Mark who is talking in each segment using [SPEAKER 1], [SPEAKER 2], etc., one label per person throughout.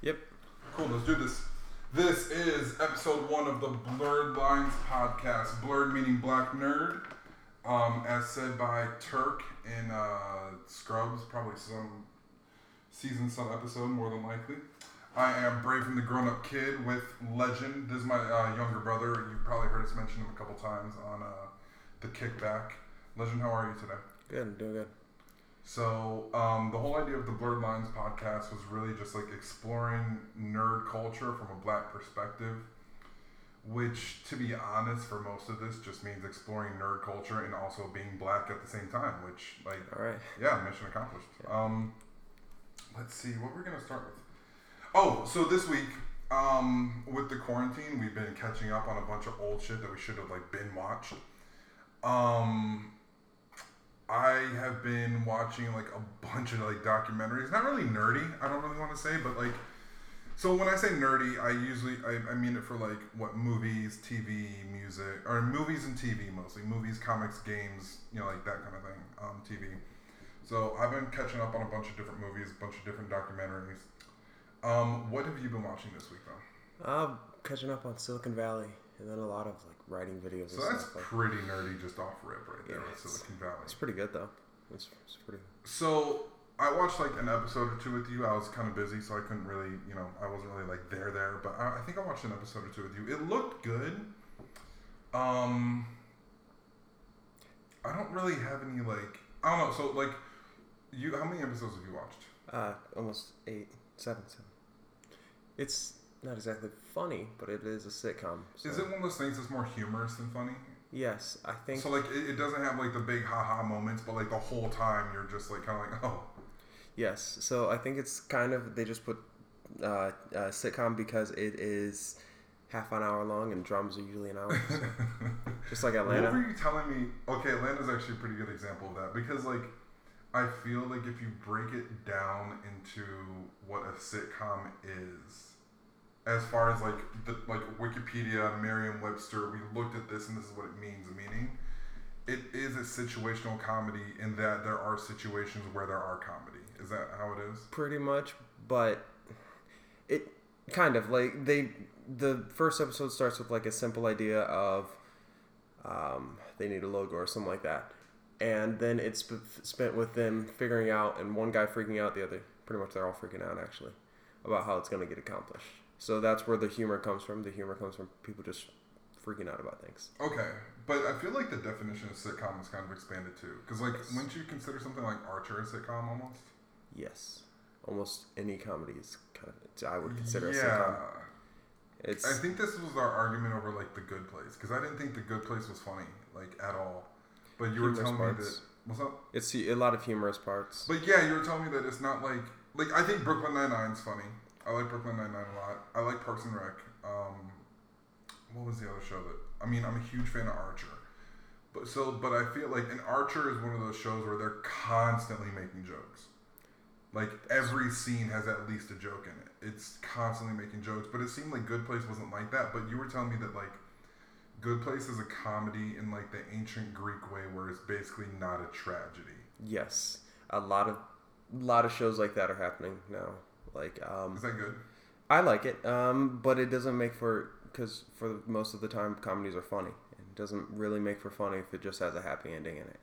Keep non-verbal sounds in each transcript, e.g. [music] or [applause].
[SPEAKER 1] Yep.
[SPEAKER 2] Cool, let's do this. This is episode one of the Blurred Lines podcast. Blerd meaning black nerd. Um, as said by Turk in uh, Scrubs, probably some season, some episode, more than likely. I am Brave from the Grown Up Kid with Legend. This is my uh, younger brother. You probably heard us mention him a couple times on uh, the Kickback. Legend, how are you today?
[SPEAKER 1] Good. Doing good.
[SPEAKER 2] So um, the whole idea of the Blurred Lines podcast was really just like exploring nerd culture from a black perspective, which, to be honest, for most of this just means exploring nerd culture and also being black at the same time. Which, like,
[SPEAKER 1] All right.
[SPEAKER 2] yeah, mission accomplished. Um, let's see what we're gonna start with. Oh, so this week, um, with the quarantine, we've been catching up on a bunch of old shit that we should have like been watched. Um, I have been watching like a bunch of like documentaries. Not really nerdy. I don't really want to say, but like, so when I say nerdy, I usually I, I mean it for like what movies, TV, music, or movies and TV mostly. Movies, comics, games, you know, like that kind of thing. Um, TV. So I've been catching up on a bunch of different movies, a bunch of different documentaries. Um, what have you been watching this week though?
[SPEAKER 1] Uh, catching up on Silicon Valley, and then a lot of like writing videos
[SPEAKER 2] So that's
[SPEAKER 1] stuff. Like,
[SPEAKER 2] pretty nerdy, just off rip right there
[SPEAKER 1] Yeah,
[SPEAKER 2] with Silicon Valley.
[SPEAKER 1] it's pretty good though. It's, it's pretty.
[SPEAKER 2] So I watched like an episode or two with you. I was kind of busy, so I couldn't really, you know, I wasn't really like there there. But I, I think I watched an episode or two with you. It looked good. Um, I don't really have any like I don't know. So like, you how many episodes have you watched?
[SPEAKER 1] Uh, almost eight, seven, seven. It's not exactly funny, but it is a sitcom. So.
[SPEAKER 2] Is it one of those things that's more humorous than funny?
[SPEAKER 1] Yes, I think.
[SPEAKER 2] So like, it, it doesn't have like the big haha moments, but like the whole time you're just like kind of like oh.
[SPEAKER 1] Yes, so I think it's kind of they just put uh, sitcom because it is half an hour long and drums are usually an hour. So. [laughs] just like Atlanta.
[SPEAKER 2] What were you telling me? Okay, Atlanta's actually a pretty good example of that because, like, I feel like if you break it down into what a sitcom is, as far as like the like Wikipedia, Merriam-Webster, we looked at this and this is what it means. Meaning, it is a situational comedy in that there are situations where there are comedy. Is that how it is?
[SPEAKER 1] Pretty much, but it kind of like they the first episode starts with like a simple idea of um, they need a logo or something like that, and then it's sp- spent with them figuring out and one guy freaking out, the other pretty much they're all freaking out actually about how it's going to get accomplished. So that's where the humor comes from. The humor comes from people just freaking out about things.
[SPEAKER 2] Okay, but I feel like the definition of sitcom is kind of expanded too. Because like, wouldn't you consider something like Archer a sitcom almost?
[SPEAKER 1] Yes, almost any comedy is kind of I would consider
[SPEAKER 2] yeah.
[SPEAKER 1] a sitcom. Yeah. It's
[SPEAKER 2] I think this was our argument over like the Good Place because I didn't think the Good Place was funny like at all. But you were telling
[SPEAKER 1] parts.
[SPEAKER 2] me that what's up?
[SPEAKER 1] It's a lot of humorous parts.
[SPEAKER 2] But yeah, you were telling me that it's not like like I think Brooklyn Nine Nine's funny. I like Brooklyn Nine Nine a lot. I like Parks and Rec. Um, what was the other show that? I mean, I'm a huge fan of Archer. But so, but I feel like an Archer is one of those shows where they're constantly making jokes. Like every scene has at least a joke in it. It's constantly making jokes. But it seemed like Good Place wasn't like that. But you were telling me that like Good Place is a comedy in like the ancient Greek way, where it's basically not a tragedy.
[SPEAKER 1] Yes, a lot of lot of shows like that are happening now. Like um,
[SPEAKER 2] Is that good?
[SPEAKER 1] I like it, um, but it doesn't make for because for most of the time comedies are funny. It doesn't really make for funny if it just has a happy ending in it.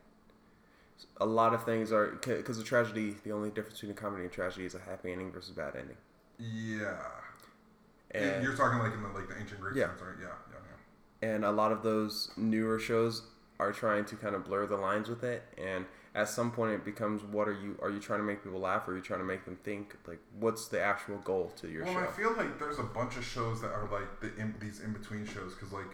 [SPEAKER 1] A lot of things are because a tragedy. The only difference between a comedy and tragedy is a happy ending versus bad ending.
[SPEAKER 2] Yeah.
[SPEAKER 1] And
[SPEAKER 2] You're talking like in the like the ancient Greek
[SPEAKER 1] Yeah.
[SPEAKER 2] sense, right? Yeah, yeah, yeah.
[SPEAKER 1] and a lot of those newer shows are trying to kind of blur the lines with it and at some point it becomes what are you are you trying to make people laugh or are you trying to make them think like what's the actual goal to your
[SPEAKER 2] Well,
[SPEAKER 1] show
[SPEAKER 2] I feel like there's a bunch of shows that are like the in, these in between shows because like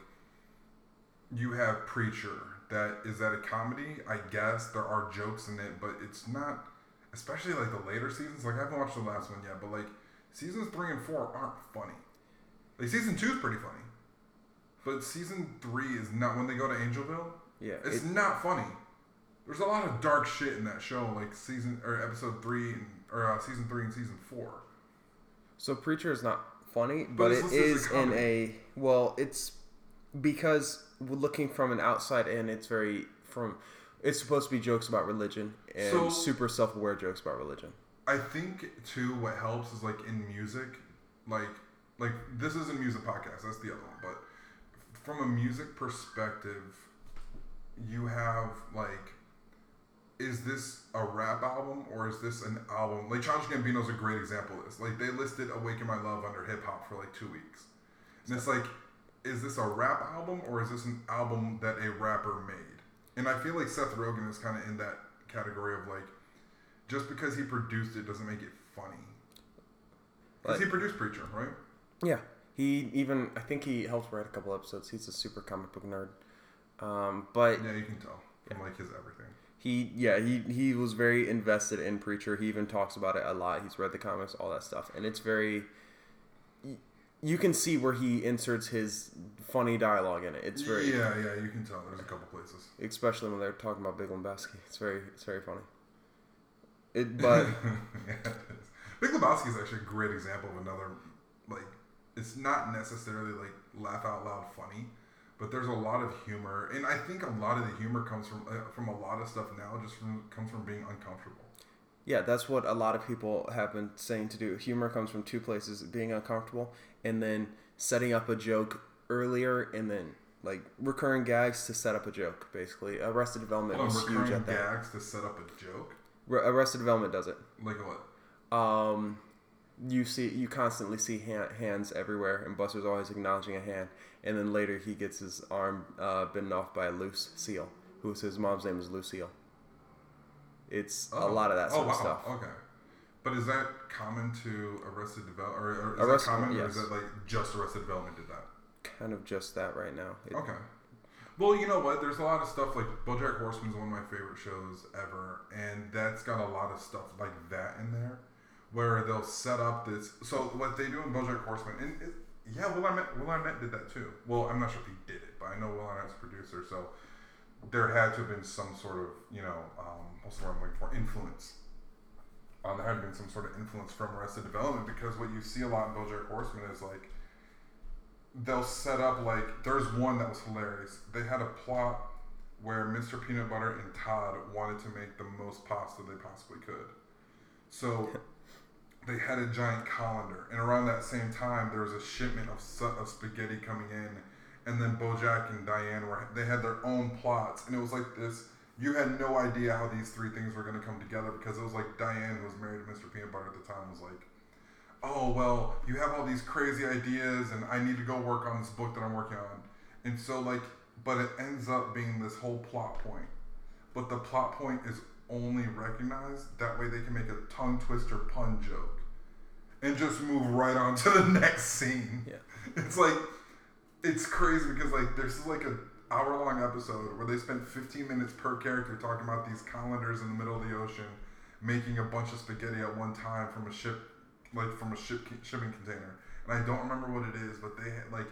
[SPEAKER 2] you have Preacher that is that a comedy? I guess there are jokes in it, but it's not. Especially like the later seasons. Like I haven't watched the last one yet, but like seasons three and four aren't funny. Like season two is pretty funny, but season three is not. When they go to Angelville,
[SPEAKER 1] yeah
[SPEAKER 2] it's
[SPEAKER 1] it-
[SPEAKER 2] not funny. There's a lot of dark shit in that show, like season or episode three and, or uh, season three and season four.
[SPEAKER 1] so preacher is not funny
[SPEAKER 2] But
[SPEAKER 1] but, it
[SPEAKER 2] a
[SPEAKER 1] in a well it's because we're looking from an outside in it's very from it's supposed to be jokes about religion and
[SPEAKER 2] So-
[SPEAKER 1] super self-aware jokes about religion
[SPEAKER 2] I think too what helps is like in music like like this is a music podcast. That's the other one, but from a music perspective, you have like. Is this a rap album or is this an album? Like Childish Gambino's a great example of this. Like they listed "Awaken My Love" under hip hop for like two weeks, and it's like, is this a rap album or is this an album that a rapper made? And I feel like Seth Rogen is kind of in that category of like, just because he produced it doesn't make it funny. Because
[SPEAKER 1] Like-
[SPEAKER 2] he produced Preacher, right?
[SPEAKER 1] Yeah, he even I think he helped write a couple episodes. He's a super comic book nerd. Um, but
[SPEAKER 2] Yeah, you can tell from like his everything.
[SPEAKER 1] He yeah he he was very invested in Preacher. He even talks about it a lot. He's read the comics, all that stuff, and it's very. You can see where he inserts his funny dialogue in it. It's very,
[SPEAKER 2] yeah, yeah, you can tell. There's a couple places.
[SPEAKER 1] especially when they're talking about Big Lebowski. It's very, it's very funny. It, but [laughs]
[SPEAKER 2] yeah, it. Big Lebowski is actually a great example of another like it's not necessarily like laugh out loud funny, but there's a lot of humor, and I think a lot of the humor comes from uh, from a lot of stuff now. Just from comes from being uncomfortable.
[SPEAKER 1] Yeah, that's what a lot of people have been saying to do. Humor comes from two places: being uncomfortable and then setting up a joke earlier, and then like recurring gags to set up a joke. Basically, Arrested Development
[SPEAKER 2] Oh,
[SPEAKER 1] was huge at that.
[SPEAKER 2] gags to set up a joke.
[SPEAKER 1] Re- Arrested Development does it.
[SPEAKER 2] Like what?
[SPEAKER 1] Um, you see, you constantly see ha- hands everywhere, and Buster's always acknowledging a hand. And then later, he gets his arm uh, bitten off by a loose seal, who's his mom's name is Lucille. It's a lot of that sort
[SPEAKER 2] oh,
[SPEAKER 1] of stuff.
[SPEAKER 2] Okay. But is that common to Arrested Development, or, or is
[SPEAKER 1] Arrested-
[SPEAKER 2] that common, or is that like just Arrested Development did that?
[SPEAKER 1] Kind of just that right now. It-
[SPEAKER 2] Okay. Well, you know what? There's a lot of stuff like BoJack Horseman is one of my favorite shows ever, and that's got a lot of stuff like that in there, where they'll set up this. So what they do in BoJack Horseman, and it, yeah, Will Arnett, Will Arnett did that too. Well, I'm not sure if he did it, but I know Will Arnett's producer, so there had to have been some sort of you know um, what's the word I'm looking for influence. Um, there had been some sort of influence from Arrested Development because what you see a lot in BoJack Horseman is like they'll set up like there's one that was hilarious. They had a plot where Mr. Peanut Butter and Todd wanted to make the most pasta they possibly could. So [laughs] they had a giant colander, and around that same time, there was a shipment of, of spaghetti coming in, and then BoJack and Diane were they had their own plots, and it was like this. You had no idea how these three things were going to come together because it was like Diane, who was married to Mr. Peanut Butter at the time, was like, oh well you have all these crazy ideas and i need to go work on this book that i'm working on and so like but it ends up being this whole plot point but the plot point is only recognize. that way they can make a tongue twister pun joke and just move right on to the [laughs] next scene
[SPEAKER 1] Yeah.
[SPEAKER 2] it's like it's crazy because like there's like a hour long episode where they spent 15 minutes per character talking about these colanders in the middle of the ocean making a bunch of spaghetti at one time from a ship like from a ship shipping container and i don't remember what it is but they had like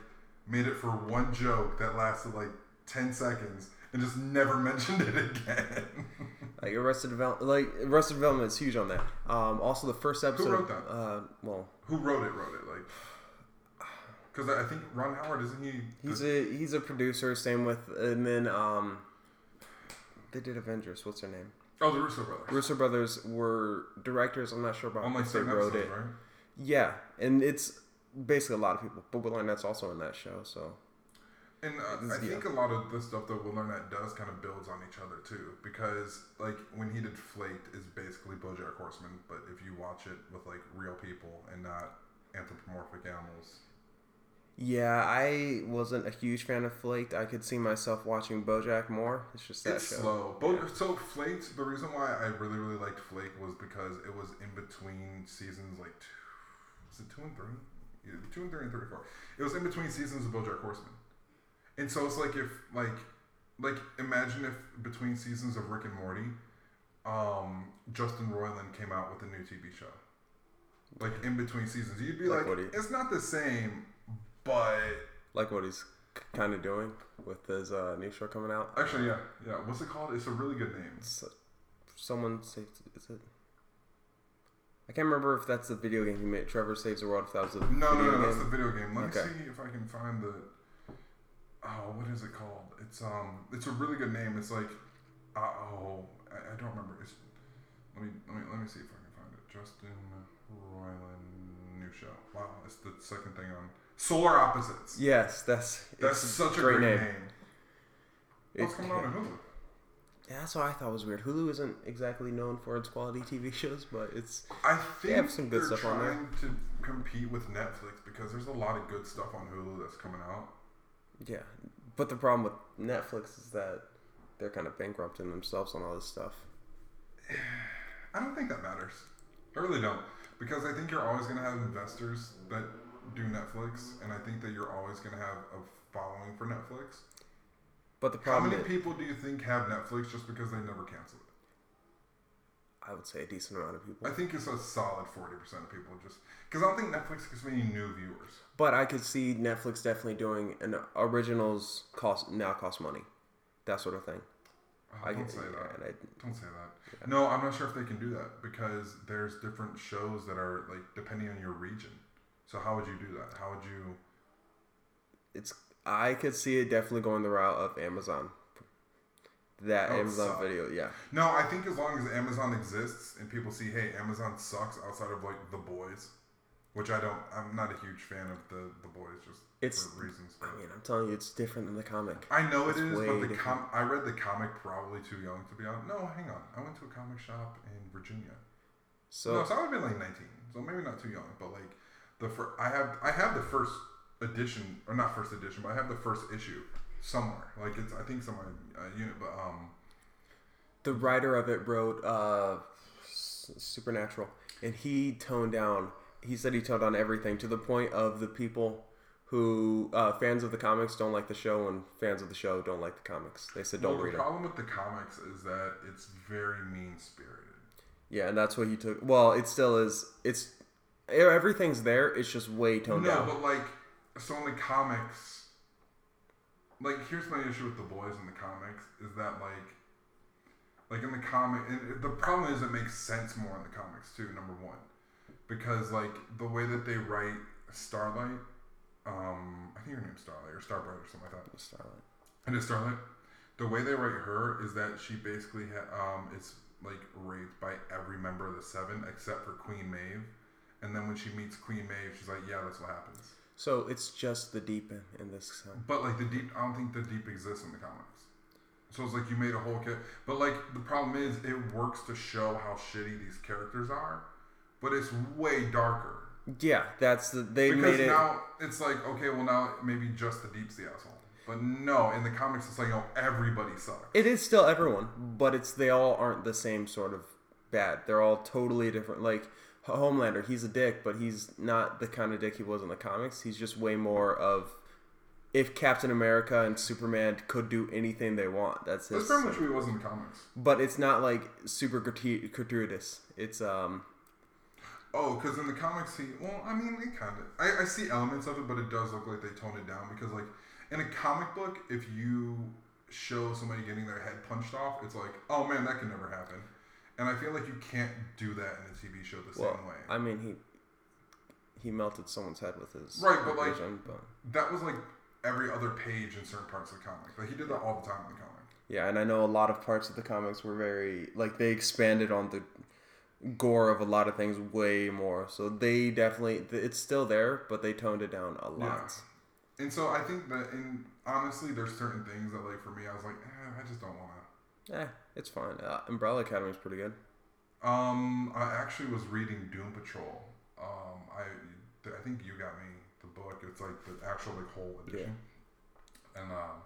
[SPEAKER 2] made it for one joke that lasted like 10 seconds and just never [laughs] mentioned it again [laughs]
[SPEAKER 1] Like Arrested Development, like Arrested Development is huge on that. Um, also, the first episode.
[SPEAKER 2] Who wrote that?
[SPEAKER 1] Uh, well,
[SPEAKER 2] who wrote it wrote it like [sighs] because i think ron howard isn't he
[SPEAKER 1] he's a he's a producer. Same with, and then um, they did Avengers. What's their name?
[SPEAKER 2] oh the russo brothers
[SPEAKER 1] Russo brothers were directors. I'm not sure about
[SPEAKER 2] on like
[SPEAKER 1] if they wrote
[SPEAKER 2] episodes
[SPEAKER 1] it.
[SPEAKER 2] right
[SPEAKER 1] Yeah, and it's basically a lot of people. But Will Arnett's also in that show, so
[SPEAKER 2] And uh, I think a lot of the stuff that Will learn Arnett does kind of builds on each other too, because like when he did Flaked is basically BoJack Horseman, but if you watch it with like real people and not anthropomorphic animals.
[SPEAKER 1] yeah, I wasn't a huge fan of Flaked. I could see myself watching BoJack more. It's just that
[SPEAKER 2] it's
[SPEAKER 1] show.
[SPEAKER 2] slow. Bo- so Flaked, the reason why I really really liked Flake was because it was in between seasons like two, was it two and three? Yeah, two and three and three and four. It was in between seasons of BoJack Horseman, and so it's like if like like imagine if between seasons of Rick and Morty, um, Justin Roiland came out with a new TV show. Like in between seasons, you'd be
[SPEAKER 1] Like
[SPEAKER 2] like,
[SPEAKER 1] he-
[SPEAKER 2] it's not the same, but
[SPEAKER 1] Like what he's kind of doing with his uh, new show coming out.
[SPEAKER 2] actually, yeah, yeah. What's it called? It's a really good name.
[SPEAKER 1] It's, uh, someone saved. Is it? I can't remember if that's the video game he made. Trover saves the world. If that was the
[SPEAKER 2] No, no, no,
[SPEAKER 1] game.
[SPEAKER 2] that's the video game. Let
[SPEAKER 1] Okay.
[SPEAKER 2] me see if I can find the. Oh, what is it called? It's um, it's a really good name. It's like, uh, oh, I, I don't remember. It's let me let me let me see if I can find it. Justin Roiland new show. Wow, it's the second thing on Solar Opposites.
[SPEAKER 1] Yes, that's
[SPEAKER 2] That's such a great, name. What's
[SPEAKER 1] It's-
[SPEAKER 2] coming out on Hulu?
[SPEAKER 1] Yeah, that's what I thought was weird. Hulu isn't exactly known for its quality TV shows, but it's
[SPEAKER 2] I think they
[SPEAKER 1] have some good stuff on there.
[SPEAKER 2] trying to compete with Netflix because there's a lot of good stuff on Hulu that's coming out.
[SPEAKER 1] Yeah. But the problem with Netflix is that they're kind of bankrupting themselves on all this stuff. [sighs]
[SPEAKER 2] I don't think that matters. I really don't. Because I think you're always going to have investors that do Netflix, and I think that you're always going to have a following for Netflix.
[SPEAKER 1] But the problem.
[SPEAKER 2] How many
[SPEAKER 1] is,
[SPEAKER 2] people do you think have Netflix just because they never cancel it?
[SPEAKER 1] I would say a decent amount of people.
[SPEAKER 2] I think it's a solid 40% of people just. Because I don't think Netflix gets many new viewers.
[SPEAKER 1] But I could see Netflix definitely doing an originals cost now cost money, that sort of thing.
[SPEAKER 2] Oh,
[SPEAKER 1] I
[SPEAKER 2] don't
[SPEAKER 1] get-
[SPEAKER 2] say
[SPEAKER 1] yeah,
[SPEAKER 2] that.
[SPEAKER 1] and I-
[SPEAKER 2] Don't say that. No, I'm not sure if they can do that because there's different shows that are like depending on your region. So how would you do that? How would you?
[SPEAKER 1] it's I could see it definitely going the route of Amazon. That Amazon video, yeah.
[SPEAKER 2] No, I think as long as Amazon exists and people see, hey, Amazon sucks outside of like The Boys, which I don't. I'm not a huge fan of the The Boys just
[SPEAKER 1] It's-
[SPEAKER 2] for reasons.
[SPEAKER 1] I
[SPEAKER 2] but-
[SPEAKER 1] mean, I'm telling you, it's different than the comic.
[SPEAKER 2] I know it
[SPEAKER 1] It's
[SPEAKER 2] is,
[SPEAKER 1] way
[SPEAKER 2] but the com- I read the comic probably too young to be on. No, hang on. I went to a comic shop in Virginia.
[SPEAKER 1] So
[SPEAKER 2] no, so I would have been like 19, so maybe not too young, but like the fir- I have I have the first edition or not first edition, but I have the first issue somewhere. Like it's I think somewhere uh, unit, but um
[SPEAKER 1] the writer of it wrote uh, S- Supernatural, and he toned down. He said he toned down everything to the point of the people who uh, fans of the comics don't like the show, and fans of the show don't like the comics. They said don't
[SPEAKER 2] well,
[SPEAKER 1] read it.
[SPEAKER 2] the problem with the comics is that it's very mean spirited.
[SPEAKER 1] Yeah, and that's what he took. Well, it still is. It's everything's there. It's just way toned
[SPEAKER 2] No,
[SPEAKER 1] down.
[SPEAKER 2] No, but like so in the comics, like here's my issue with the boys in the comics is that like like in the comic, and the problem is it makes sense more in the comics too. Number one, because like the way that they write Starlight, um, I think her name's Starlight or Starbright or something like that.
[SPEAKER 1] Starlight.
[SPEAKER 2] And it's Starlight. The way they write her is that she basically ha- um, is like raped by every member of the Seven except for Queen Maeve. And then when she meets Queen Maeve, she's like, "Yeah, that's what happens."
[SPEAKER 1] So it's just the deep in, in this. uh,
[SPEAKER 2] But like the deep, I don't think the deep exists in the comics. So it's like you made a whole kit. But like the problem is, it works to show how shitty these characters are, but it's way darker.
[SPEAKER 1] Yeah, that's the they
[SPEAKER 2] because
[SPEAKER 1] made it.
[SPEAKER 2] now it's like okay, well now maybe just the deep's the asshole. But no, in the comics it's like oh everybody sucks.
[SPEAKER 1] It is still everyone, but it's they all aren't the same sort of bad. They're all totally different. Like Homelander, he's a dick, but he's not the kind of dick he was in the comics. He's just way more of if Captain America and Superman could do anything they want. That's his.
[SPEAKER 2] That's pretty much what he was in the comics.
[SPEAKER 1] But it's not like super gratuitous. It's um
[SPEAKER 2] Oh, because in the comics he well, I mean it kind of I, I see elements of it, but it does look like they toned it down because like in a comic book, if you show somebody getting their head punched off, it's like oh man, that can never happen. And I feel like you can't do that in a TV show the
[SPEAKER 1] well,
[SPEAKER 2] same way.
[SPEAKER 1] I mean he he melted someone's head with his
[SPEAKER 2] Right, but, like-
[SPEAKER 1] vision, but
[SPEAKER 2] that was like every other page in certain parts of the comic. Like he did that all the time in the comic.
[SPEAKER 1] Yeah, and I know a lot of parts of the comics were very like they expanded on the gore of a lot of things way more. So they definitely it's still there, but they toned it down a lot.
[SPEAKER 2] And so I think that in honestly, there's certain things that like for me, I was like, eh, I just don't want to.
[SPEAKER 1] Eh, it's fine. Uh, Umbrella Academy is pretty good.
[SPEAKER 2] Um, I actually was reading Doom Patrol. Um, I I think you got me the book. It's like the actual like whole edition. And um,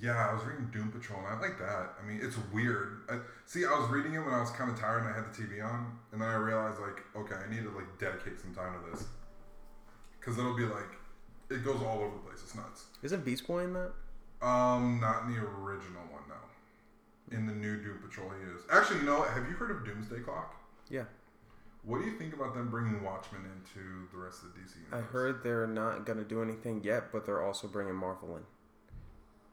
[SPEAKER 2] yeah, I was reading Doom Patrol, and I like that. I mean, it's weird. I, see, I was reading it when I was kind of tired, and I had the TV on, and then I realized like, okay, I need to like dedicate some time to this, because it'll be like, it goes all over the place. It's nuts.
[SPEAKER 1] Isn't Beast Boy in that?
[SPEAKER 2] Um, not in the original one, no. In the new Doom Patrol, he is. Actually, you know, have you heard of Doomsday Clock?
[SPEAKER 1] Yeah.
[SPEAKER 2] What do you think about them bringing Watchmen into the rest of the DC universe?
[SPEAKER 1] I heard they're not gonna do anything yet, but they're also bringing Marvel in.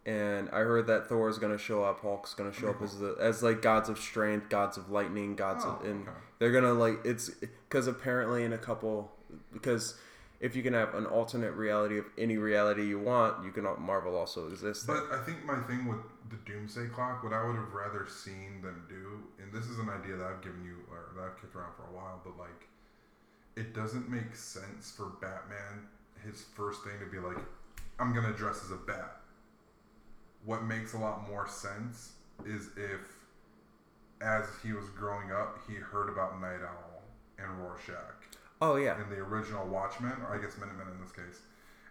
[SPEAKER 1] And I heard that Thor is gonna show up, Hulk's gonna show up as the as like gods of strength, gods of lightning, gods
[SPEAKER 2] Oh,
[SPEAKER 1] of, and
[SPEAKER 2] okay.
[SPEAKER 1] they're gonna like it's because apparently in a couple because if you can have an alternate reality of any reality you want, you can Marvel also exists.
[SPEAKER 2] But I think my thing with the Doomsday Clock, what I would have rather seen them do, and this is an idea that I've given you or that I've kicked around for a while, but like, it doesn't make sense for Batman his first thing to be like, I'm gonna dress as a bat. What makes a lot more sense is if, as he was growing up, he heard about Nite Owl and Rorschach
[SPEAKER 1] Oh yeah,
[SPEAKER 2] in the original Watchmen, or I guess Minutemen in this case,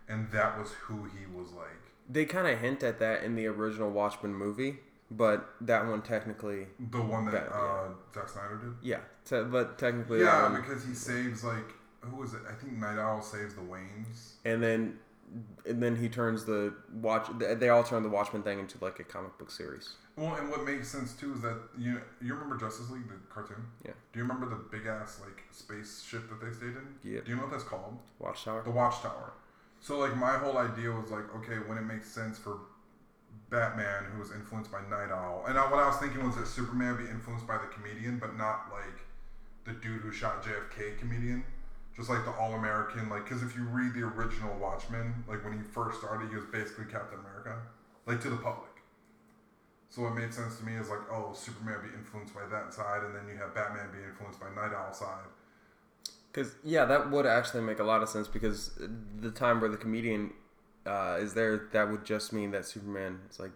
[SPEAKER 2] and that was who he was like.
[SPEAKER 1] they kind of hint at that in the original Watchmen movie, but that one technically,
[SPEAKER 2] The one that
[SPEAKER 1] That- yeah.
[SPEAKER 2] uh, Zack Snyder did.
[SPEAKER 1] yeah, te- but technically,
[SPEAKER 2] Yeah,
[SPEAKER 1] one,
[SPEAKER 2] because he saves like who was it? I think Nite Owl saves the Waynes.
[SPEAKER 1] and then and then he turns the watch. They all turn the Watchmen thing into like a comic book series.
[SPEAKER 2] Well, and what makes sense too is that you you remember Justice League the cartoon?
[SPEAKER 1] Yeah.
[SPEAKER 2] Do you remember the big ass like spaceship that they stayed in?
[SPEAKER 1] Yeah.
[SPEAKER 2] Do you know what that's called?
[SPEAKER 1] Watchtower.
[SPEAKER 2] The Watchtower. So like my whole idea was like, okay, when it makes sense for Batman, who was influenced by Nite Owl, and I, what I was thinking was that Superman would be influenced by the comedian, but not like the dude who shot JFK comedian. Just like the All American, like because if you read the original Watchmen, like when he first started, he was basically Captain America, like to the public. So what made sense to me is like, oh, Superman be influenced by that side, and then you have Batman be influenced by Nite Owl side.
[SPEAKER 1] Because yeah, that would actually make a lot of sense. Because the time where the comedian uh, is there, that would just mean that Superman is like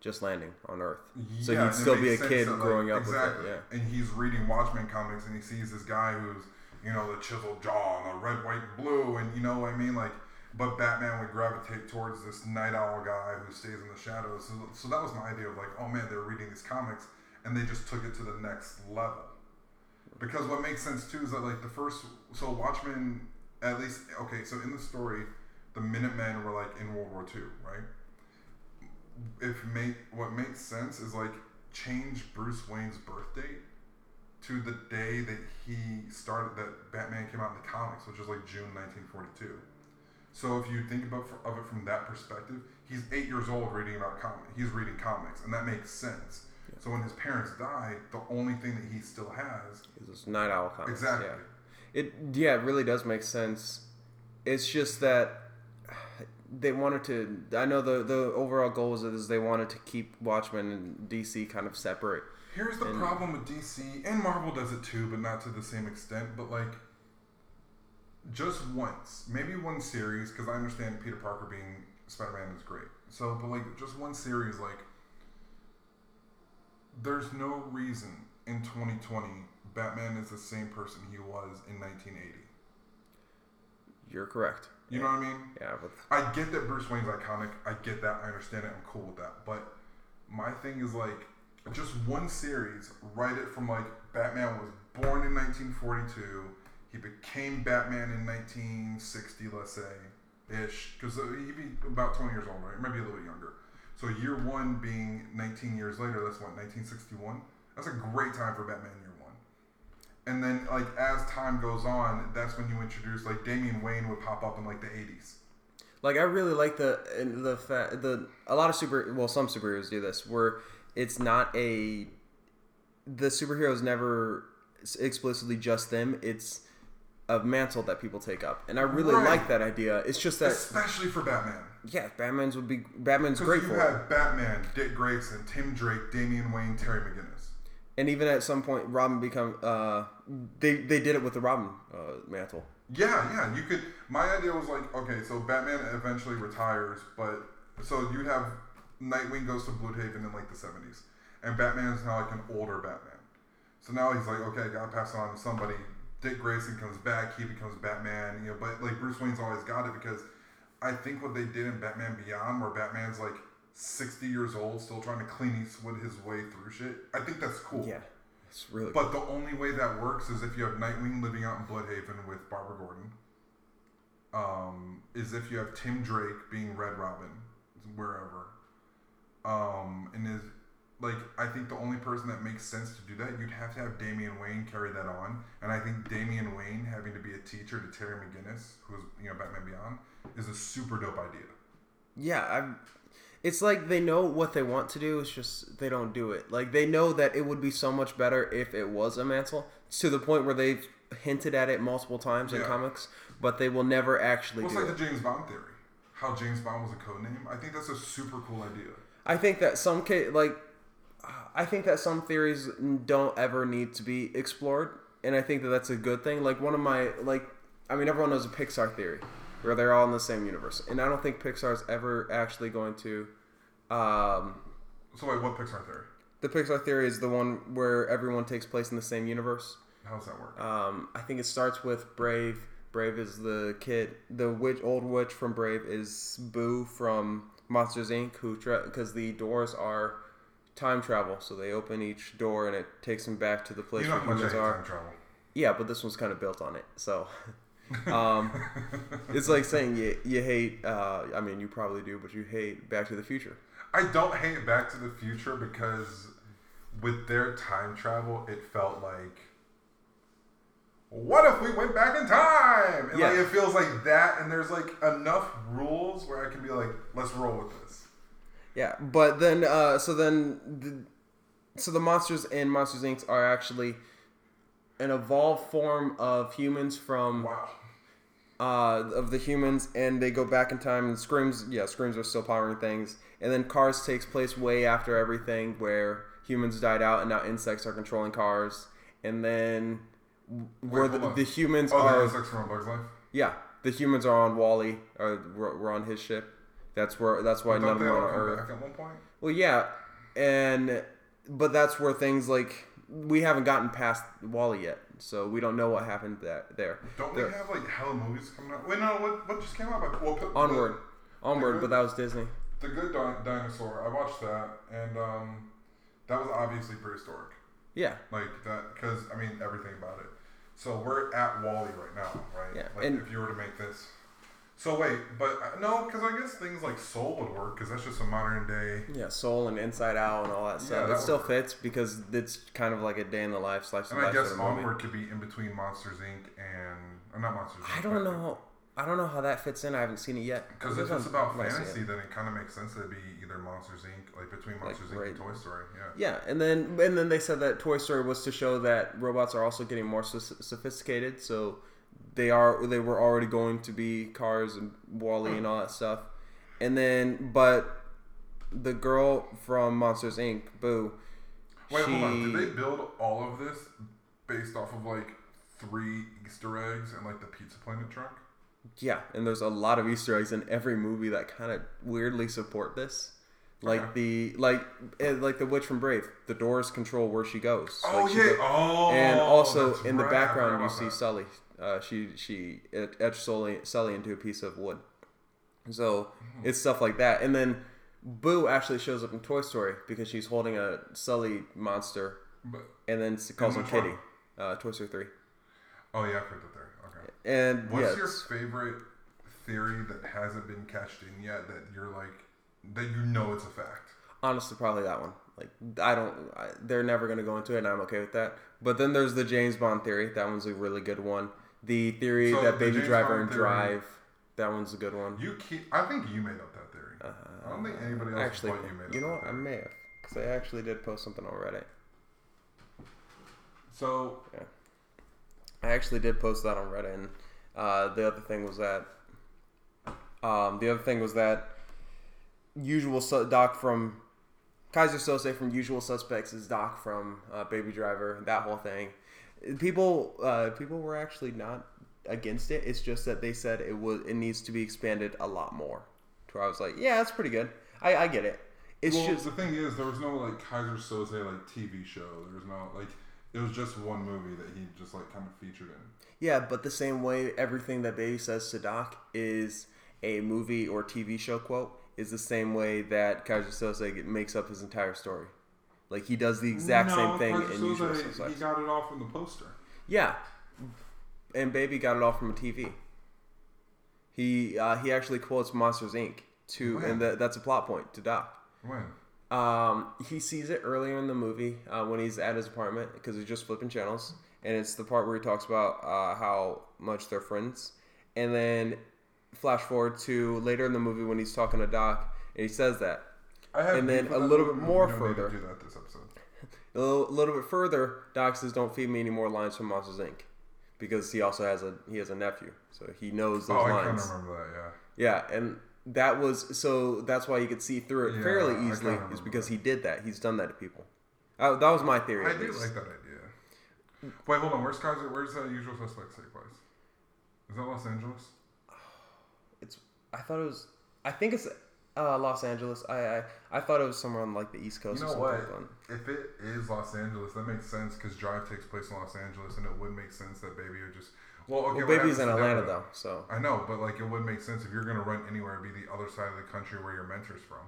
[SPEAKER 1] just landing on Earth. So
[SPEAKER 2] Yeah,
[SPEAKER 1] he'd still be a kid
[SPEAKER 2] that, like,
[SPEAKER 1] growing up
[SPEAKER 2] exactly.
[SPEAKER 1] with it. Yeah.
[SPEAKER 2] And he's reading Watchmen comics, and he sees this guy who's, you know, the chiseled jaw and the red, white, blue, and you know what I mean, like. But Batman would gravitate towards this Nite Owl guy who stays in the shadows. So, so that was my idea of like, oh man, they're reading these comics, and they just took it to the next level. Because what makes sense too is that like the first, so Watchmen, at least okay, so in the story, the Minutemen were like in World War II, right? if make what makes sense is like change Bruce Wayne's birth date to the day that he started that Batman came out in the comics, which is like June 1942. So if you think about of it from that perspective, he's eight years old reading about comic. He's reading comics, and that makes sense. So when his parents die, the only thing that he still has
[SPEAKER 1] It's Nite Owl comics.
[SPEAKER 2] exactly.
[SPEAKER 1] Yeah. It yeah, it really does make sense. It's just that they wanted to. I know the the overall goal is, is they wanted to keep Watchmen and DC kind of separate.
[SPEAKER 2] Here's the
[SPEAKER 1] And-
[SPEAKER 2] problem with DC and Marvel does it too, but not to the same extent. But like, just once, maybe one series, because I understand Peter Parker being Spider-Man is great. So, but like, just one series, like, there's no reason in 2020 Batman is the same person he was in 1980.
[SPEAKER 1] You're correct.
[SPEAKER 2] You know what I mean?
[SPEAKER 1] Yeah, but
[SPEAKER 2] I get that Bruce Wayne's iconic. I get that. I understand it. I'm cool with that. But my thing is like, just one series. Write it from like Batman was born in 1942. He became Batman in 1960, let's say, ish, because uh, he'd be about 20 years old, right? Maybe a little bit younger. So year one being 19 years later. That's what 1961. That's a great time for Batman year one. And then like as time goes on, that's when you introduce like Damian Wayne would pop up in like the 80s.
[SPEAKER 1] like I really like the the fact the a lot of super well some superheroes do this where it's not a the superheroes never explicitly just them. It's a mantle that people take up, and I really
[SPEAKER 2] Right.
[SPEAKER 1] like that idea. It's just that
[SPEAKER 2] especially for Batman.
[SPEAKER 1] yeah, Batman's would be Batman's great
[SPEAKER 2] you had Batman, Dick Grayson, Tim Drake, Damian Wayne, Terry McGinnis.
[SPEAKER 1] And even at some point, Robin become uh, they they did it with the Robin uh, mantle.
[SPEAKER 2] Yeah, yeah. You could. My idea was like, okay, so Batman eventually retires, but so you'd have Nightwing goes to Blüdhaven in like the seventies, and Batman is now like an older Batman. So now he's like, okay, I gotta pass it on to somebody. Dick Grayson comes back, he becomes Batman, you know. But like Bruce Wayne's always got it because I think what they did in Batman Beyond, where Batman's like sixty years old, still trying to clean Eastwood his way through shit. I think that's cool.
[SPEAKER 1] Yeah, it's really.
[SPEAKER 2] But the only way that works is if you have Nightwing living out in Blüdhaven with Barbara Gordon. Um, is if you have Tim Drake being Red Robin, wherever. Um, and is like I think the only person that makes sense to do that, you'd have to have Damian Wayne carry that on, and I think Damian Wayne having to be a teacher to Terry McGinnis, who's you know Batman Beyond, is a super dope idea.
[SPEAKER 1] yeah, I'm. It's like they know what they want to do. It's just they don't do it. Like they know that it would be so much better if it was a mantle. to the point where they've hinted at it multiple times in
[SPEAKER 2] Yeah.
[SPEAKER 1] comes, but they will never actually
[SPEAKER 2] Well, it's like
[SPEAKER 1] it.
[SPEAKER 2] the James Bond theory. How James Bond was a code name. I think that's a super cool idea.
[SPEAKER 1] I think that some ca- like I think that some theories don't ever need to be explored and I think that that's a good thing. Like one of my like, I mean, everyone knows a Pixar theory, where they're all in the same universe, and I don't think Pixar's ever actually going to. Um,
[SPEAKER 2] So wait, what Pixar theory?
[SPEAKER 1] the Pixar theory is the one where everyone takes place in the same universe.
[SPEAKER 2] How does that work?
[SPEAKER 1] Um, I think it starts with Brave. Brave is the kid. The witch, old witch from Brave is Boo from Monsters Inc. Who because the doors are time travel, so they open each door and it takes them back to the place
[SPEAKER 2] you know
[SPEAKER 1] where humans are.
[SPEAKER 2] time travel.
[SPEAKER 1] Yeah, but this one's kind of built on it. So, [laughs] um, it's like saying you you hate. Uh, I mean, you probably do, but you hate Back to the Future.
[SPEAKER 2] I don't hate Back to the Future because with their time travel, it felt like, what if we went back in time? And like
[SPEAKER 1] Yeah.
[SPEAKER 2] it feels like that, and there's like enough rules where I can be like, let's roll with this.
[SPEAKER 1] Yeah, but then uh, so then the, so the monsters in Monsters Inc. are actually an evolved form of humans from
[SPEAKER 2] Wow.
[SPEAKER 1] uh, of the humans, and they go back in time. And screams, yeah, screams are still powering things, and then Cars takes place way after everything, where humans died out, and now insects are controlling cars, and then where
[SPEAKER 2] hold
[SPEAKER 1] the, the humans
[SPEAKER 2] Oh,
[SPEAKER 1] are
[SPEAKER 2] the insects from Bug's Life.
[SPEAKER 1] yeah, the humans are on WALL-E, or we're, we're on his ship. That's where that's why none of them are on Earth.
[SPEAKER 2] at one point.
[SPEAKER 1] Well, yeah, and but that's where things like we haven't gotten past WALL-E yet, so we don't know what happened that there.
[SPEAKER 2] Don't
[SPEAKER 1] The-
[SPEAKER 2] we have like hella movies coming out? Wait, no. What what just came out? But well,
[SPEAKER 1] Onward,
[SPEAKER 2] The,
[SPEAKER 1] onward, but that was Disney.
[SPEAKER 2] the Good Di- Dinosaur. I watched that, and um, that was obviously prehistoric.
[SPEAKER 1] Yeah,
[SPEAKER 2] Like that, because I mean everything about it. So we're at WALL-E right now, right?
[SPEAKER 1] Yeah,
[SPEAKER 2] Like
[SPEAKER 1] and-
[SPEAKER 2] if you were to make this. So wait, but uh, no, because I guess things like Soul would work, because that's just a modern day.
[SPEAKER 1] yeah, Soul and Inside Out and all that
[SPEAKER 2] Yeah,
[SPEAKER 1] stuff.
[SPEAKER 2] that
[SPEAKER 1] it still
[SPEAKER 2] would-
[SPEAKER 1] fits because it's kind of like a day in the life slash
[SPEAKER 2] And I guess
[SPEAKER 1] the movie.
[SPEAKER 2] Onward could be in between Monsters Inc. and uh, not Monsters. Inc.
[SPEAKER 1] I don't know. I don't know how that fits in. I haven't seen it yet.
[SPEAKER 2] Because if it's about
[SPEAKER 1] see it.
[SPEAKER 2] fantasy, then it kind of makes sense that it'd be either Monsters Inc. like between
[SPEAKER 1] Like,
[SPEAKER 2] Monsters Inc.
[SPEAKER 1] right.
[SPEAKER 2] and Toy Story. Yeah.
[SPEAKER 1] Yeah, and then and then they said that Toy Story was to show that robots are also getting more soph- sophisticated. So they are they were already going to be Cars and WALL-E and all that stuff. And then but the girl from Monsters Inc. Boo.
[SPEAKER 2] Wait,
[SPEAKER 1] she,
[SPEAKER 2] hold on. Did they build all of this based off of like three Easter eggs and like the Pizza Planet truck?
[SPEAKER 1] Yeah, and there's a lot of Easter eggs in every movie that kind of weirdly support this. Like
[SPEAKER 2] Okay.
[SPEAKER 1] the like eh, like the witch from Brave, the doors control where she goes.
[SPEAKER 2] Oh
[SPEAKER 1] Like, she
[SPEAKER 2] yeah.
[SPEAKER 1] go-
[SPEAKER 2] oh.
[SPEAKER 1] and also in the
[SPEAKER 2] right,
[SPEAKER 1] background you see
[SPEAKER 2] that.
[SPEAKER 1] Sully. Uh, she she et- etched Sully, Sully into a piece of wood. So
[SPEAKER 2] Mm-hmm.
[SPEAKER 1] it's stuff like that, and then Boo actually shows up in Toy Story because she's holding a Sully monster,
[SPEAKER 2] But,
[SPEAKER 1] and then calls him? Kitty. Uh, Toy Story three,
[SPEAKER 2] oh yeah, I've heard that there. Okay.
[SPEAKER 1] And
[SPEAKER 2] What's
[SPEAKER 1] yeah,
[SPEAKER 2] your favorite theory that hasn't been cashed in yet that you're like that you know it's a fact?
[SPEAKER 1] honestly probably that one. Like I don't, I, they're never gonna go into it, and I'm okay with that. But then there's the James Bond theory. That one's a really good one. The theory
[SPEAKER 2] So
[SPEAKER 1] that
[SPEAKER 2] the
[SPEAKER 1] Baby
[SPEAKER 2] James
[SPEAKER 1] Driver
[SPEAKER 2] Bond
[SPEAKER 1] and
[SPEAKER 2] theory-
[SPEAKER 1] Drive. That one's a good one.
[SPEAKER 2] You keep. I think you made up that theory. I don't think anybody else
[SPEAKER 1] actually,
[SPEAKER 2] you made up.
[SPEAKER 1] you know what? I may have because I actually did post something on Reddit.
[SPEAKER 2] So
[SPEAKER 1] I actually did post that on Reddit, and uh, the other thing was that um, the other thing was that usual su- Doc from Keyser Söze from Usual Suspects is Doc from uh, Baby Driver. That whole thing, people uh, people were actually not against it. It's just that they said it was it needs to be expanded a lot more. To where I was like, yeah, that's pretty good. I, I get it. It's
[SPEAKER 2] well,
[SPEAKER 1] just
[SPEAKER 2] the thing is, there was no like Keyser Söze like TV show. There was no like. It was just one movie that he just like kind of featured in.
[SPEAKER 1] Yeah, but the same way everything that Baby says to Doc is a movie or TV show quote is the same way that Keyser Söze makes up his entire story. Like he does the exact same thing
[SPEAKER 2] Keyser
[SPEAKER 1] in Usual
[SPEAKER 2] Söze,
[SPEAKER 1] Suspects.
[SPEAKER 2] He got it all from the poster.
[SPEAKER 1] Yeah, and Baby got it all from a TV. He uh, he actually quotes Monsters Inc. to,
[SPEAKER 2] When?
[SPEAKER 1] and that that's a plot point to Doc.
[SPEAKER 2] When?
[SPEAKER 1] Um, he sees it earlier in the movie uh, when he's at his apartment because he's just flipping channels, and it's the part where he talks about uh, how much they're friends, and then flash forward to later in the movie when he's talking to Doc, and he says that.
[SPEAKER 2] I have
[SPEAKER 1] And then a little bit more
[SPEAKER 2] we don't need to
[SPEAKER 1] further.
[SPEAKER 2] Do that this episode. [laughs]
[SPEAKER 1] A little, little bit further, Doc says, "Don't feed me any more lines from Monsters Inc." Because he also has a he has a nephew, so he knows those
[SPEAKER 2] Oh, I kind
[SPEAKER 1] lines.
[SPEAKER 2] of remember that.
[SPEAKER 1] Yeah. Yeah, and that was so that's why you could see through it
[SPEAKER 2] Yeah,
[SPEAKER 1] fairly easily is because
[SPEAKER 2] that.
[SPEAKER 1] he did that. He's done that to people. Uh, that was my theory.
[SPEAKER 2] I do
[SPEAKER 1] least.
[SPEAKER 2] like that idea. Wait, hold on. Where's Keyser? Where's uh, Usual Suspects take place? Is that Los Angeles? [sighs]
[SPEAKER 1] It's. I thought it was. I think it's uh, Los Angeles. I, I I thought it was somewhere on like the East Coast.
[SPEAKER 2] You
[SPEAKER 1] or
[SPEAKER 2] know
[SPEAKER 1] something
[SPEAKER 2] what? If it is Los Angeles, that makes sense because Drive takes place in Los Angeles, and it would make sense that Baby would just. Well, okay.
[SPEAKER 1] well, baby's in
[SPEAKER 2] to
[SPEAKER 1] Atlanta though, so
[SPEAKER 2] I know, but like it would make sense if you're gonna run anywhere, it'd be the other side of the country where your mentor's from.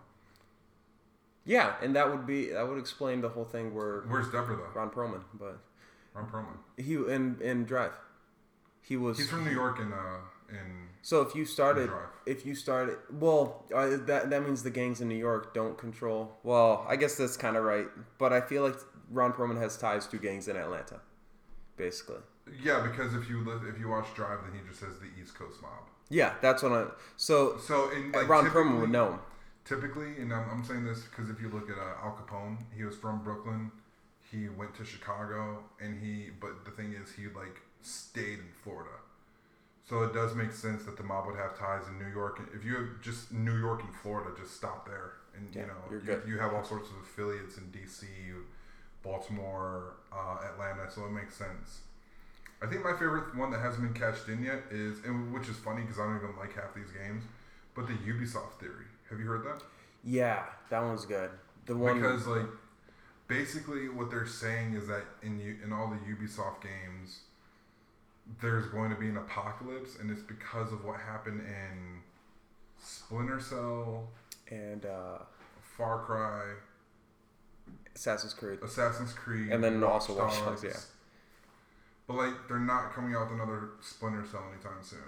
[SPEAKER 1] yeah, and that would be that would explain the whole thing where
[SPEAKER 2] Where's Deborah though?
[SPEAKER 1] Ron Perlman, but
[SPEAKER 2] Ron Perlman.
[SPEAKER 1] he in in Drive, he was.
[SPEAKER 2] He's from New York and uh in
[SPEAKER 1] So if you started, if you started, well, uh, that that means the gangs in New York don't control. Well, I guess that's kind of right, but I feel like Ron Perlman has ties to gangs in Atlanta, basically.
[SPEAKER 2] Yeah, because if you li- if you watch Drive, then he just says the East Coast mob.
[SPEAKER 1] Yeah, that's what I. So
[SPEAKER 2] So in like
[SPEAKER 1] Ron Perlman would know.
[SPEAKER 2] Typically, and I'm, I'm saying this because if you look at uh, Al Capone, he was from Brooklyn. He went to Chicago, and he. But the thing is, he like stayed in Florida. So it does make sense that the mob would have ties in New York. If you have just New York and Florida, just stop there, and
[SPEAKER 1] Yeah,
[SPEAKER 2] you know you, you have all sorts of affiliates in D.C., Baltimore, uh, Atlanta. So it makes sense. I think my favorite one that hasn't been cashed in yet is, and which is funny because I don't even like half these games, but the Ubisoft theory. Have you heard that?
[SPEAKER 1] Yeah, that one's good. The one
[SPEAKER 2] because like basically what they're saying is that in U- in all the Ubisoft games there's going to be an apocalypse and it's because of what happened in Splinter Cell,
[SPEAKER 1] and uh,
[SPEAKER 2] Far Cry,
[SPEAKER 1] Assassin's Creed.
[SPEAKER 2] Assassin's Creed,
[SPEAKER 1] And then
[SPEAKER 2] Watch
[SPEAKER 1] also Watch Dogs, yeah.
[SPEAKER 2] But like they're not coming out with another Splinter Cell anytime soon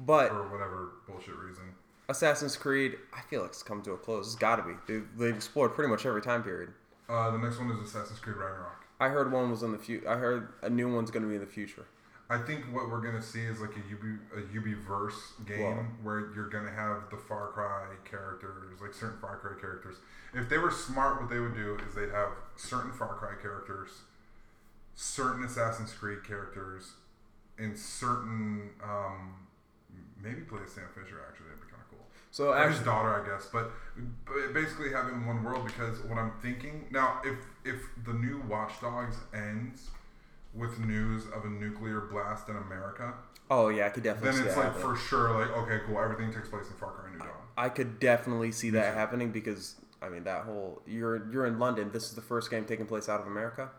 [SPEAKER 1] But
[SPEAKER 2] for whatever bullshit reason.
[SPEAKER 1] Assassin's Creed, I feel like it's come to a close. It's got to be. They've, they've explored pretty much every time period.
[SPEAKER 2] Uh, the next one is Assassin's Creed Ragnarok.
[SPEAKER 1] I heard one was in the future. I heard a new one's going to be in the future.
[SPEAKER 2] I think what we're gonna see is like a UB a UBverse game
[SPEAKER 1] Wow.
[SPEAKER 2] where you're gonna have the Far Cry characters, like certain Far Cry characters. If they were smart, what they would do is they'd have certain Far Cry characters, certain Assassin's Creed characters, and certain um, maybe play as Sam Fisher. Actually, that'd be kind of cool.
[SPEAKER 1] So
[SPEAKER 2] Or his daughter, I guess, but, but basically have it in one world because what I'm thinking now, if if the new Watch Dogs ends with news of a nuclear blast in America,
[SPEAKER 1] oh yeah, I could definitely
[SPEAKER 2] then it's like for sure, like okay, cool, everything takes place in Far Cry New Dawn.
[SPEAKER 1] I could definitely see that happening because I mean that whole you're you're in London. This is the first game taking place out of America.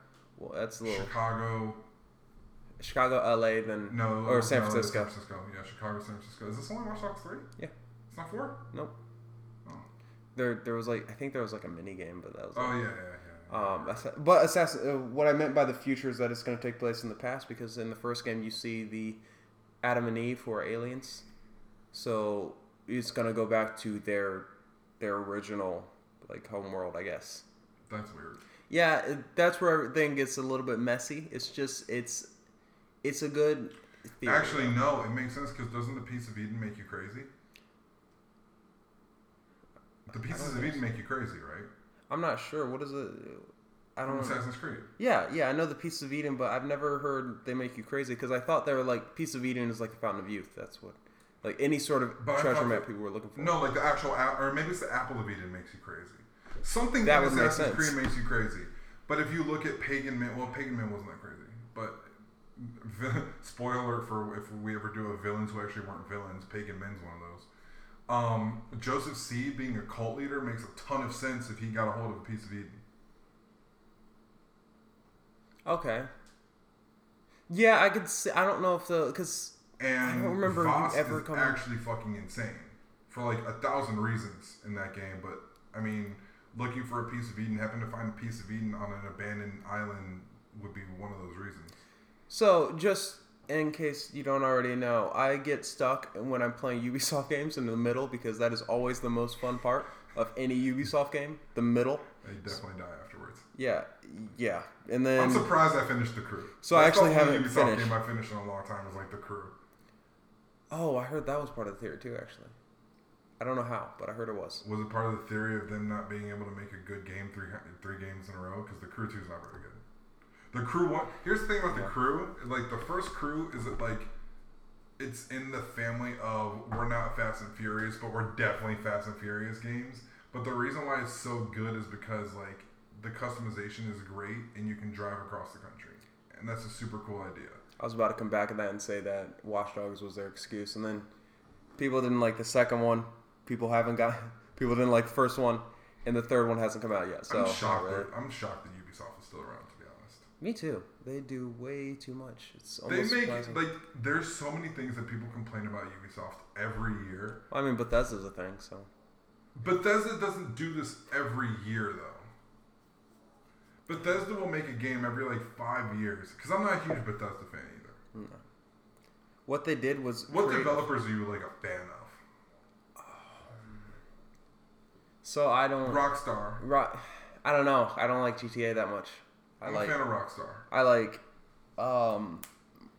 [SPEAKER 1] Well, that's a little
[SPEAKER 2] Chicago,
[SPEAKER 1] Chicago, LA, then
[SPEAKER 2] no,
[SPEAKER 1] or San
[SPEAKER 2] no,
[SPEAKER 1] Francisco.
[SPEAKER 2] San Francisco, yeah, Chicago, San Francisco. Is this only Watch Dogs three?
[SPEAKER 1] Yeah.
[SPEAKER 2] it's not four.
[SPEAKER 1] Nope.
[SPEAKER 2] Oh,
[SPEAKER 1] There there was like I think there was like a mini game, but that was.
[SPEAKER 2] oh
[SPEAKER 1] it.
[SPEAKER 2] yeah, yeah, yeah.
[SPEAKER 1] Um, but Assassin, uh, what I meant by the future is that it's going to take place in the past because in the first game you see the Adam and Eve who are aliens, so it's going to go back to their their original like home world, I guess.
[SPEAKER 2] That's weird.
[SPEAKER 1] Yeah, it, that's where everything gets a little bit messy. It's just it's it's a good. Theory,
[SPEAKER 2] Actually, no, it makes sense because doesn't the piece of Eden make you crazy? The pieces of Eden make you crazy, right?
[SPEAKER 1] I'm not sure. What is it? I don't.
[SPEAKER 2] From. Assassin's Creed.
[SPEAKER 1] Yeah, yeah, I know the Piece of Eden, but I've never heard they make you crazy because I thought they were like Piece of Eden is like the fountain of youth. That's what, like any sort of
[SPEAKER 2] But
[SPEAKER 1] treasure map people were looking for.
[SPEAKER 2] No, like the actual, or maybe it's the apple of Eden makes you crazy. Something
[SPEAKER 1] That would make
[SPEAKER 2] Assassin's
[SPEAKER 1] sense.
[SPEAKER 2] Creed makes you crazy. But if you look at Pagan Min, well, Pagan Min wasn't that crazy. But [laughs] spoiler for if we ever do a villains who actually weren't villains, Pagan Min's one of those. Um, Joseph Seed being a cult leader makes a ton of sense if he got a hold of a piece of Eden.
[SPEAKER 1] Okay. Yeah, I could. See, I don't know if the because
[SPEAKER 2] And
[SPEAKER 1] I don't remember
[SPEAKER 2] Vaas
[SPEAKER 1] ever
[SPEAKER 2] is
[SPEAKER 1] coming-
[SPEAKER 2] actually fucking insane for like a thousand reasons in that game. But I mean, looking for a piece of Eden, happen to find a piece of Eden on an abandoned island would be one of those reasons.
[SPEAKER 1] so just in case you don't already know, I get stuck when I'm playing Ubisoft games in the middle because that is always the most fun part of any Ubisoft game. The middle.
[SPEAKER 2] You definitely die afterwards.
[SPEAKER 1] Yeah, yeah, and then I'm
[SPEAKER 2] surprised I finished the crew.
[SPEAKER 1] So I actually haven't
[SPEAKER 2] Ubisoft
[SPEAKER 1] finished.
[SPEAKER 2] game I finished in a long time was like the crew.
[SPEAKER 1] oh, I heard that was part of the theory too. Actually, I don't know how, but I heard it was.
[SPEAKER 2] Was it part of the theory of them not being able to make a good game three three games in a row? Because the crew two is not very good. The crew one. Here's the thing about the crew. Like the first crew is it like it's in the family of we're not Fast and Furious, but we're definitely Fast and Furious games. But the reason why it's so good is because like the customization is great and you can drive across the country. and that's a super cool idea.
[SPEAKER 1] I was about to come back at that and say that Watch Dogs was their excuse, and then people didn't like the second one. People haven't got. [laughs] People didn't like the first one, and the third one hasn't come out yet. So
[SPEAKER 2] I'm shocked.
[SPEAKER 1] really.
[SPEAKER 2] that- I'm shocked that Ubisoft is still around. To be honest,
[SPEAKER 1] Me too. They do way too much. It's
[SPEAKER 2] they make
[SPEAKER 1] surprising.
[SPEAKER 2] like there's so many things that people complain about Ubisoft every year.
[SPEAKER 1] I mean, Bethesda's a thing, so
[SPEAKER 2] Bethesda doesn't do this every year though. Bethesda will make a game every like five years because I'm not a huge Bethesda fan either. No.
[SPEAKER 1] what they did was
[SPEAKER 2] What
[SPEAKER 1] create-
[SPEAKER 2] developers are you like a fan of?
[SPEAKER 1] So I don't.
[SPEAKER 2] Rockstar.
[SPEAKER 1] Ro- I don't know. I don't like GTA that much. I
[SPEAKER 2] I'm
[SPEAKER 1] like.
[SPEAKER 2] a fan of Rockstar.
[SPEAKER 1] I like um,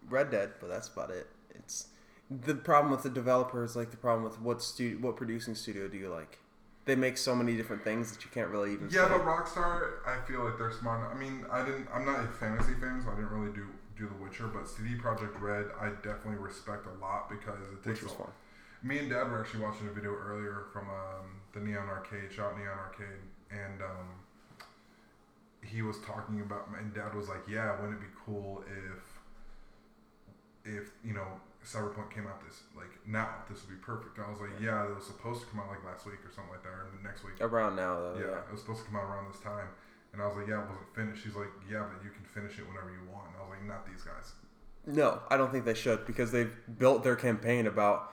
[SPEAKER 1] Red Dead, but that's about it. It's the problem with the developers, like the problem with what studio, what producing studio do you like? They make so many different things that you can't really even.
[SPEAKER 2] Yeah, but Rockstar, I feel like they're smart. I mean, I didn't. I'm not a fantasy fan, so I didn't really do do The Witcher. But CD Projekt Red, I definitely respect a lot because it takes
[SPEAKER 1] which was fun.
[SPEAKER 2] Me and Dad were actually watching a video earlier from um, the Neon Arcade, shot Neon Arcade, and um, he was talking about. And Dad was like, "Yeah, wouldn't it be cool if, if you know, Cyberpunk came out this like now? This would be perfect." And I was like, "Yeah, it was supposed to come out like last week or something like that, or next week."
[SPEAKER 1] Around now, though.
[SPEAKER 2] yeah,
[SPEAKER 1] Yeah.
[SPEAKER 2] it was supposed to come out around this time." And I was like, "Yeah, it wasn't finished." She's like, "Yeah, but you can finish it whenever you want." And I was like, "Not these guys."
[SPEAKER 1] No, I don't think they should because they've built their campaign about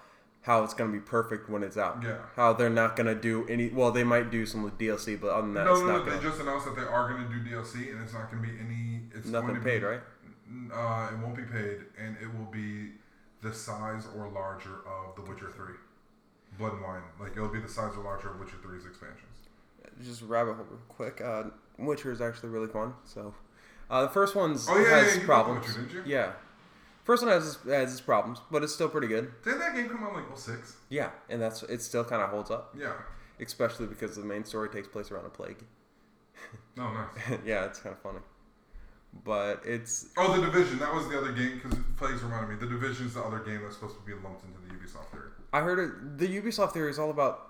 [SPEAKER 1] how it's going to be perfect when it's out.
[SPEAKER 2] Yeah.
[SPEAKER 1] How they're not going to do any. Well, they might do some with DLC, but other than that,
[SPEAKER 2] no,
[SPEAKER 1] it's
[SPEAKER 2] no,
[SPEAKER 1] not
[SPEAKER 2] no. They just announced that they are going to do DLC, and it's not going to be any. It's
[SPEAKER 1] Nothing
[SPEAKER 2] going to
[SPEAKER 1] paid,
[SPEAKER 2] be,
[SPEAKER 1] right?
[SPEAKER 2] Uh, it won't be paid, and it will be the size or larger of The Witcher Three, Blood and Wine. Like it'll be the size or larger of Witcher 3's expansions.
[SPEAKER 1] Just rabbit hole real quick. Uh, Witcher is actually really fun. So, uh, the first one's
[SPEAKER 2] Oh, yeah, yeah,
[SPEAKER 1] has
[SPEAKER 2] played The
[SPEAKER 1] problems.
[SPEAKER 2] Witcher, didn't you?
[SPEAKER 1] Yeah, first one has its, has its problems, but it's still pretty good.
[SPEAKER 2] Didn't that game come out like 06?
[SPEAKER 1] Yeah, and that's it. Still kind of holds up,
[SPEAKER 2] Yeah.
[SPEAKER 1] especially because the main story takes place around a plague.
[SPEAKER 2] No, [laughs] oh, nice. [laughs]
[SPEAKER 1] yeah, it's kind of funny, but it's
[SPEAKER 2] Oh, The Division. That was the other game because Plagues reminded me. The Division is the other game that's supposed to be lumped into the Ubisoft theory.
[SPEAKER 1] I heard it, the Ubisoft theory is all about.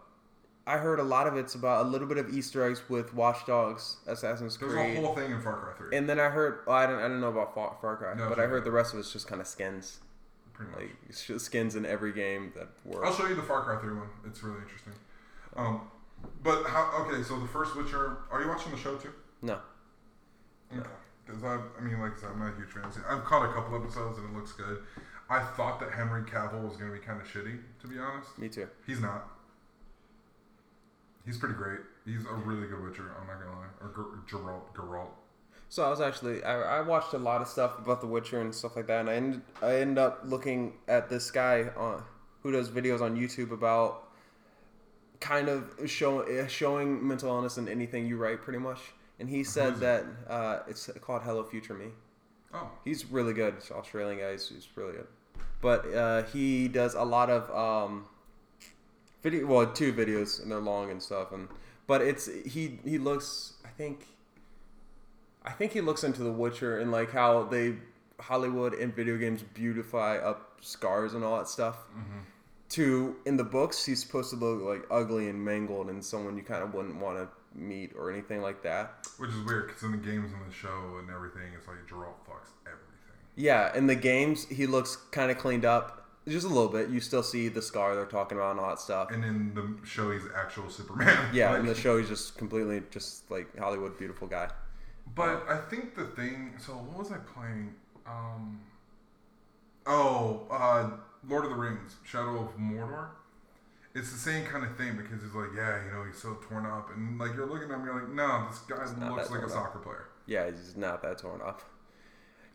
[SPEAKER 1] I heard a lot of it's about a little bit of Easter eggs with Watch Dogs, Assassin's
[SPEAKER 2] There's
[SPEAKER 1] Creed,
[SPEAKER 2] a whole thing in Far Cry 3.
[SPEAKER 1] and then I heard well, I don't I don't know about Far, Far Cry,
[SPEAKER 2] No,
[SPEAKER 1] but I heard the rest of it's just kind of skins,
[SPEAKER 2] pretty much.
[SPEAKER 1] like skins in every game that works.
[SPEAKER 2] I'll show you the Far Cry 3 one. It's really interesting. Um, but how? Okay, so the first Witcher. Are you watching the show too?
[SPEAKER 1] No,
[SPEAKER 2] Okay. Because I, I mean, like I said, I'm not a huge fan. I've caught a couple episodes and it looks good. I thought that Henry Cavill was going to be kind of shitty, to be honest.
[SPEAKER 1] me too.
[SPEAKER 2] He's not. He's pretty great. He's a really good Witcher. I'm not gonna lie. Or Ger- Geralt. Geralt.
[SPEAKER 1] So I was actually I, I watched a lot of stuff about The Witcher and stuff like that, and I ended, I ended up looking at this guy on, who does videos on YouTube about kind of show, eh, showing mental illness in anything you write, pretty much. And he said that uh, it's called Hello Future Me.
[SPEAKER 2] Oh,
[SPEAKER 1] He's really good. He's Australian guy. He's, he's really good. But uh, he does a lot of um, video. Well, two videos and they're long and stuff. And but it's he he looks. I think. I think he looks into The Witcher and like how they Hollywood and video games beautify up scars and all that stuff. Mm-hmm. To in the books, he's supposed to look like ugly and mangled and someone you kind of wouldn't want to meet or anything like that.
[SPEAKER 2] which is weird because in the games and the show and everything, it's like Geralt fucks everything.
[SPEAKER 1] Yeah, in the games, he looks kind of cleaned up, just a little bit. You still see the scar they're talking about and all that stuff.
[SPEAKER 2] And in the show, he's actual Superman.
[SPEAKER 1] Yeah, [laughs]
[SPEAKER 2] Like-
[SPEAKER 1] in the show, he's just completely just like Hollywood beautiful guy.
[SPEAKER 2] But I think the thing. So what was I playing? Um. Oh, uh, Lord of the Rings: Shadow of Mordor. It's the same kind of thing because he's like, yeah, you know, he's so torn up, and like you're looking at him, you're like, no, this guy looks like a
[SPEAKER 1] up.
[SPEAKER 2] soccer player.
[SPEAKER 1] Yeah, he's not that torn up.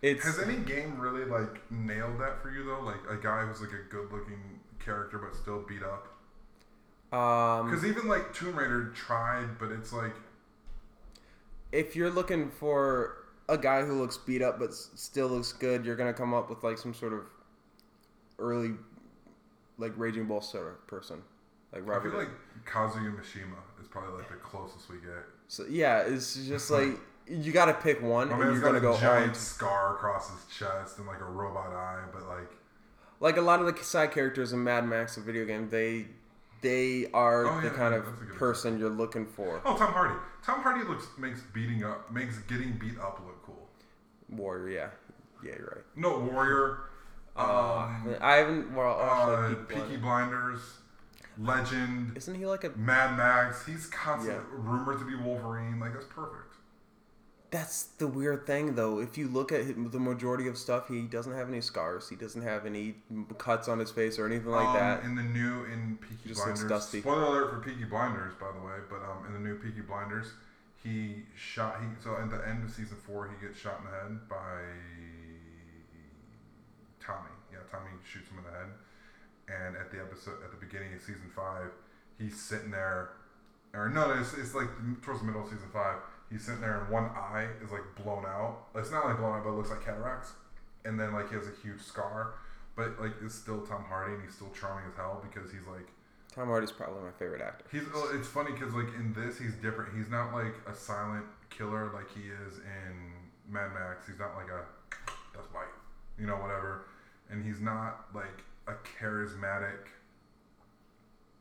[SPEAKER 1] It's
[SPEAKER 2] Has any game really like nailed that for you though? Like a guy who's like a good-looking character but still beat up.
[SPEAKER 1] um,
[SPEAKER 2] Because even like Tomb Raider tried, but it's like
[SPEAKER 1] if you're looking for a guy who looks beat up but still looks good, you're gonna come up with like some sort of early, like Raging Bull sort of person, like
[SPEAKER 2] I feel like Kazuya Mishima is probably like the closest we get.
[SPEAKER 1] so yeah, it's just like you got to pick one,
[SPEAKER 2] My
[SPEAKER 1] and you're gonna go
[SPEAKER 2] a giant scar across his chest and like a robot eye, but like
[SPEAKER 1] like a lot of the side characters in Mad Max, the video game, they they are
[SPEAKER 2] Oh,
[SPEAKER 1] the
[SPEAKER 2] yeah,
[SPEAKER 1] kind of
[SPEAKER 2] that's a good
[SPEAKER 1] person you're looking for.
[SPEAKER 2] oh Tom Hardy. Tom Hardy looks makes beating up makes getting beat up look cool.
[SPEAKER 1] Warrior, yeah, Yeah, you're right.
[SPEAKER 2] No, Warrior.
[SPEAKER 1] Uh,
[SPEAKER 2] Um,
[SPEAKER 1] I haven't. Well,
[SPEAKER 2] uh, Peaky
[SPEAKER 1] Peaky
[SPEAKER 2] Blinders, Legend,
[SPEAKER 1] Isn't he like a?
[SPEAKER 2] Mad Max. He's constantly
[SPEAKER 1] Yeah.
[SPEAKER 2] rumored to be Wolverine. Like that's perfect.
[SPEAKER 1] That's the weird thing, though. If you look at the majority of stuff, he doesn't have any scars. He doesn't have any cuts on his face or anything like
[SPEAKER 2] um,
[SPEAKER 1] that.
[SPEAKER 2] In the new in Peaky
[SPEAKER 1] Just looks
[SPEAKER 2] Blinders.
[SPEAKER 1] dusty.
[SPEAKER 2] Spoiler alert for Peaky Blinders, by the way. But um, in the new Peaky Blinders, he shot. He so at the end of season four, he gets shot in the head by Tommy. Yeah, Tommy shoots him in the head. And at the episode, at the beginning of season five, he's sitting there, or no, it's, it's like towards the middle of season five. He's sitting there, and one eye is like blown out. It's not like blown out, but it looks like cataracts. And then like he has a huge scar, but like it's still Tom Hardy, and he's still charming as hell because he's like
[SPEAKER 1] Tom Hardy's probably my favorite actor.
[SPEAKER 2] He's. oh, It's funny because like in this, he's different. He's not like a silent killer like he is in Mad Max. He's not like a that's white, you know, whatever. And he's not like a charismatic.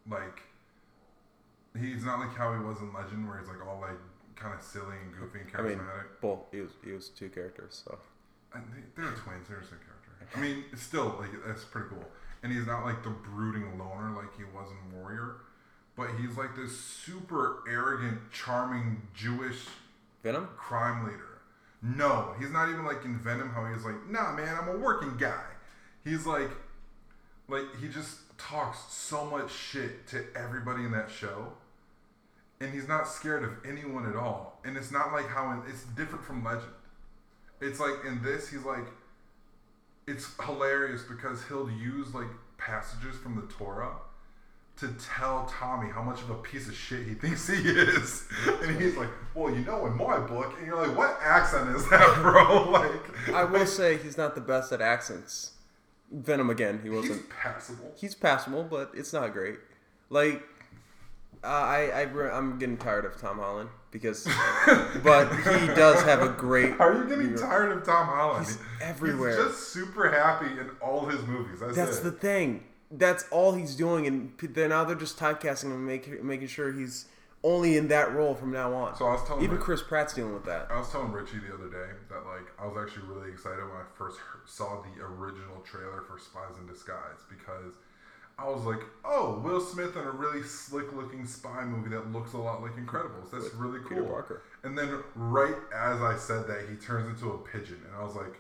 [SPEAKER 2] Like. He's not like how he was in Legend, where he's like all like kind of silly and goofy and charismatic.
[SPEAKER 1] I mean. Well, he was he was two characters, so
[SPEAKER 2] And they, they're twins. They're the same character. I mean, still like that's pretty cool. And he's not like the brooding loner like he was in Warrior, but he's like this super arrogant, charming Jewish
[SPEAKER 1] Venom.
[SPEAKER 2] crime leader. No, he's not even like in Venom. How he's like, nah, man, I'm a working guy. He's like, like he just talks so much shit to everybody in that show, and he's not scared of anyone at all. And it's not like how in, it's different from Legend. It's like in this, he's like, it's hilarious because he'll use like passages from the Torah to tell Tommy how much of a piece of shit he [laughs] thinks he is. And he's like, Well, you know, in my book, and you're like, What accent is that, [laughs] bro? Like,
[SPEAKER 1] I will say he's not the best at accents. Venom again, he wasn't.
[SPEAKER 2] He's passable.
[SPEAKER 1] He's passable, but it's not great. Like, uh, I, I I'm getting tired of Tom Holland because, [laughs] but he does have a great.
[SPEAKER 2] Are you getting tired of Tom Holland?
[SPEAKER 1] He's everywhere.
[SPEAKER 2] He's just super happy in all his movies. That's,
[SPEAKER 1] That's the thing. That's all he's doing, and then now they're just typecasting him and make, making sure he's only in that role from now on.
[SPEAKER 2] So I was telling
[SPEAKER 1] Even
[SPEAKER 2] Rick-
[SPEAKER 1] Chris Pratt's dealing with that.
[SPEAKER 2] I was telling Richie the other day that like I was actually really excited when I first saw the original trailer for Spies in Disguise because I was like, oh, Will Smith in a really slick looking spy movie that looks a lot like Incredibles. That's
[SPEAKER 1] With
[SPEAKER 2] really cool.
[SPEAKER 1] Peter Parker.
[SPEAKER 2] And then right as I said that, he turns into a pigeon, and I was like,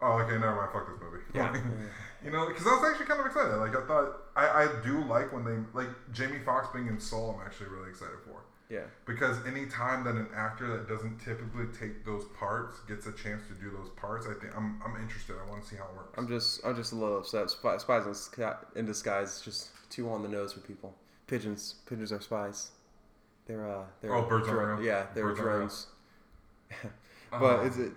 [SPEAKER 2] oh, okay, never mind. Fuck this movie.
[SPEAKER 1] Yeah. [laughs]
[SPEAKER 2] you know, because I was actually kind of excited. Like I thought, I, I do like when they like Jamie Foxx being in Soul. I'm actually really excited for
[SPEAKER 1] Yeah.
[SPEAKER 2] because any time that an actor that doesn't typically take those parts gets a chance to do those parts, I think I'm, I'm interested. I want to see how it works.
[SPEAKER 1] I'm just I'm just a little upset. Spy, spies in, Sky- in disguise is just too on the nose for people. Pigeons, pigeons are spies. They're uh they're
[SPEAKER 2] Oh, birds aren't real.
[SPEAKER 1] Yeah, they're
[SPEAKER 2] Birds
[SPEAKER 1] drones. [laughs] but
[SPEAKER 2] Um,
[SPEAKER 1] is it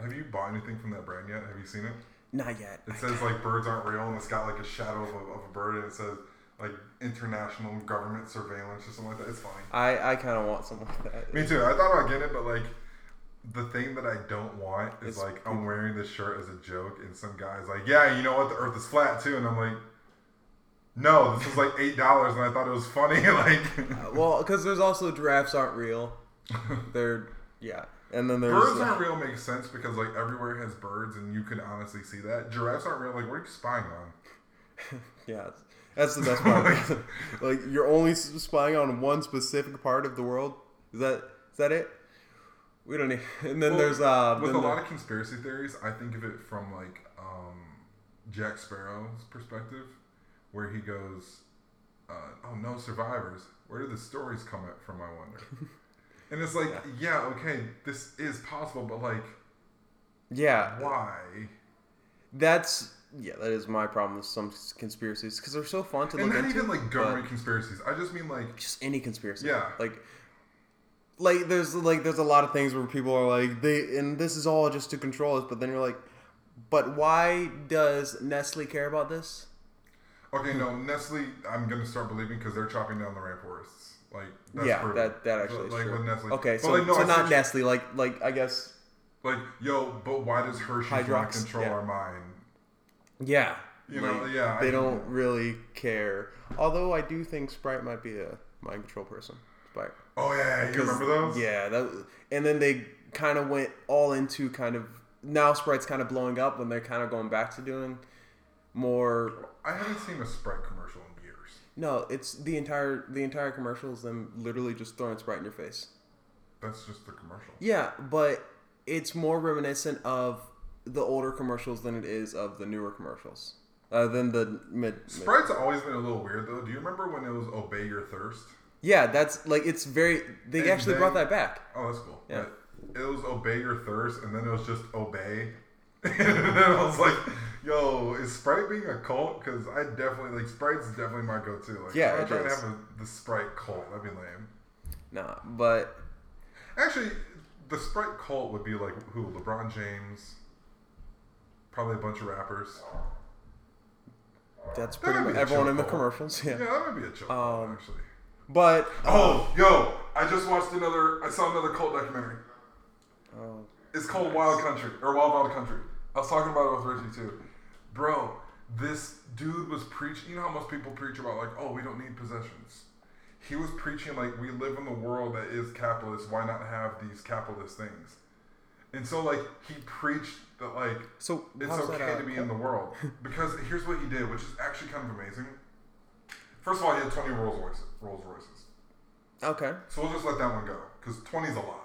[SPEAKER 2] Have you bought anything from that brand yet? Have you seen it?
[SPEAKER 1] not yet?
[SPEAKER 2] It says like birds aren't real, and it's got like a shadow of a, of a bird, and it says like international government surveillance or something like that. It's funny.
[SPEAKER 1] I I kind of want something like that.
[SPEAKER 2] Me too. I thought about getting it, but like the thing that I don't want is
[SPEAKER 1] It's-
[SPEAKER 2] like I'm wearing this shirt as a joke, and some guy's like, "Yeah, you know what? The Earth is flat too," and I'm like. No, this was like eight dollars, and I thought it was funny. [laughs] like,
[SPEAKER 1] Uh, well, because there's also giraffes aren't real. [laughs] They're yeah, and then there's
[SPEAKER 2] birds
[SPEAKER 1] uh,
[SPEAKER 2] aren't real makes sense because like everywhere has birds, and you can honestly see that. Giraffes aren't real. Like, what are you spying on? [laughs]
[SPEAKER 1] Yeah, that's the best part. [laughs] like you're only spying on one specific part of the world. Is that is that it? We don't need. [laughs] And then
[SPEAKER 2] Well,
[SPEAKER 1] there's uh
[SPEAKER 2] with a lot of conspiracy theories, I think of it from like um, Jack Sparrow's perspective, where he goes, uh, "Oh no, survivors! Where did the stories come from? I wonder." [laughs] and it's like, yeah. okay, this is possible, but like,
[SPEAKER 1] yeah.
[SPEAKER 2] why?
[SPEAKER 1] That's yeah. That is my problem with some conspiracies because they're so fun to
[SPEAKER 2] And
[SPEAKER 1] look
[SPEAKER 2] not
[SPEAKER 1] into.
[SPEAKER 2] even like government conspiracies. I just mean like,
[SPEAKER 1] just any conspiracy.
[SPEAKER 2] Yeah.
[SPEAKER 1] Like. Like there's like there's a lot of things where people are like they and this is all just to control us, but then you're like, but why does Nestle care about this?
[SPEAKER 2] okay, no, Nestle. I'm gonna start believing because they're chopping down the rainforests. Like, that's
[SPEAKER 1] yeah,
[SPEAKER 2] proven.
[SPEAKER 1] that that actually
[SPEAKER 2] like
[SPEAKER 1] is true.
[SPEAKER 2] with Nestle.
[SPEAKER 1] Okay,
[SPEAKER 2] But,
[SPEAKER 1] so,
[SPEAKER 2] like, no,
[SPEAKER 1] so not Nestle, like like I guess
[SPEAKER 2] Like, yo, but why does Hershey want
[SPEAKER 1] Hydrox,
[SPEAKER 2] to control
[SPEAKER 1] yeah.
[SPEAKER 2] our mind?
[SPEAKER 1] Yeah.
[SPEAKER 2] You know, yeah,
[SPEAKER 1] They
[SPEAKER 2] can-
[SPEAKER 1] don't really care. Although I do think Sprite might be a mind control person. Sprite.
[SPEAKER 2] Oh yeah, you remember those?
[SPEAKER 1] Yeah, that and then they kind of went all into kind of now Sprite's kind of blowing up when they're kind of going back to doing more.
[SPEAKER 2] I haven't seen a Sprite commercial in years.
[SPEAKER 1] No, it's the entire the entire commercial is them literally just throwing Sprite in your face.
[SPEAKER 2] That's just the commercial.
[SPEAKER 1] Yeah, but it's more reminiscent of the older commercials than it is of the newer commercials. Uh, than the mid, mid.
[SPEAKER 2] Sprite's always been a little weird though. Do you remember when it was "Obey Your Thirst"?
[SPEAKER 1] Yeah, that's like it's very. They
[SPEAKER 2] And
[SPEAKER 1] actually
[SPEAKER 2] then-
[SPEAKER 1] brought that back.
[SPEAKER 2] Oh, that's cool.
[SPEAKER 1] Yeah.
[SPEAKER 2] But it was "Obey Your Thirst," and then it was just "Obey." [laughs] and then I was like, "Yo, is Sprite being a cult? Because I definitely like Sprite's definitely my go-to. Like,
[SPEAKER 1] Yeah,
[SPEAKER 2] I'm trying to have a, the Sprite cult. That'd be lame.
[SPEAKER 1] Nah, but
[SPEAKER 2] Actually, the Sprite cult would be like who? LeBron James. Probably a bunch of rappers.
[SPEAKER 1] that's pretty
[SPEAKER 2] might
[SPEAKER 1] much everyone in the commercials.
[SPEAKER 2] Yeah,
[SPEAKER 1] Yeah.
[SPEAKER 2] that might be a chill cult,
[SPEAKER 1] Um,
[SPEAKER 2] actually.
[SPEAKER 1] But
[SPEAKER 2] Oh, yo! I just watched another. I saw another cult documentary.
[SPEAKER 1] oh,
[SPEAKER 2] It's called Wild Country or Wild Wild Country. I was talking about it with Richie too, bro. This dude was preaching. You know how most people preach about like, oh, we don't need possessions. He was preaching like we live in the world that is capitalist. Why not have these capitalist things? And so like he preached that like
[SPEAKER 1] so
[SPEAKER 2] it's okay
[SPEAKER 1] that, uh,
[SPEAKER 2] to be in the world [laughs] because here's what he did, which is actually kind of amazing. First of all, he had 20 Rolls Royces. Rolls Royces.
[SPEAKER 1] Okay.
[SPEAKER 2] So we'll just let that one go because 20 is a lot.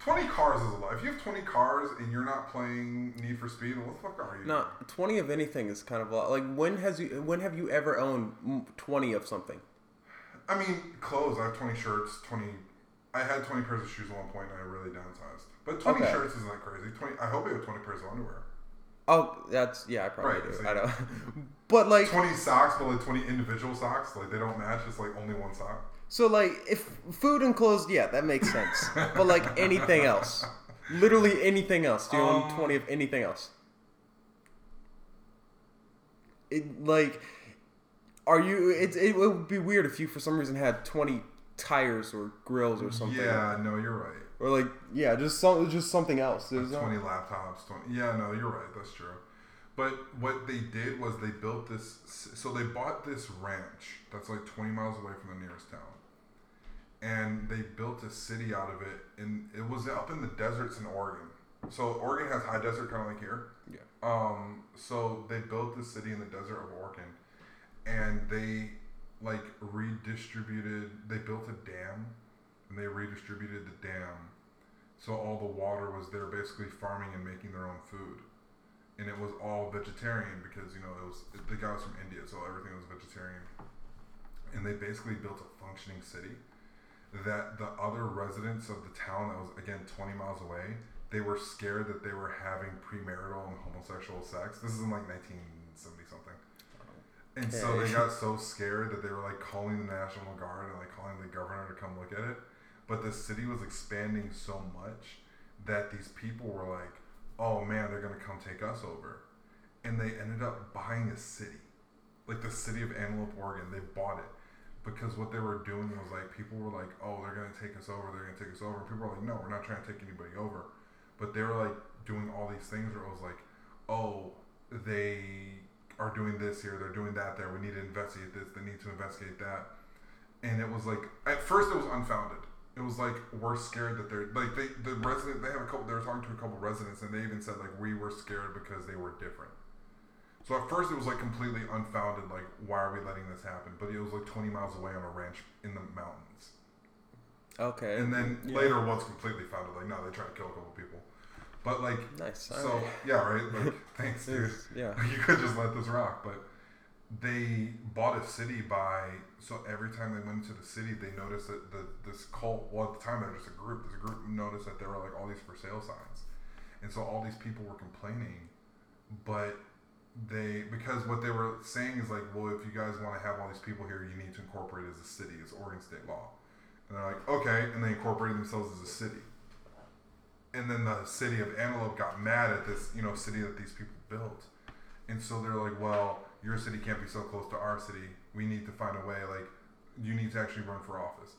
[SPEAKER 2] 20 cars is a lot. If you have 20 cars and you're not playing Need for Speed, what the fuck are you?
[SPEAKER 1] No, twenty of anything is kind of a lot. Like when has you when have you ever owned mm, twenty of something?
[SPEAKER 2] I mean, clothes. I have 20 shirts, 20. I had 20 pairs of shoes at one point and I really downsized. But 20
[SPEAKER 1] Okay.
[SPEAKER 2] shirts isn't that crazy. 20. I hope I have 20 pairs of underwear.
[SPEAKER 1] Oh, that's yeah, I probably
[SPEAKER 2] Right,
[SPEAKER 1] do.
[SPEAKER 2] so-
[SPEAKER 1] I know, [laughs] but like
[SPEAKER 2] 20 socks, but like 20 individual socks. Like they don't match. It's like only one sock.
[SPEAKER 1] so like if food and clothes, yeah, that makes sense. but like anything else, literally anything else. Do you own
[SPEAKER 2] Um,
[SPEAKER 1] twenty of anything else? It like, are you? It it would be weird if you for some reason had twenty tires or grills or something.
[SPEAKER 2] Yeah, no, you're right.
[SPEAKER 1] Or like yeah, just some just something else.
[SPEAKER 2] Like
[SPEAKER 1] There's no-
[SPEAKER 2] 20 laptops, 20. Yeah, no, you're right. That's true. But what they did was they built this. So they bought this ranch that's like 20 miles away from the nearest town. And they built a city out of it. And it was up in the deserts in Oregon. So Oregon has high desert, kind of like here.
[SPEAKER 1] Yeah.
[SPEAKER 2] Um, so they built this city in the desert of Oregon. And they like redistributed, they built a dam. And they redistributed the dam so all the water was there basically farming and making their own food. And it was all vegetarian because, you know, it was the guy was from India, so everything was vegetarian. And they basically built a functioning city that the other residents of the town that was again 20 miles away, they were scared that they were having premarital and homosexual sex. This is in like 1970 something. And so they got so scared that they were like calling the National Guard and like calling the governor to come look at it. But the city was expanding so much that these people were like, oh man, they're going to come take us over. And they ended up buying a city. Like the city of Antelope, Oregon. They bought it. Because what they were doing was like, people were like, oh, they're going to take us over. They're going to take us over. And people were like, no, we're not trying to take anybody over. But they were like doing all these things where it was like, oh, they are doing this here, they're doing that there. We need to investigate this. They need to investigate that. And it was like at first it was unfounded. It was like we're scared that they're like they the resident they have a couple they were talking to a couple residents and they even said like we were scared because they were different. So at first it was like completely unfounded, like why are we letting this happen? But it was like 20 miles away on a ranch in the mountains.
[SPEAKER 1] Okay.
[SPEAKER 2] And then
[SPEAKER 1] yeah.
[SPEAKER 2] later it was completely founded, like no, they tried to kill a couple people. But like
[SPEAKER 1] Nice.
[SPEAKER 2] so
[SPEAKER 1] alright.
[SPEAKER 2] yeah, right. Like [laughs] thanks, dude.
[SPEAKER 1] Yeah. [laughs]
[SPEAKER 2] You could just let this rock, but they bought a city by so every time they went into the city, they noticed that the this cult. Well, at the time they were just a group. This group noticed that there were like all these for sale signs, and so all these people were complaining, but they because what they were saying is like, well, if you guys want to have all these people here, you need to incorporate as a city, as Oregon state law, and they're like, okay, and they incorporated themselves as a city and then the city of Antelope got mad at this, you know, city that these people built, and so they're like, well, your city can't be so close to our city. We need to find a way. Like, you need to actually run for office.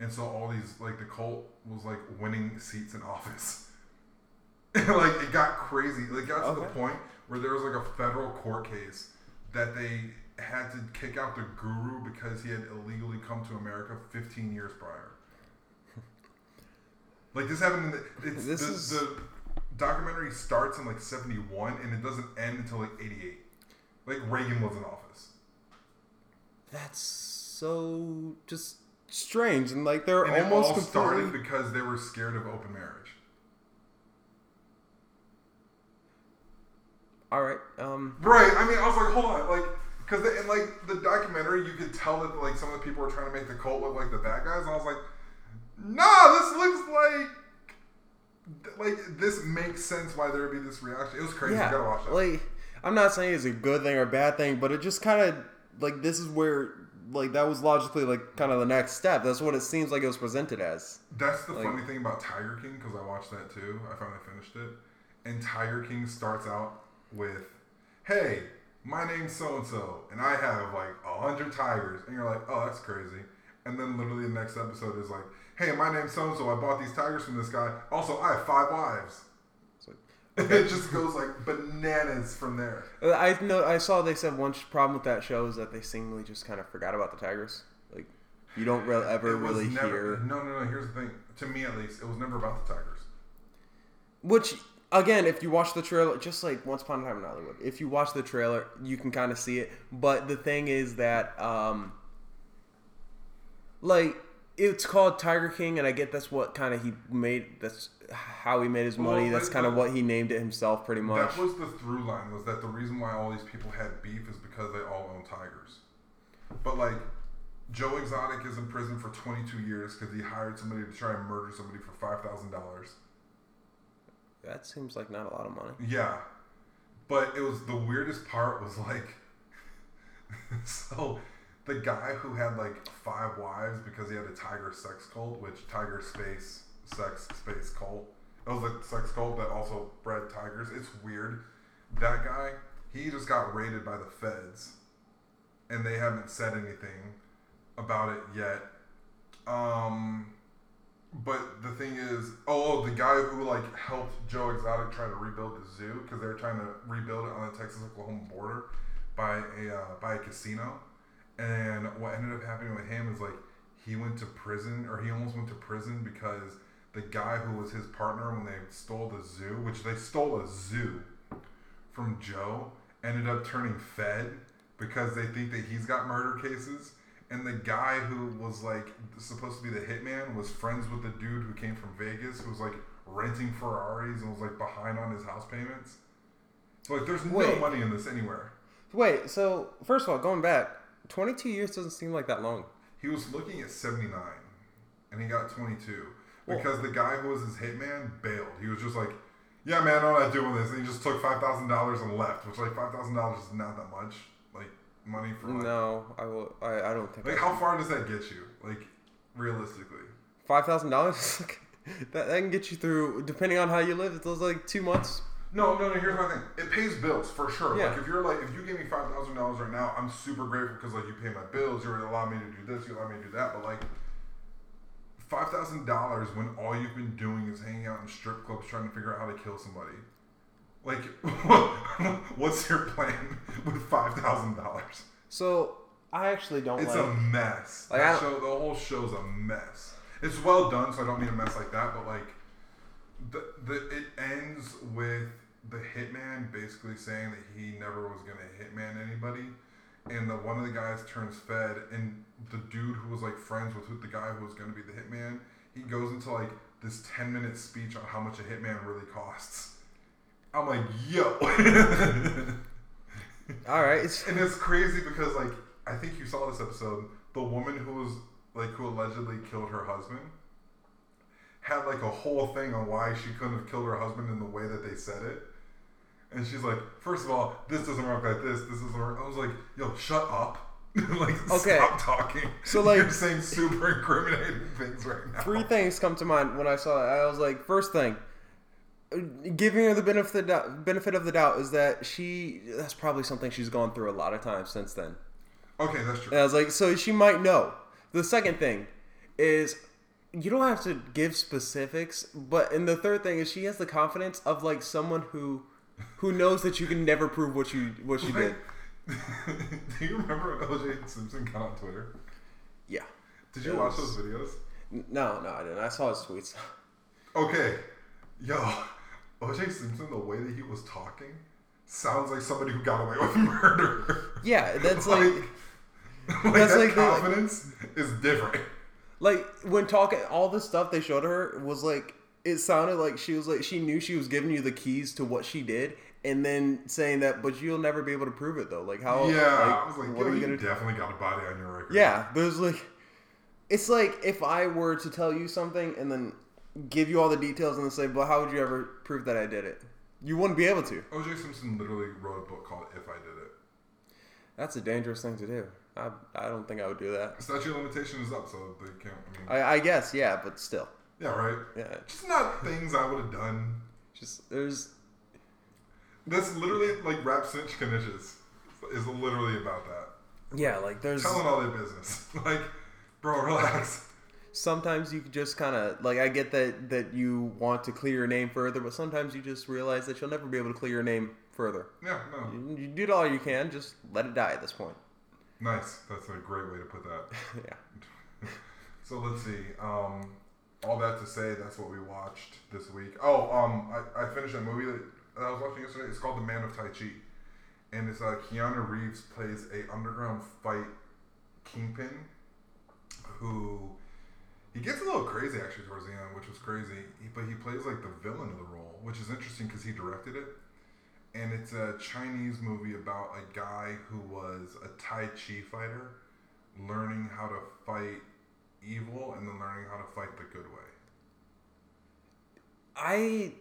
[SPEAKER 2] And so all these, like, the cult was like winning seats in [laughs] office. [laughs] like it got crazy. Like, it got to the point where there was like a federal court case that they had to kick out the guru because he had illegally come to America 15 years prior. Like this happened in the it's
[SPEAKER 1] This
[SPEAKER 2] the,
[SPEAKER 1] is-
[SPEAKER 2] the documentary starts in like 71 and it doesn't end until like 88. Like Reagan was in office.
[SPEAKER 1] That's so just strange and like they're
[SPEAKER 2] And
[SPEAKER 1] almost
[SPEAKER 2] all
[SPEAKER 1] completely.
[SPEAKER 2] started because they were scared of open marriage.
[SPEAKER 1] All right. Um.
[SPEAKER 2] Right. I mean, I was like, hold on, like, because in like the documentary, you could tell that like some of the people were trying to make the cult look like the bad guys, and I was like, nah, this looks like. Like this makes sense why there would be this reaction. It was crazy.
[SPEAKER 1] Yeah.
[SPEAKER 2] You gotta watch that.
[SPEAKER 1] Like, I'm not saying it's a good thing or a bad thing, but it just kind of like this is where like that was logically like kind of the next step. That's what it seems like it was presented as.
[SPEAKER 2] That's the
[SPEAKER 1] Like-
[SPEAKER 2] funny thing about Tiger King because I watched that too. I finally finished it, and Tiger King starts out with, "Hey, my name's so and so, and I have like a hundred tigers," and you're like, "Oh, that's crazy." And then literally the next episode is like, "Hey, my name's so and so. I bought these tigers from this guy. Also, I have five wives."
[SPEAKER 1] Like, [laughs]
[SPEAKER 2] it just goes like bananas from there.
[SPEAKER 1] Uh, I know. I saw they said one problem with that show is that they seemingly just kind of forgot about the tigers. Like, you don't re- ever really
[SPEAKER 2] never,
[SPEAKER 1] hear.
[SPEAKER 2] No, no, no. Here's the thing. To me, at least, it was never about the tigers.
[SPEAKER 1] Which again, if you watch the trailer, just like Once Upon a Time in Hollywood, if you watch the trailer, you can kind of see it. But the thing is that, um, like, it's called Tiger King, and I get that's what kind of he made. That's how he made his money.
[SPEAKER 2] Well,
[SPEAKER 1] that's kind of what he named it himself, pretty much.
[SPEAKER 2] That was the through line was that the reason why all these people had beef is because they all own tigers. But like Joe Exotic is in prison for 22 years because he hired somebody to try and murder somebody for five thousand dollars.
[SPEAKER 1] That seems like not a lot of money.
[SPEAKER 2] Yeah, but it was the weirdest part was like, [laughs] so the guy who had like five wives because he had a tiger sex cult, which tiger space sex space cult. It was a sex cult that also bred tigers. It's weird. That guy, he just got raided by the feds, and they haven't said anything about it yet. Um, but the thing is, oh, oh, the guy who like helped Joe Exotic try to rebuild the zoo because they were trying to rebuild it on the Texas Oklahoma border by a uh, by a casino, and what ended up happening with him is like he went to prison or he almost went to prison because the guy who was his partner when they stole the zoo, which they stole a zoo from Joe, ended up turning Fed because they think that he's got murder cases. And the guy who was like supposed to be the hitman was friends with the dude who came from Vegas, who was like renting Ferraris and was like behind on his house payments. So like, there's no
[SPEAKER 1] Wait.
[SPEAKER 2] money in this anywhere.
[SPEAKER 1] Wait, so first of all, going back, 22 years doesn't seem like that long.
[SPEAKER 2] He was looking at 79, and he got 22
[SPEAKER 1] Well-
[SPEAKER 2] because the guy who was his hitman bailed. He was just like, "Yeah, man, I'm not doing this," and he just took five thousand dollars and left. Which like five thousand dollars is not that much, like money for like,
[SPEAKER 1] No, I will. I, I don't think.
[SPEAKER 2] like
[SPEAKER 1] I-
[SPEAKER 2] how far does that get you? Like realistically,
[SPEAKER 1] Five thousand dollars. [laughs] That, that can get you through, depending on how you live. It's like two months.
[SPEAKER 2] No, no, no. Here's my thing. It pays bills for sure.
[SPEAKER 1] Yeah.
[SPEAKER 2] Like if you're like, if you give me five thousand dollars right now, I'm super grateful because like you pay my bills, you allow me to do this, you allow me to do that. But like five thousand dollars when all you've been doing is hanging out in strip clubs trying to figure out how to kill somebody. Like, [laughs] what's your plan [laughs] with five thousand dollars?
[SPEAKER 1] So I actually don't
[SPEAKER 2] It's
[SPEAKER 1] like.
[SPEAKER 2] a mess.
[SPEAKER 1] Like,
[SPEAKER 2] that
[SPEAKER 1] I-
[SPEAKER 2] show, the whole show's a mess. It's well done, so I don't mean a mess like that. But like, the the it ends with the hitman basically saying that he never was gonna hitman anybody, and the one of the guys turns fed, and the dude who was like friends with the guy who was gonna be the hitman, he goes into like this ten minute speech on how much a hitman really costs. I'm like, yo. [laughs]
[SPEAKER 1] all right. It's,
[SPEAKER 2] And it's crazy because like I think you saw this episode. The woman who was like who allegedly killed her husband had like a whole thing on why she couldn't have killed her husband in the way that they said it. And she's like, first of all, this doesn't work like this. This doesn't work. I was like, yo, shut up. [laughs] like,
[SPEAKER 1] Okay.
[SPEAKER 2] stop talking.
[SPEAKER 1] So, like-
[SPEAKER 2] you're saying super incriminating things right now.
[SPEAKER 1] three things come to mind when I saw it. I was like, first thing, giving her the benefit of the doubt, benefit of the doubt is that she that's probably something she's gone through a lot of times since then.
[SPEAKER 2] Okay, that's true.
[SPEAKER 1] And I was like, so she might know. The second thing is you don't have to give specifics, but and the third thing is she has the confidence of like someone who who knows that you can never prove what you what you did. [laughs]
[SPEAKER 2] Do you remember when OJ Simpson got on Twitter?
[SPEAKER 1] Yeah.
[SPEAKER 2] Did you watch those videos?
[SPEAKER 1] No, no, I didn't. I saw his tweets.
[SPEAKER 2] Okay, yo, [laughs] OJ Simpson, the way that he was talking, sounds like somebody who got away with [laughs] murder.
[SPEAKER 1] Yeah, that's like,
[SPEAKER 2] like
[SPEAKER 1] That's
[SPEAKER 2] that
[SPEAKER 1] like the-
[SPEAKER 2] confidence is different.
[SPEAKER 1] like when talking all the stuff they showed her was like it sounded like she was like she knew she was giving you the keys to what she did and then saying that but you'll never be able to prove it though like how
[SPEAKER 2] yeah, I was
[SPEAKER 1] like,
[SPEAKER 2] like,
[SPEAKER 1] what
[SPEAKER 2] yo,
[SPEAKER 1] are you
[SPEAKER 2] you
[SPEAKER 1] gonna do
[SPEAKER 2] definitely got a body on your record.
[SPEAKER 1] yeah there's like it's like if i were to tell you something and then give you all the details and then say but how would you ever prove that i did it you wouldn't be able to
[SPEAKER 2] OJ Simpson literally wrote a book called If I Did It.
[SPEAKER 1] that's a dangerous thing to do i, I don't think i would do that
[SPEAKER 2] Statute of limitation is up, so they can't. I mean,
[SPEAKER 1] I, I guess yeah but still
[SPEAKER 2] yeah, right.
[SPEAKER 1] yeah
[SPEAKER 2] Just not things I would have done.
[SPEAKER 1] just there's
[SPEAKER 2] That's literally like Rapp Snitch Knishes is literally about that.
[SPEAKER 1] yeah like there's
[SPEAKER 2] Telling all their business. [laughs] like, bro, relax.
[SPEAKER 1] sometimes you just kind of like I get that that you want to clear your name further, but sometimes you just realize that you'll never be able to clear your name further.
[SPEAKER 2] Yeah, no.
[SPEAKER 1] You, you did all you can, just let it die at this point.
[SPEAKER 2] Nice. That's a great way to put that. [laughs]
[SPEAKER 1] yeah. [laughs]
[SPEAKER 2] So let's see. Um, all that to say, that's what we watched this week. Oh, um, I, I finished a movie that I was watching yesterday. It's called The Man of Tai Chi, and it's uh, Keanu Reeves plays a underground fight kingpin, who he gets a little crazy actually towards the end, which was crazy. He, but he plays like the villain of the role, which is interesting because he directed it. And it's a Chinese movie about a guy who was a Tai Chi fighter, learning how to fight evil and then learning how to fight the good way.
[SPEAKER 1] I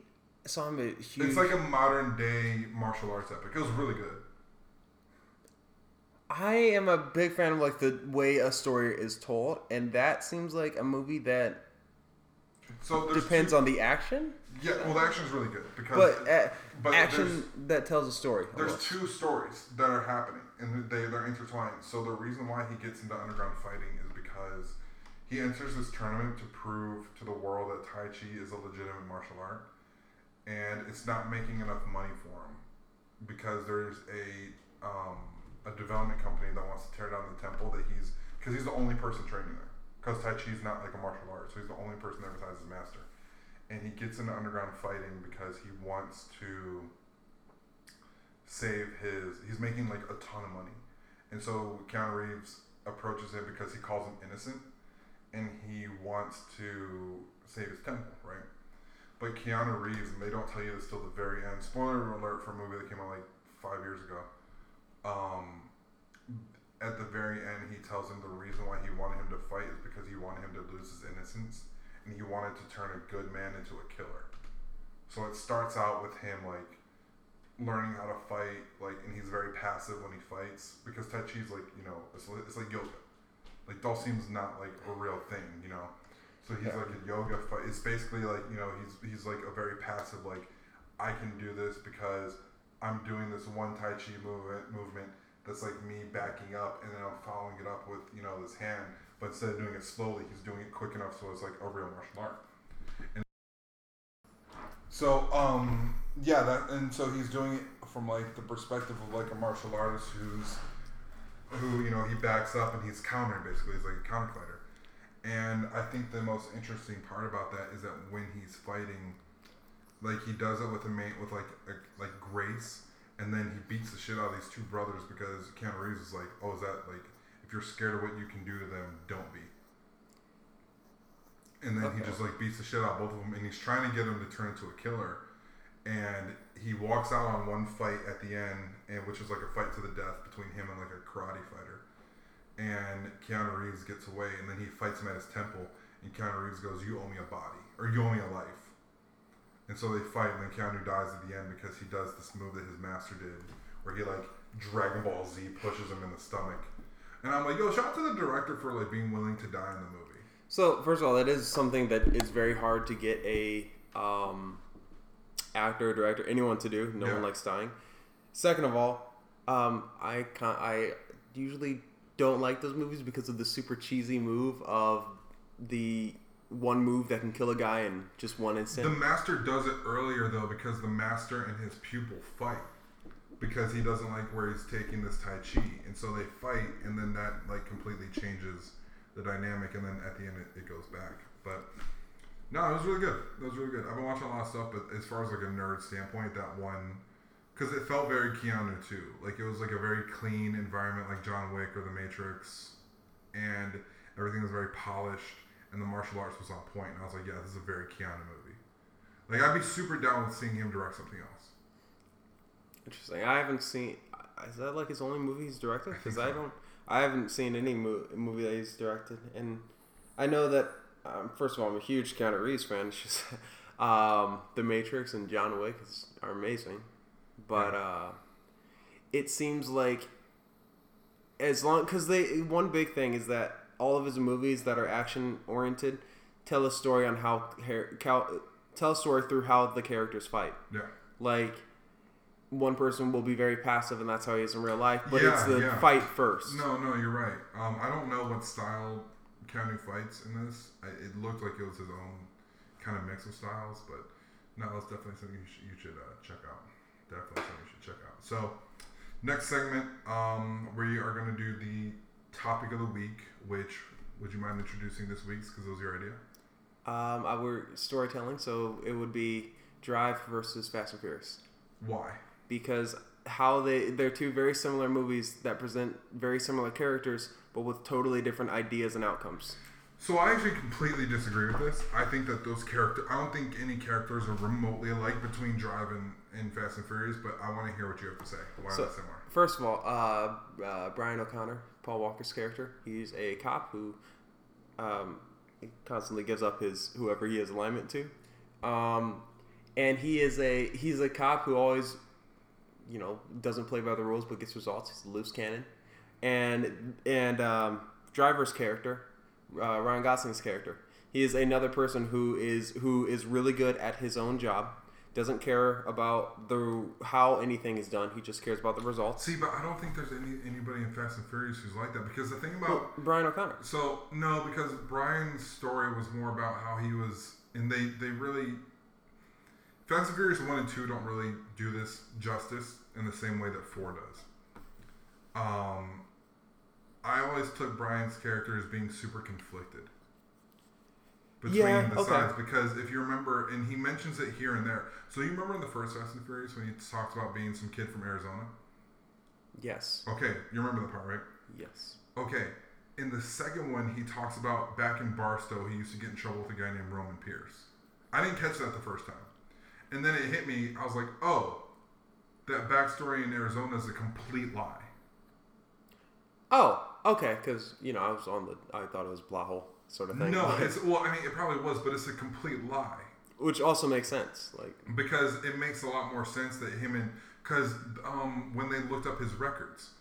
[SPEAKER 1] saw him a huge.
[SPEAKER 2] It's like a modern day martial arts epic. It was really good.
[SPEAKER 1] I am a big fan of like the way a story is told, and that seems like a movie that
[SPEAKER 2] So
[SPEAKER 1] depends
[SPEAKER 2] two,
[SPEAKER 1] on the action,
[SPEAKER 2] Yeah, well, the action's really good because
[SPEAKER 1] but, uh,
[SPEAKER 2] but
[SPEAKER 1] action that tells a story.
[SPEAKER 2] there's
[SPEAKER 1] almost.
[SPEAKER 2] two stories that are happening and they they're intertwined. So the reason why he gets into underground fighting is because he enters this tournament to prove to the world that Tai Chi is a legitimate martial art, and it's not making enough money for him because there's a um, a development company that wants to tear down the temple that he's because he's the only person training there because Tai Chi is not like a martial art, so he's the only person that advertises master, and he gets into underground fighting because he wants to save his. He's making like a ton of money, and so Keanu Reeves approaches him because he calls him innocent, and he wants to save his temple, right? But Keanu Reeves, and they don't tell you this till the very end. Spoiler alert for a movie that came out like five years ago. Um, at the very end, he tells him the reason why he wanted him to fight is because he wanted him to lose his innocence, and he wanted to turn a good man into a killer. So it starts out with him like learning how to fight, like, and he's very passive when he fights because Tai Chi's like, you know, it's, it's like yoga. Like Dhalsim's not like a real thing, you know. So he's
[SPEAKER 1] Yeah.
[SPEAKER 2] like a yoga. It's basically like you know he's he's like a very passive like I can do this because I'm doing this one Tai Chi movement movement that's like me backing up and then I'm following it up with you know this hand. But instead of doing it slowly, he's doing it quick enough so it's like a real martial art. And so um yeah that and so he's doing it from like the perspective of like a martial artist who's who you know he backs up and he's countering basically. He's like a counter fighter. And i think the most interesting part about that is that when he's fighting like he does it with a mate with like a, like grace and then he beats the shit out of these two brothers because Keanu Reeves is like oh is that like if you're scared of what you can do to them don't be. And then he just like beats the shit out of both of them and he's trying to get them to turn into a killer. And he walks out on one fight at the end, and which is like a fight to the death between him and like a karate fighter. And Keanu Reeves gets away, and then he fights him at his temple. And Keanu Reeves goes, "You owe me a body, or you owe me a life." And so they fight, and then Keanu dies at the end because he does this move that his master did, where he like Dragon Ball Z pushes him in the stomach. And I'm like, "Yo, shout out to the director for like being willing to die in the movie."
[SPEAKER 1] So first of all, that is something that is very hard to get a um, actor, director, anyone to do. No
[SPEAKER 2] Yeah.
[SPEAKER 1] one likes dying. Second of all, um, I can I usually don't like those movies because of the super cheesy move of the one move that can kill a guy in just one instant.
[SPEAKER 2] The master does it earlier though because the master and his pupil fight because he doesn't like where he's taking this tai chi, and so they fight, and then that like completely changes the dynamic, and then at the end it, it goes back. But No, it was really good. It was really good. I've been watching a lot of stuff, but as far as like a nerd standpoint, that one, because it felt very Keanu too. Like it was like a very clean environment, like John Wick or The Matrix, and everything was very polished, and the martial arts was on point. And I was like, yeah, this is a very Keanu movie. Like I'd be super down with seeing him direct something else.
[SPEAKER 1] Interesting. I haven't seen. Is that like his only movie he's directed? Because I,
[SPEAKER 2] so.
[SPEAKER 1] don't. I haven't seen any mo- movie that he's directed, and I know that. Um, first of all, I'm a huge Keanu Reeves fan. Just, [laughs] um, The Matrix and John Wick is, are amazing, but uh, it seems like as long because they one big thing is that all of his movies that are action oriented tell a story on how cal- tell a story through how the characters fight
[SPEAKER 2] Yeah.
[SPEAKER 1] like one person will be very passive and that's how he is in real life but
[SPEAKER 2] Yeah,
[SPEAKER 1] it's the
[SPEAKER 2] yeah.
[SPEAKER 1] fight first
[SPEAKER 2] No, no, you're right. Um, I don't know what style Keanu fights in this. I, it looked like it was his own kind of mix of styles, but no, that's definitely something you should, you should uh, check out. Definitely something you should check out. So, next segment, um, we are going to do the topic of the week. Which would you mind introducing this week's? Because it was your idea.
[SPEAKER 1] um I were storytelling so it would be drive versus fast and furious
[SPEAKER 2] Why?
[SPEAKER 1] because how they they're two very similar movies that present very similar characters but with totally different ideas and outcomes
[SPEAKER 2] So I actually completely disagree with this. I think that those characters, I don't think any characters are remotely alike between Drive and, and Fast and Furious, but I want to hear what you have to say. Why
[SPEAKER 1] So-
[SPEAKER 2] are they similar?
[SPEAKER 1] First of all, uh, uh, Brian O'Connor, Paul Walker's character, he's a cop who um, constantly gives up his whoever he has alignment to, um, and he is a he's a cop who always, you know, doesn't play by the rules but gets results. He's a loose cannon, and and um, Driver's character, uh, Ryan Gosling's character, he is another person who is who is really good at his own job. Doesn't care about the how anything is done. He just cares about the results.
[SPEAKER 2] See, but I don't think there's any anybody in Fast and Furious who's like that because the thing about
[SPEAKER 1] Well, Brian O'Connor.
[SPEAKER 2] so no, because Brian's story was more about how he was, and they they really Fast and Furious one and two don't really do this justice in the same way that four does. Um, I always took Brian's character as being super conflicted between
[SPEAKER 1] Yeah,
[SPEAKER 2] the
[SPEAKER 1] okay.
[SPEAKER 2] sides because if you remember, and he mentions it here and there. So you remember in the first Fast and Furious when he talks about being some kid from Arizona?
[SPEAKER 1] Yes.
[SPEAKER 2] Okay, you remember the part, right?
[SPEAKER 1] Yes.
[SPEAKER 2] Okay, in the second one, he talks about back in Barstow, he used to get in trouble with a guy named Roman Pierce. I didn't catch that the first time. And then it hit me, I was like, oh, that backstory in Arizona is a complete lie.
[SPEAKER 1] Oh, okay. Because you know, I was on the. I thought it was Blahole sort of thing.
[SPEAKER 2] No, it's, well, I mean, it probably was, but it's a complete lie.
[SPEAKER 1] which also makes sense. Like,
[SPEAKER 2] because it makes a lot more sense that him and because um, when they looked up his records,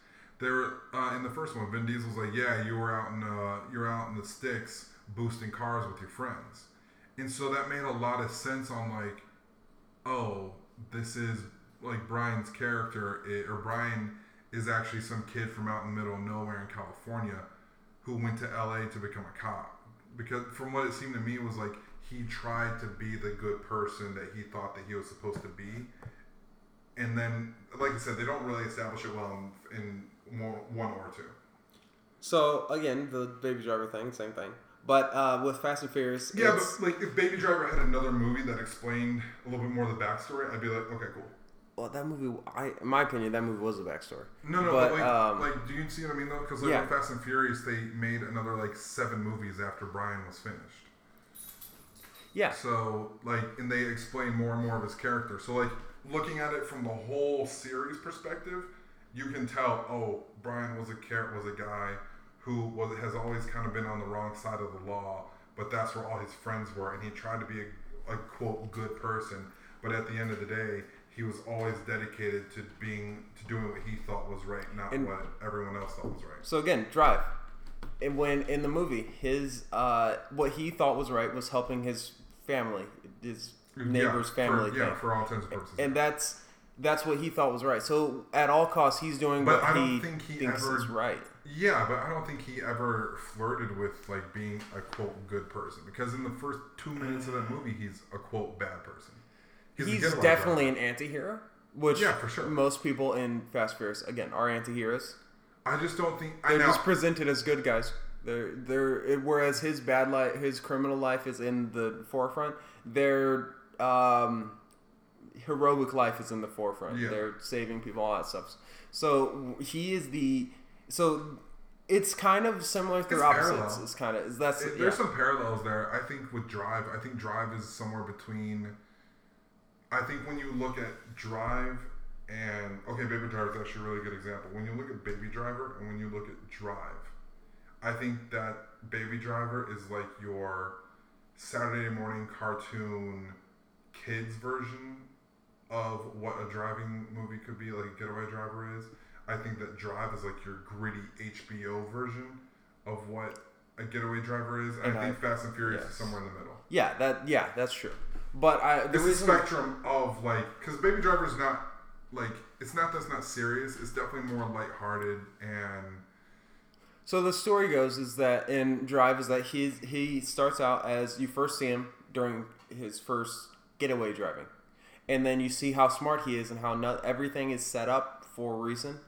[SPEAKER 2] they were uh, in the first one. Vin Diesel's like, "Yeah, you were out in uh, you're out in the sticks boosting cars with your friends," and so that made a lot of sense. On like, oh, this is like Brian's character, i or Brian is actually some kid from out in the middle of nowhere in California who went to LA to become a cop. Because from what it seemed to me was like he tried to be the good person that he thought that he was supposed to be. And then, like I said, they don't really establish it well in, in more, one or two.
[SPEAKER 1] so again, the Baby Driver thing, same thing. But uh, with Fast and Furious,
[SPEAKER 2] Yeah, but like if Baby Driver had another movie that explained a little bit more of the backstory, I'd be like, okay, cool.
[SPEAKER 1] Well, that movie, I, in my opinion, that movie was a backstory.
[SPEAKER 2] No, no,
[SPEAKER 1] But,
[SPEAKER 2] but, like,
[SPEAKER 1] um,
[SPEAKER 2] like, do you see what I mean though? Because like
[SPEAKER 1] Yeah.
[SPEAKER 2] Fast and Furious, they made another like seven movies after Brian was finished.
[SPEAKER 1] Yeah,
[SPEAKER 2] So like, and they explain more and more of his character. So like, looking at it from the whole series perspective, you can tell. Oh, Brian was a car- was a guy who was has always kind of been on the wrong side of the law, but that's where all his friends were, and he tried to be a, a quote good person. But at the end of the day, he was always dedicated to being to doing what he thought was right, not
[SPEAKER 1] And-
[SPEAKER 2] what everyone else thought was right.
[SPEAKER 1] So again, Drive. And when in the movie, his uh, what he thought was right was helping his family, his neighbor's
[SPEAKER 2] yeah,
[SPEAKER 1] family
[SPEAKER 2] for,
[SPEAKER 1] thing,
[SPEAKER 2] yeah, for all intents and purposes.
[SPEAKER 1] and that's that's what he thought was right. So at all costs, he's doing
[SPEAKER 2] But
[SPEAKER 1] what
[SPEAKER 2] I don't
[SPEAKER 1] he,
[SPEAKER 2] think he
[SPEAKER 1] thinks
[SPEAKER 2] ever-
[SPEAKER 1] is right.
[SPEAKER 2] Yeah, but I don't think he ever flirted with like being a quote good person because in the first two minutes of that movie, he's a quote bad person. A
[SPEAKER 1] He's definitely an anti-hero, which
[SPEAKER 2] Yeah, for sure.
[SPEAKER 1] most people in Fast Furious again are anti-heroes.
[SPEAKER 2] I just don't think I
[SPEAKER 1] They're just presented as good guys. They're they're it, whereas his bad life, his criminal life is in the forefront. Their um, heroic life is in the forefront.
[SPEAKER 2] Yeah.
[SPEAKER 1] They're saving people, all that stuff. So he is the so. It's kind of similar through
[SPEAKER 2] It's
[SPEAKER 1] opposites.
[SPEAKER 2] parallel.
[SPEAKER 1] It's kind of that's
[SPEAKER 2] It-
[SPEAKER 1] yeah.
[SPEAKER 2] there's some parallels there. I think with Drive, I think Drive is somewhere between. I think when you look at Drive and okay, Baby Driver is actually a really good example. When you look at Baby Driver and when you look at Drive, I think that Baby Driver is like your Saturday morning cartoon kids version of what a driving movie could be, like a Getaway Driver is. I think that Drive is like your gritty HBO version of what a Getaway Driver is. And,
[SPEAKER 1] And
[SPEAKER 2] I think
[SPEAKER 1] I-
[SPEAKER 2] Fast and Furious
[SPEAKER 1] yes.
[SPEAKER 2] is somewhere in the middle.
[SPEAKER 1] yeah, that yeah, that's true. But I the
[SPEAKER 2] It's
[SPEAKER 1] reason
[SPEAKER 2] spectrum of like, because Baby Driver is not like it's not that's not serious. It's definitely more lighthearted and
[SPEAKER 1] So the story goes is that in Drive is that he he starts out as you first see him during his first getaway driving, and then you see how smart he is and how not everything is set up for a reason,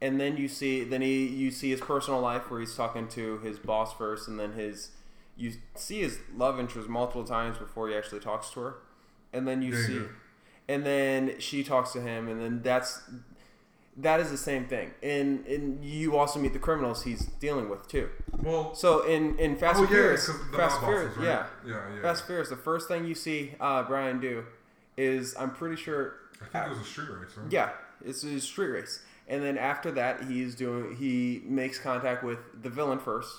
[SPEAKER 1] and then you see then he you see his personal life where he's talking to his boss first, and then his you see his love interest multiple times before he actually talks to her, and then you
[SPEAKER 2] Yeah,
[SPEAKER 1] see,
[SPEAKER 2] yeah.
[SPEAKER 1] and then she talks to him, and then that's that is the same thing. And and you also meet the criminals he's dealing with too.
[SPEAKER 2] well.
[SPEAKER 1] So in in Fast
[SPEAKER 2] oh
[SPEAKER 1] and
[SPEAKER 2] yeah,
[SPEAKER 1] Furious, Fast Furious,
[SPEAKER 2] right?
[SPEAKER 1] yeah,
[SPEAKER 2] yeah, yeah.
[SPEAKER 1] Fast Furious. The first thing you see uh, Brian do is I'm pretty sure,
[SPEAKER 2] I think it was a street race, right?
[SPEAKER 1] yeah, it's a street race. And then after that, he's doing he makes contact with the villain first.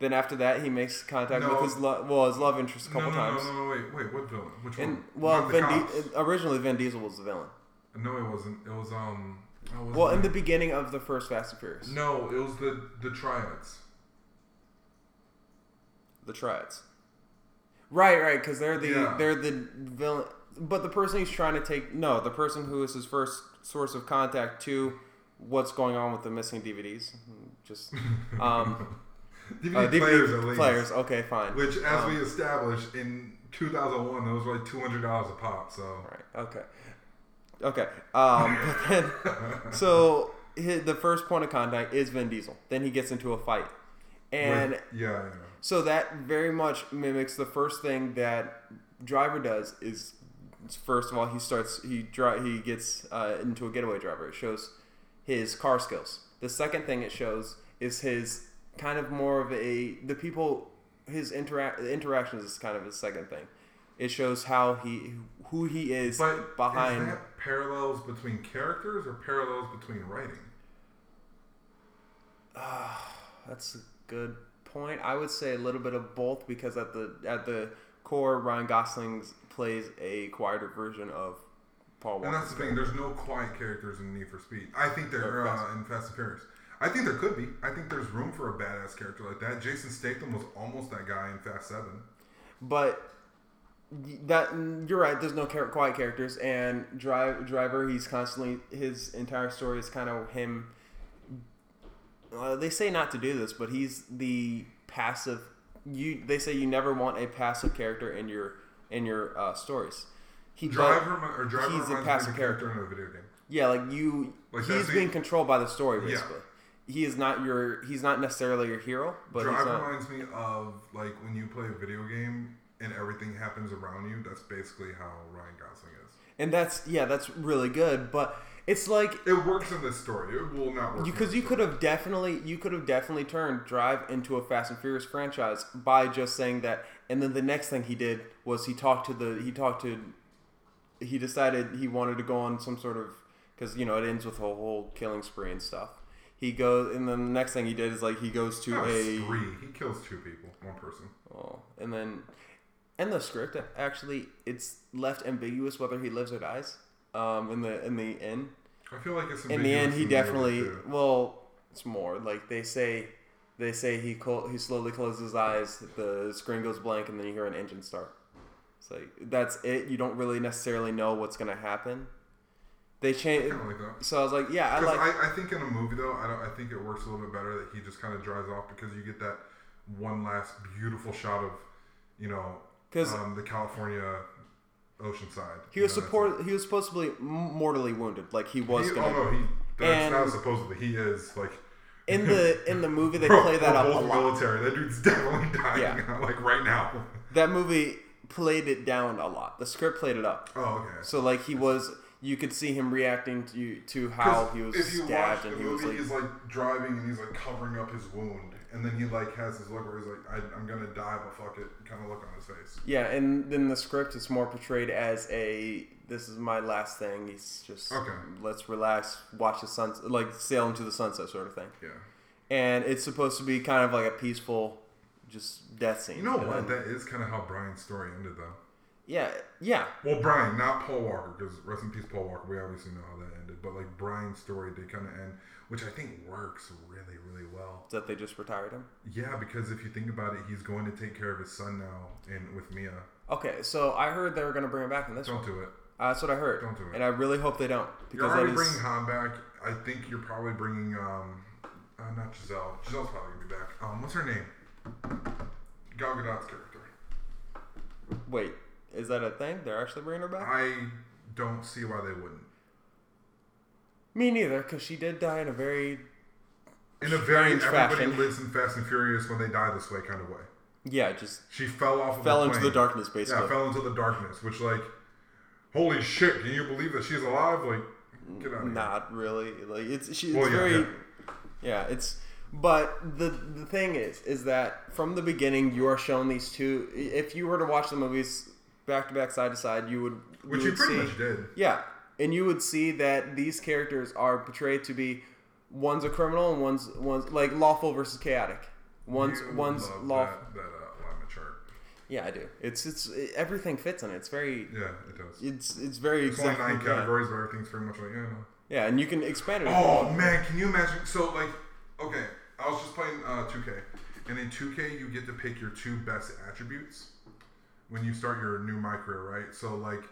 [SPEAKER 1] Then after that, he makes contact
[SPEAKER 2] No.
[SPEAKER 1] with his lo- well his love interest a couple
[SPEAKER 2] no,
[SPEAKER 1] times.
[SPEAKER 2] no, no, no, wait, wait, what villain? Which
[SPEAKER 1] And
[SPEAKER 2] one?
[SPEAKER 1] well, Vin. Di- originally Vin Diesel was the villain.
[SPEAKER 2] No, it wasn't. It was um. was
[SPEAKER 1] Well, in the beginning of the first Fast and Furious,
[SPEAKER 2] no, it was the the triads.
[SPEAKER 1] the triads. Right, right, because they're the
[SPEAKER 2] Yeah.
[SPEAKER 1] they're the villain. But the person he's trying to take no, the person who is his first source of contact to what's going on with the missing DVDs. Just um, [laughs]
[SPEAKER 2] DVD
[SPEAKER 1] uh, DVD
[SPEAKER 2] players at least.
[SPEAKER 1] players. Okay, fine.
[SPEAKER 2] Which, as
[SPEAKER 1] Um,
[SPEAKER 2] we established in 2001, those were like two hundred dollars a pop. So
[SPEAKER 1] Right. Okay. Okay. Um, [laughs] but then, so hi the first point of contact is Vin Diesel. Then he gets into a fight, and
[SPEAKER 2] With- yeah, yeah.
[SPEAKER 1] So that very much mimics the first thing that driver does is first of all he starts he dri- he gets uh, into a getaway driver. It shows his car skills. The second thing it shows is his kind of more of a the people his interact interactions is kind of his second thing. It shows how he who he is
[SPEAKER 2] But
[SPEAKER 1] behind.
[SPEAKER 2] is that parallels between characters or parallels between writing?
[SPEAKER 1] That's a good point. I would say a little bit of both because at the at the core, Ryan Gosling plays a quieter version of Paul Walker.
[SPEAKER 2] And that's the thing. There's no quiet characters in Need for Speed. I think there
[SPEAKER 1] are
[SPEAKER 2] uh, in Fast and Furious. I think there could be. I think there's room for a badass character like that. Jason Statham was almost that guy in Fast Seven.
[SPEAKER 1] But that you're right. There's no quiet characters, and drive driver. He's constantly his entire story is kind of him. Uh, they say not to do this, but he's the passive. You they say you never want a passive character in your in your uh, stories. He
[SPEAKER 2] Driver or Driver
[SPEAKER 1] he's a
[SPEAKER 2] reminds me of
[SPEAKER 1] passive
[SPEAKER 2] a character in a video game.
[SPEAKER 1] Yeah, like you,
[SPEAKER 2] Like
[SPEAKER 1] he's being controlled by the story
[SPEAKER 2] Yeah.
[SPEAKER 1] He is not your. He's not necessarily your hero, but not.
[SPEAKER 2] reminds me of like when you play a video game and everything happens around you. That's basically how Ryan Gosling is.
[SPEAKER 1] And that's yeah, that's really good. But it's like
[SPEAKER 2] It works in this story. It will not work
[SPEAKER 1] because you could have definitely you could have definitely turned Drive into a Fast and Furious franchise by just saying that. And then the next thing he did was he talked to the he talked to he decided he wanted to go on some sort of because you know it ends with a whole killing spree and stuff. He goes and then the next thing he did is like he goes to a
[SPEAKER 2] a spree. He kills two people, one person.
[SPEAKER 1] Oh, and then, and the script actually it's left ambiguous whether he lives or dies. Um, in the in the end,
[SPEAKER 2] I feel like it's
[SPEAKER 1] in the end, he
[SPEAKER 2] movie,
[SPEAKER 1] definitely
[SPEAKER 2] too.
[SPEAKER 1] well, it's more like they say, they say he clo- he slowly closes his eyes, the screen goes blank, and then you hear an engine start. It's like that's it. You don't really necessarily know what's gonna happen. They change.
[SPEAKER 2] Like.
[SPEAKER 1] So I was like, yeah, I like.
[SPEAKER 2] I, I think in a movie though, I don't. I think it works a little bit better that he just kind of drives off because you get that one last beautiful shot of, you know, um, the California Oceanside.
[SPEAKER 1] he was support. He was supposed to be mortally wounded. Like he was
[SPEAKER 2] He,
[SPEAKER 1] gonna.
[SPEAKER 2] oh no, he. That's not supposedly. He is like
[SPEAKER 1] in the in the movie they [laughs]
[SPEAKER 2] Bro,
[SPEAKER 1] play that up a lot.
[SPEAKER 2] military. That dude's [laughs] definitely dying.
[SPEAKER 1] Yeah.
[SPEAKER 2] like right now. [laughs]
[SPEAKER 1] That movie played it down a lot. The script played it up.
[SPEAKER 2] Oh, okay.
[SPEAKER 1] So like he was, you could see him reacting to to how he was
[SPEAKER 2] if you watch
[SPEAKER 1] stabbed,
[SPEAKER 2] the
[SPEAKER 1] and he was like,
[SPEAKER 2] he's like driving and he's like covering up his wound, and then he like has this look where he's like, I, "I'm gonna die, but fuck it," kind of look on his face.
[SPEAKER 1] yeah. And then the script is more portrayed as a this is my last thing. He's just
[SPEAKER 2] Okay.
[SPEAKER 1] let's relax, watch the sun, like sail into the sunset sort of thing.
[SPEAKER 2] Yeah.
[SPEAKER 1] And it's supposed to be kind of like a peaceful, just death scene.
[SPEAKER 2] You know what? That is kind of how Brian's story ended, though.
[SPEAKER 1] Yeah, yeah.
[SPEAKER 2] Well, Brian, not Paul Walker, because rest in peace, Paul Walker. We obviously know how that ended, but like Brian's story did kind of end, which I think works really, really well.
[SPEAKER 1] That they just retired him.
[SPEAKER 2] Yeah, because if you think about it, he's going to take care of his son now, and with Mia.
[SPEAKER 1] Okay, so I heard they were going to bring him back in this
[SPEAKER 2] Don't
[SPEAKER 1] one.
[SPEAKER 2] do it.
[SPEAKER 1] Uh, that's what I heard.
[SPEAKER 2] Don't do it.
[SPEAKER 1] And I really hope they don't
[SPEAKER 2] You're
[SPEAKER 1] because
[SPEAKER 2] already
[SPEAKER 1] that
[SPEAKER 2] bringing
[SPEAKER 1] is
[SPEAKER 2] Han back. I think you're probably bringing um, uh, not Giselle. Giselle's probably gonna be back. Um, what's her name? Gal Gadot's character.
[SPEAKER 1] wait. Is that a thing? They're actually bringing her back?
[SPEAKER 2] I don't see why they wouldn't.
[SPEAKER 1] Me neither, because she did die in a very
[SPEAKER 2] In a very everybody
[SPEAKER 1] fashion.
[SPEAKER 2] lives in Fast and Furious when they die this way kind of way.
[SPEAKER 1] yeah, just
[SPEAKER 2] She fell off of the.
[SPEAKER 1] fell
[SPEAKER 2] a
[SPEAKER 1] into
[SPEAKER 2] plane.
[SPEAKER 1] the darkness basically.
[SPEAKER 2] Yeah, fell into the darkness, which like, holy shit! Can you believe that she's alive? Like, get out of here.
[SPEAKER 1] Not really. Like it's she. It's
[SPEAKER 2] Well, yeah,
[SPEAKER 1] very.
[SPEAKER 2] yeah.
[SPEAKER 1] Yeah. it's. But the the thing is, is that from the beginning you are shown these two. If you were to watch the movies back to back, side to side, you would.
[SPEAKER 2] Which
[SPEAKER 1] you
[SPEAKER 2] you
[SPEAKER 1] would
[SPEAKER 2] pretty
[SPEAKER 1] see,
[SPEAKER 2] much did.
[SPEAKER 1] Yeah, and you would see that these characters are portrayed to be one's a criminal and one's one's like lawful versus chaotic. One's
[SPEAKER 2] You
[SPEAKER 1] one's lawful.
[SPEAKER 2] That, that uh, alignment chart.
[SPEAKER 1] Yeah, I do. It's it's everything fits in it. It's very.
[SPEAKER 2] Yeah, it does.
[SPEAKER 1] It's it's very
[SPEAKER 2] It's
[SPEAKER 1] exactly.
[SPEAKER 2] nine categories, but everything's pretty much like yeah. No.
[SPEAKER 1] Yeah, and you can expand it.
[SPEAKER 2] Oh man, can you imagine? So like, okay, I was just playing uh, 2K, and in 2K you get to pick your two best attributes when you start your new my career, right? So like,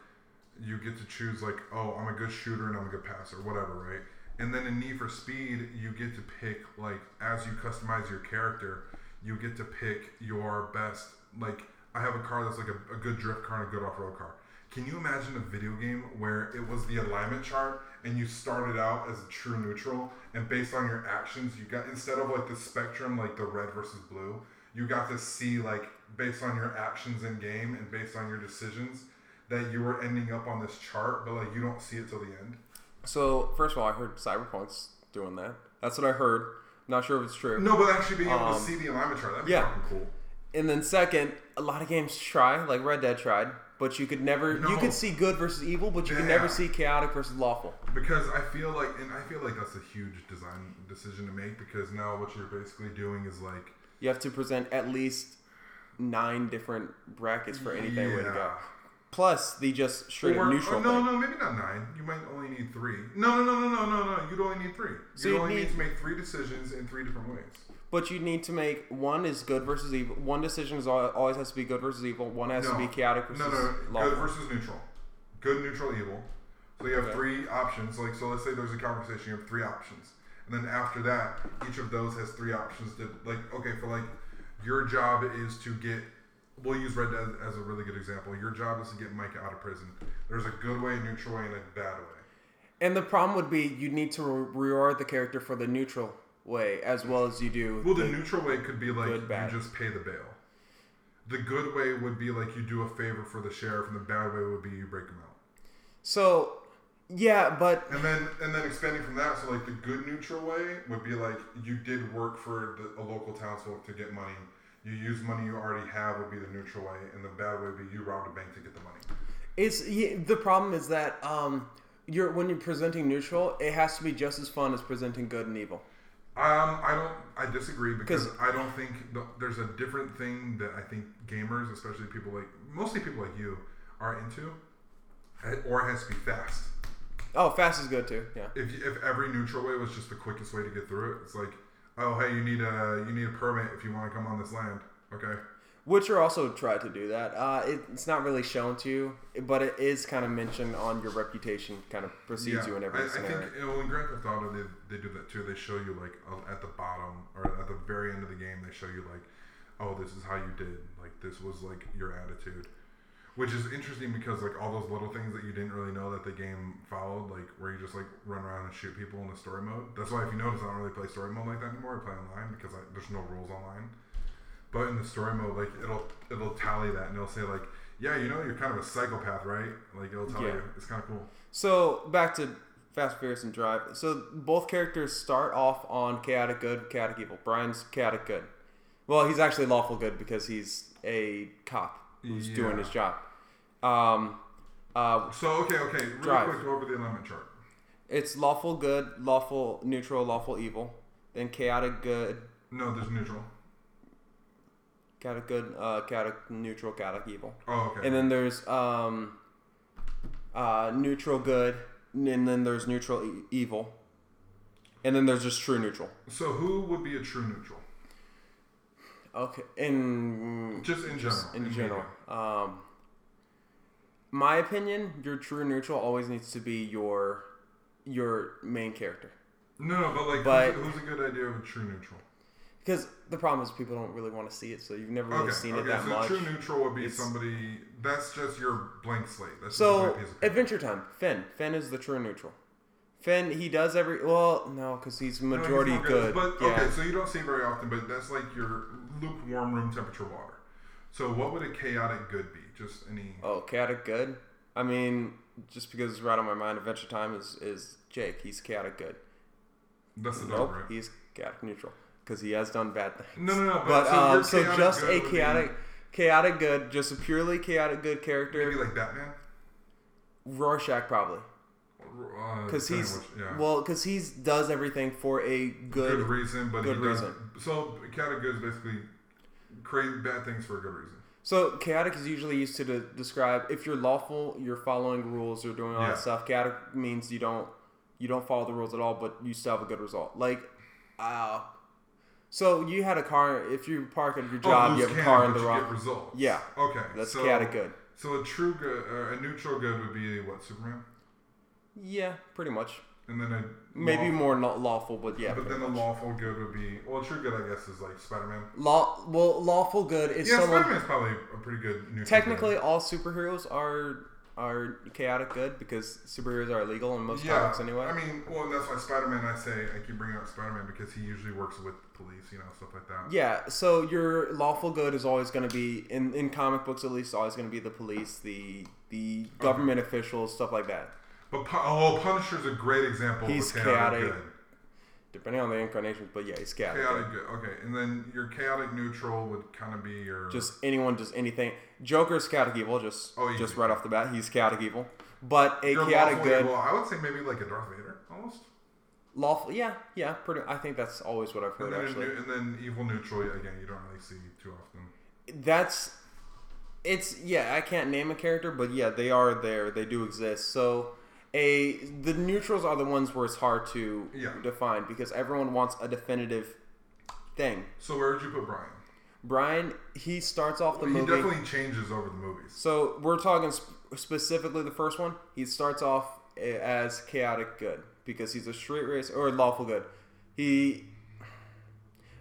[SPEAKER 2] you get to choose like, oh, I'm a good shooter and I'm a good passer, whatever, right? And then in Need for Speed, you get to pick like as you customize your character, you get to pick your best. Like, I have a car that's like a, a good drift car and a good off-road car. Can you imagine a video game where it was the alignment chart and you started out as a true neutral and based on your actions you got instead of like the spectrum like the red versus blue, you got to see like based on your actions in game and based on your decisions that you were ending up on this chart, but like you don't see it till the end.
[SPEAKER 1] So first of all, I heard Cyberpunk's doing that. That's what I heard. not sure if it's true.
[SPEAKER 2] No, but actually being able
[SPEAKER 1] Um,
[SPEAKER 2] to see the alignment chart, that'd be
[SPEAKER 1] yeah.
[SPEAKER 2] fucking cool.
[SPEAKER 1] And then second, a lot of games try, like Red Dead tried, but you could never.
[SPEAKER 2] No.
[SPEAKER 1] You could see good versus evil, but you could never see chaotic versus lawful.
[SPEAKER 2] Because I feel like, and I feel like that's a huge design decision to make. Because now what you're basically doing is like,
[SPEAKER 1] You have to present at least nine different brackets for anything way to go. Plus the just straight
[SPEAKER 2] Or-
[SPEAKER 1] neutral
[SPEAKER 2] or no,
[SPEAKER 1] thing.
[SPEAKER 2] no, maybe not nine. You might only need three. No, no, no, no, no, no, no. You'd only need three.
[SPEAKER 1] So
[SPEAKER 2] you only need,
[SPEAKER 1] need-
[SPEAKER 2] to make three decisions in three different ways.
[SPEAKER 1] But you need to make one is good versus evil. One decision is always has to be good versus evil. One has
[SPEAKER 2] no.
[SPEAKER 1] to be chaotic versus
[SPEAKER 2] no, no, no.
[SPEAKER 1] lawful.
[SPEAKER 2] Good versus neutral. Good, neutral, evil. So you have
[SPEAKER 1] Okay.
[SPEAKER 2] three options. Like, so let's say there's a conversation. You have three options, and then after that, each of those has three options. To like, okay, for like, your job is to get. We'll use Red Dead as a really good example. Your job is to get Mike out of prison. There's a good way, a neutral way, and a bad way.
[SPEAKER 1] And the problem would be you need to re- reward the character for the neutral way as well as you do.
[SPEAKER 2] Well, the neutral way could be like
[SPEAKER 1] Good,
[SPEAKER 2] you just pay the bail. The good way would be like you do a favor for the sheriff, and the bad way would be you break him out.
[SPEAKER 1] so, yeah, but
[SPEAKER 2] And then and then expanding from that, so like the good neutral way would be like you did work for the, a local townsfolk to get money. You use money you already have would be the neutral way, and the bad way would be you robbed a bank to get the money.
[SPEAKER 1] it's yeah, the problem is that um, you're when you're presenting neutral, it has to be just as fun as presenting good and evil.
[SPEAKER 2] Um, I don't. I disagree because I don't think the, there's a different thing that I think gamers, especially people like mostly people like you, are into, eh, or it has to be fast.
[SPEAKER 1] Oh, fast is good too. Yeah.
[SPEAKER 2] if, if every neutral way was just the quickest way to get through it, it's like, oh hey, you need a you need a permit if you want to come on this land. Okay.
[SPEAKER 1] Witcher also tried to do that. Uh, it, it's not really shown to you, but it is kind of mentioned on your reputation, kind of precedes you in every
[SPEAKER 2] I, I
[SPEAKER 1] scenario.
[SPEAKER 2] think you know, in Grand Theft Auto they, they do that too. They show you like uh, at the bottom or at the very end of the game, they show you like, oh, this is how you did. Like this was like your attitude. Which is interesting because like all those little things that you didn't really know that the game followed, like where you just like run around and shoot people in the story mode. That's why if you notice, I don't really play story mode like that anymore. I play online because I, there's no rules online. But in the story mode, like it'll it'll tally that and it'll say like, yeah, you know, you're kind of a psychopath, right? Like it'll tell
[SPEAKER 1] Yeah.
[SPEAKER 2] you. It's kind of cool.
[SPEAKER 1] So back to Fast Furious and Drive. So both characters start off on chaotic good, chaotic evil. Brian's chaotic good. Well, he's actually lawful good because he's a cop who's doing his job. Um, uh,
[SPEAKER 2] So okay, okay, real
[SPEAKER 1] Drive.
[SPEAKER 2] quick, go over the alignment chart.
[SPEAKER 1] it's lawful good, lawful neutral, lawful evil. Then chaotic good,
[SPEAKER 2] No, there's neutral.
[SPEAKER 1] chaotic good, uh, chaotic neutral, chaotic evil.
[SPEAKER 2] Oh, okay.
[SPEAKER 1] And then there's um, uh, neutral good, and then there's neutral e- evil, and then there's just true neutral.
[SPEAKER 2] so who would be a true neutral?
[SPEAKER 1] Okay, in
[SPEAKER 2] Just in general.
[SPEAKER 1] in general, um, my opinion, your true neutral always needs to be your your main character.
[SPEAKER 2] No, no, but like,
[SPEAKER 1] But-
[SPEAKER 2] who's, who's a good idea of a true neutral?
[SPEAKER 1] Because the problem is people don't really want to see it, so you've never really
[SPEAKER 2] Okay,
[SPEAKER 1] seen
[SPEAKER 2] okay.
[SPEAKER 1] it that
[SPEAKER 2] so
[SPEAKER 1] much.
[SPEAKER 2] true neutral would be
[SPEAKER 1] It's-
[SPEAKER 2] somebody that's just your blank slate. That's
[SPEAKER 1] So
[SPEAKER 2] blank piece of paper.
[SPEAKER 1] Adventure Time, Finn. Finn is the true neutral. Finn, he does every well, no, because he's
[SPEAKER 2] No, he's
[SPEAKER 1] majority good.
[SPEAKER 2] But
[SPEAKER 1] yeah.
[SPEAKER 2] okay, so you don't see it very often, but that's like your lukewarm room temperature water. So what would a chaotic good be? Just any.
[SPEAKER 1] Oh, chaotic good. I mean, just because it's right on my mind, Adventure Time is is Jake. He's chaotic good.
[SPEAKER 2] That's the
[SPEAKER 1] Nope,
[SPEAKER 2] dog, right?
[SPEAKER 1] he's chaotic neutral because he has done bad things.
[SPEAKER 2] No, no, no. But,
[SPEAKER 1] But
[SPEAKER 2] so,
[SPEAKER 1] um, so just a
[SPEAKER 2] would be
[SPEAKER 1] chaotic, chaotic good, just a purely chaotic good character.
[SPEAKER 2] Maybe like Batman.
[SPEAKER 1] Rorschach probably, because
[SPEAKER 2] depending
[SPEAKER 1] he's
[SPEAKER 2] yeah.
[SPEAKER 1] well, because he's does everything for a
[SPEAKER 2] good,
[SPEAKER 1] good.
[SPEAKER 2] reason, but
[SPEAKER 1] good reason.
[SPEAKER 2] So chaotic good is basically crazy bad things for a good reason.
[SPEAKER 1] so chaotic is usually used to de- describe if you're lawful, you're following rules, you're doing all
[SPEAKER 2] Yeah.
[SPEAKER 1] that stuff. Chaotic means you don't you don't follow the rules at all, but you still have a good result. Like, uh, so you had a car. If you park at your job,
[SPEAKER 2] oh,
[SPEAKER 1] you have a car in the wrong. Yeah.
[SPEAKER 2] Okay.
[SPEAKER 1] That's
[SPEAKER 2] so,
[SPEAKER 1] chaotic good.
[SPEAKER 2] So a true good, uh, a neutral good would be what Superman,
[SPEAKER 1] Yeah, pretty much.
[SPEAKER 2] and then a
[SPEAKER 1] Maybe more not lawful, but yeah.
[SPEAKER 2] but then
[SPEAKER 1] much.
[SPEAKER 2] lawful good would be well, true good I guess is like Spider Man.
[SPEAKER 1] Law well, lawful good is
[SPEAKER 2] Yeah. Spider Man's probably a pretty good neutral.
[SPEAKER 1] Technically, all superheroes are are chaotic good because superheroes are illegal in most
[SPEAKER 2] yeah.
[SPEAKER 1] comics anyway.
[SPEAKER 2] I mean, well, that's why Spider Man. I say I keep bringing up Spider Man because he usually works with police, you know, stuff like that.
[SPEAKER 1] yeah, so your lawful good is always going to be in in comic books at least always going to be the police, the the government officials, stuff like that.
[SPEAKER 2] But oh, Punisher's a great example
[SPEAKER 1] He's
[SPEAKER 2] of a chaotic,
[SPEAKER 1] chaotic.
[SPEAKER 2] good.
[SPEAKER 1] Depending on the incarnations, but yeah, he's chaotic.
[SPEAKER 2] Chaotic good. Okay, and then your chaotic neutral would kind of be your
[SPEAKER 1] Just anyone, just anything. Joker's chaotic evil, just
[SPEAKER 2] Oh,
[SPEAKER 1] just right off the bat, he's chaotic evil. But a
[SPEAKER 2] your
[SPEAKER 1] chaotic good,
[SPEAKER 2] evil. I would say maybe like a Darth Vader almost.
[SPEAKER 1] lawful, yeah, yeah, pretty. I think that's always what I've
[SPEAKER 2] And
[SPEAKER 1] heard
[SPEAKER 2] then,
[SPEAKER 1] actually.
[SPEAKER 2] and then evil neutral again. You don't really see too often.
[SPEAKER 1] That's it's yeah. I can't name a character, but yeah, they are there. They do exist. So a the neutrals are the ones where it's hard to
[SPEAKER 2] Yeah.
[SPEAKER 1] define because everyone wants a definitive thing.
[SPEAKER 2] So where would you put Brian?
[SPEAKER 1] Brian, he starts off the
[SPEAKER 2] he
[SPEAKER 1] movie.
[SPEAKER 2] He definitely changes over the movies.
[SPEAKER 1] So we're talking sp- specifically the first one. He starts off as chaotic good because he's a straight race or lawful good. He.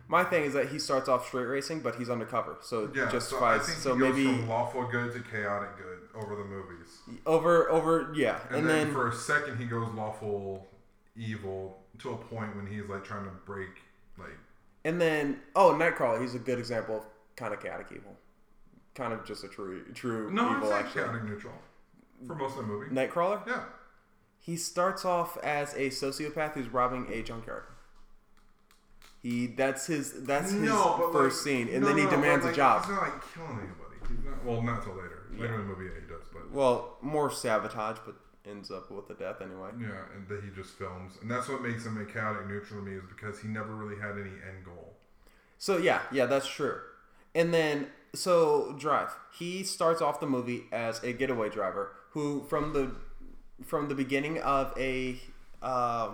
[SPEAKER 1] My thing is that he starts off straight racing, but he's undercover, so it
[SPEAKER 2] Yeah, so I
[SPEAKER 1] justifies. So,
[SPEAKER 2] goes
[SPEAKER 1] maybe
[SPEAKER 2] from lawful good to chaotic good over the movies,
[SPEAKER 1] over over yeah,
[SPEAKER 2] and,
[SPEAKER 1] and,
[SPEAKER 2] then,
[SPEAKER 1] then,
[SPEAKER 2] for a second he goes lawful evil to a point when he's like trying to break like
[SPEAKER 1] and then oh Nightcrawler, he's a good example of kind of chaotic evil, kind of just a true true
[SPEAKER 2] no,
[SPEAKER 1] evil
[SPEAKER 2] say
[SPEAKER 1] actually.
[SPEAKER 2] chaotic neutral for most of the movie.
[SPEAKER 1] Nightcrawler,
[SPEAKER 2] Yeah,
[SPEAKER 1] he starts off as a sociopath who's robbing a junkyard. He that's his that's his
[SPEAKER 2] no,
[SPEAKER 1] first
[SPEAKER 2] like,
[SPEAKER 1] scene, and
[SPEAKER 2] no,
[SPEAKER 1] then he
[SPEAKER 2] no,
[SPEAKER 1] demands
[SPEAKER 2] like,
[SPEAKER 1] a job.
[SPEAKER 2] He's not like killing anybody. Not. Well, not till later. Later in the movie, yeah, he does. But
[SPEAKER 1] Well, more sabotage, but ends up with a death anyway.
[SPEAKER 2] yeah, and that he just films, and that's what makes him a chaotic neutral to me is because he never really had any end goal.
[SPEAKER 1] So yeah, yeah, that's true. And then so Drive, he starts off the movie as a getaway driver who from the from the beginning of a um,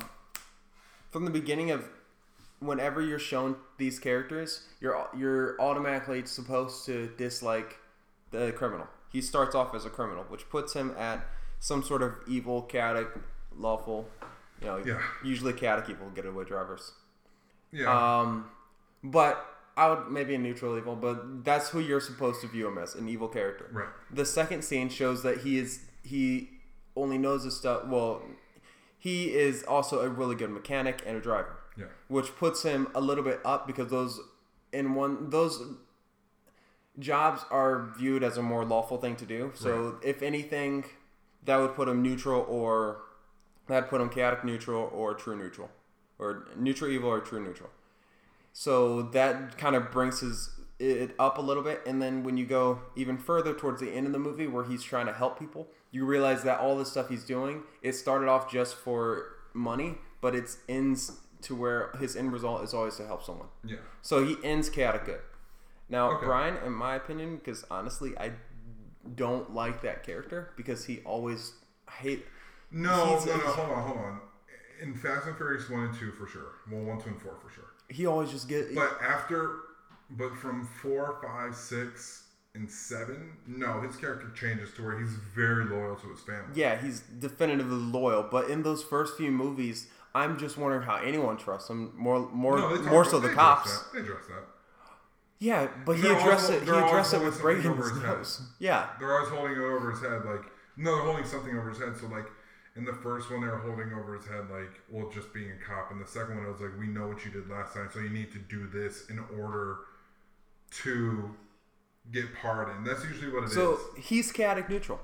[SPEAKER 1] from the beginning of whenever you're shown these characters, you're you're automatically supposed to dislike the criminal. He starts off as a criminal, which puts him at some sort of evil, chaotic, lawful, you know,
[SPEAKER 2] Yeah.
[SPEAKER 1] usually chaotic evil getaway drivers.
[SPEAKER 2] Yeah,
[SPEAKER 1] Um, but I would maybe a neutral evil, but that's who you're supposed to view him as an evil character.
[SPEAKER 2] Right.
[SPEAKER 1] The second scene shows that he is he only knows his stuff. Well, he is also a really good mechanic and a driver,
[SPEAKER 2] Yeah.
[SPEAKER 1] which puts him a little bit up because those in one those jobs are viewed as a more lawful thing to do. So if anything, that would put him neutral or that put him chaotic neutral or true neutral or neutral evil or true neutral. So that kind of brings his it up a little bit, and then when you go even further towards the end of the movie, where he's trying to help people, you realize that all the stuff he's doing, it started off just for money, but it's ends to where his end result is always to help someone.
[SPEAKER 2] Yeah.
[SPEAKER 1] So he ends chaotic good. Now,
[SPEAKER 2] Okay.
[SPEAKER 1] Brian, in my opinion, because honestly, I don't like that character because he always I hate.
[SPEAKER 2] No, no, no. Hold on, hold on. In Fast and Furious one and two for sure. Well, one, two, and four for sure.
[SPEAKER 1] He always just get.
[SPEAKER 2] But after, but from four, five, six, and seven, no, his character changes to where he's very loyal to his family.
[SPEAKER 1] Yeah, he's definitively loyal, but in those first few movies, I'm just wondering how anyone trusts him more, more,
[SPEAKER 2] No,
[SPEAKER 1] more so the
[SPEAKER 2] they
[SPEAKER 1] cops.
[SPEAKER 2] Address that. They address that.
[SPEAKER 1] Yeah, but he
[SPEAKER 2] They're
[SPEAKER 1] addressed it. He
[SPEAKER 2] they're
[SPEAKER 1] addressed it with breaking
[SPEAKER 2] over
[SPEAKER 1] his
[SPEAKER 2] his head.
[SPEAKER 1] nose. [laughs] Yeah,
[SPEAKER 2] They're always holding it over his head, like no, they're holding something over his head. So like in the first one, they were holding over his head, like well, just being a cop. And the second one, it was like we know what you did last time, so you need to do this in order to get pardoned. That's usually what it is.
[SPEAKER 1] so he's chaotic neutral.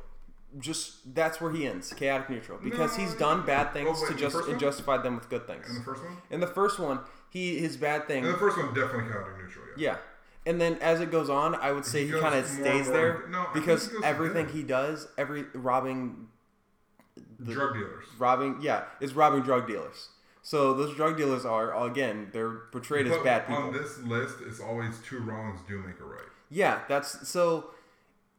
[SPEAKER 1] Just that's where he ends, chaotic neutral, because
[SPEAKER 2] No,
[SPEAKER 1] he's done bad
[SPEAKER 2] oh,
[SPEAKER 1] things
[SPEAKER 2] wait,
[SPEAKER 1] to just and
[SPEAKER 2] one?
[SPEAKER 1] justified them with good things.
[SPEAKER 2] in the first one,
[SPEAKER 1] In the first one, he his bad thing,
[SPEAKER 2] in the first one, definitely chaotic neutral. Yeah.
[SPEAKER 1] yeah. And then as it goes on, I would say
[SPEAKER 2] He
[SPEAKER 1] he, kind of stays
[SPEAKER 2] more
[SPEAKER 1] there
[SPEAKER 2] no,
[SPEAKER 1] because
[SPEAKER 2] he
[SPEAKER 1] everything he does, every robbing the,
[SPEAKER 2] Drug dealers.
[SPEAKER 1] robbing yeah is robbing drug dealers. So those drug dealers are again they're portrayed as bad people.
[SPEAKER 2] on this list, it's always two wrongs do make a right.
[SPEAKER 1] yeah that's so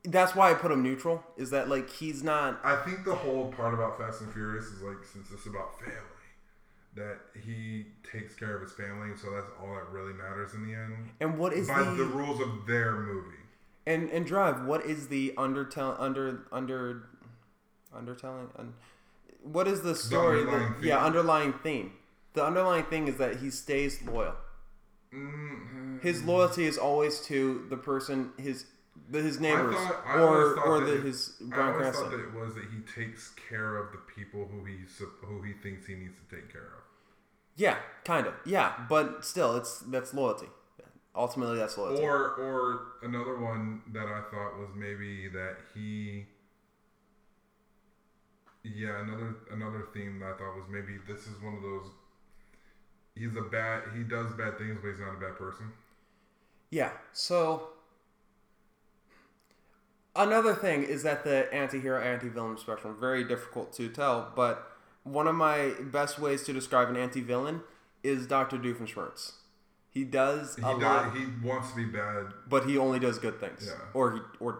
[SPEAKER 1] that's why i put him neutral is that like he's not
[SPEAKER 2] I think the whole part about Fast and Furious is like since it's about family, that he takes care of his family, so that's all that really matters in the end.
[SPEAKER 1] and what is
[SPEAKER 2] By
[SPEAKER 1] the,
[SPEAKER 2] the rules of their movie.
[SPEAKER 1] and and drive what is the undertell under under undertelling un, what is the story
[SPEAKER 2] underlying
[SPEAKER 1] that,
[SPEAKER 2] theme?
[SPEAKER 1] yeah underlying theme the underlying thing is that he stays loyal
[SPEAKER 2] Mm,
[SPEAKER 1] his loyalty is always to the person his the, his neighbors
[SPEAKER 2] thought- I
[SPEAKER 1] or or
[SPEAKER 2] that
[SPEAKER 1] the,
[SPEAKER 2] it-
[SPEAKER 1] his
[SPEAKER 2] I always thought that it was that he takes care of the people who he who he thinks he needs to take care of.
[SPEAKER 1] Yeah, kind of. Yeah, but still, it's that's loyalty. Ultimately, that's loyalty.
[SPEAKER 2] Or or another one that I thought was maybe that he Yeah, another another theme that I thought was maybe this is one of those he's a bad he does bad things but he's not a bad person.
[SPEAKER 1] yeah. So another thing is that the anti-hero, anti-villain spectrum very difficult to tell. But one of my best ways to describe an anti-villain is Doctor Doofenshmirtz. He does
[SPEAKER 2] He
[SPEAKER 1] a lot,
[SPEAKER 2] does, he wants to be bad.
[SPEAKER 1] but he only does good things,
[SPEAKER 2] Yeah.
[SPEAKER 1] or he, or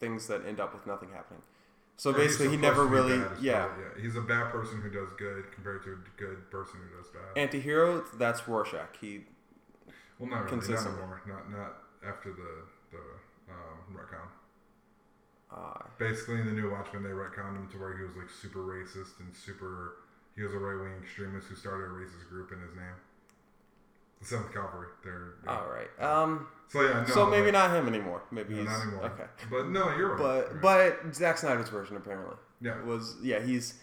[SPEAKER 1] things that end up with nothing happening. So basically, he never really, yeah.
[SPEAKER 2] well, yeah. He's a bad person who does good compared to a good person who does bad.
[SPEAKER 1] Anti-hero, that's Rorschach. He
[SPEAKER 2] well, not really, not anymore. Not not after the the um, retcon.
[SPEAKER 1] Uh,
[SPEAKER 2] Basically, in the new Watchmen, they retconned him to where he was like super racist and super. He was a right wing extremist who started a racist group in his name. The Seventh Cavalry. They're yeah.
[SPEAKER 1] all right. Um,
[SPEAKER 2] so yeah. No,
[SPEAKER 1] so maybe not him anymore. Maybe
[SPEAKER 2] no,
[SPEAKER 1] he's
[SPEAKER 2] not anymore.
[SPEAKER 1] okay.
[SPEAKER 2] But no, you're right.
[SPEAKER 1] But
[SPEAKER 2] right.
[SPEAKER 1] but Zack Snyder's version apparently
[SPEAKER 2] yeah,
[SPEAKER 1] was yeah he's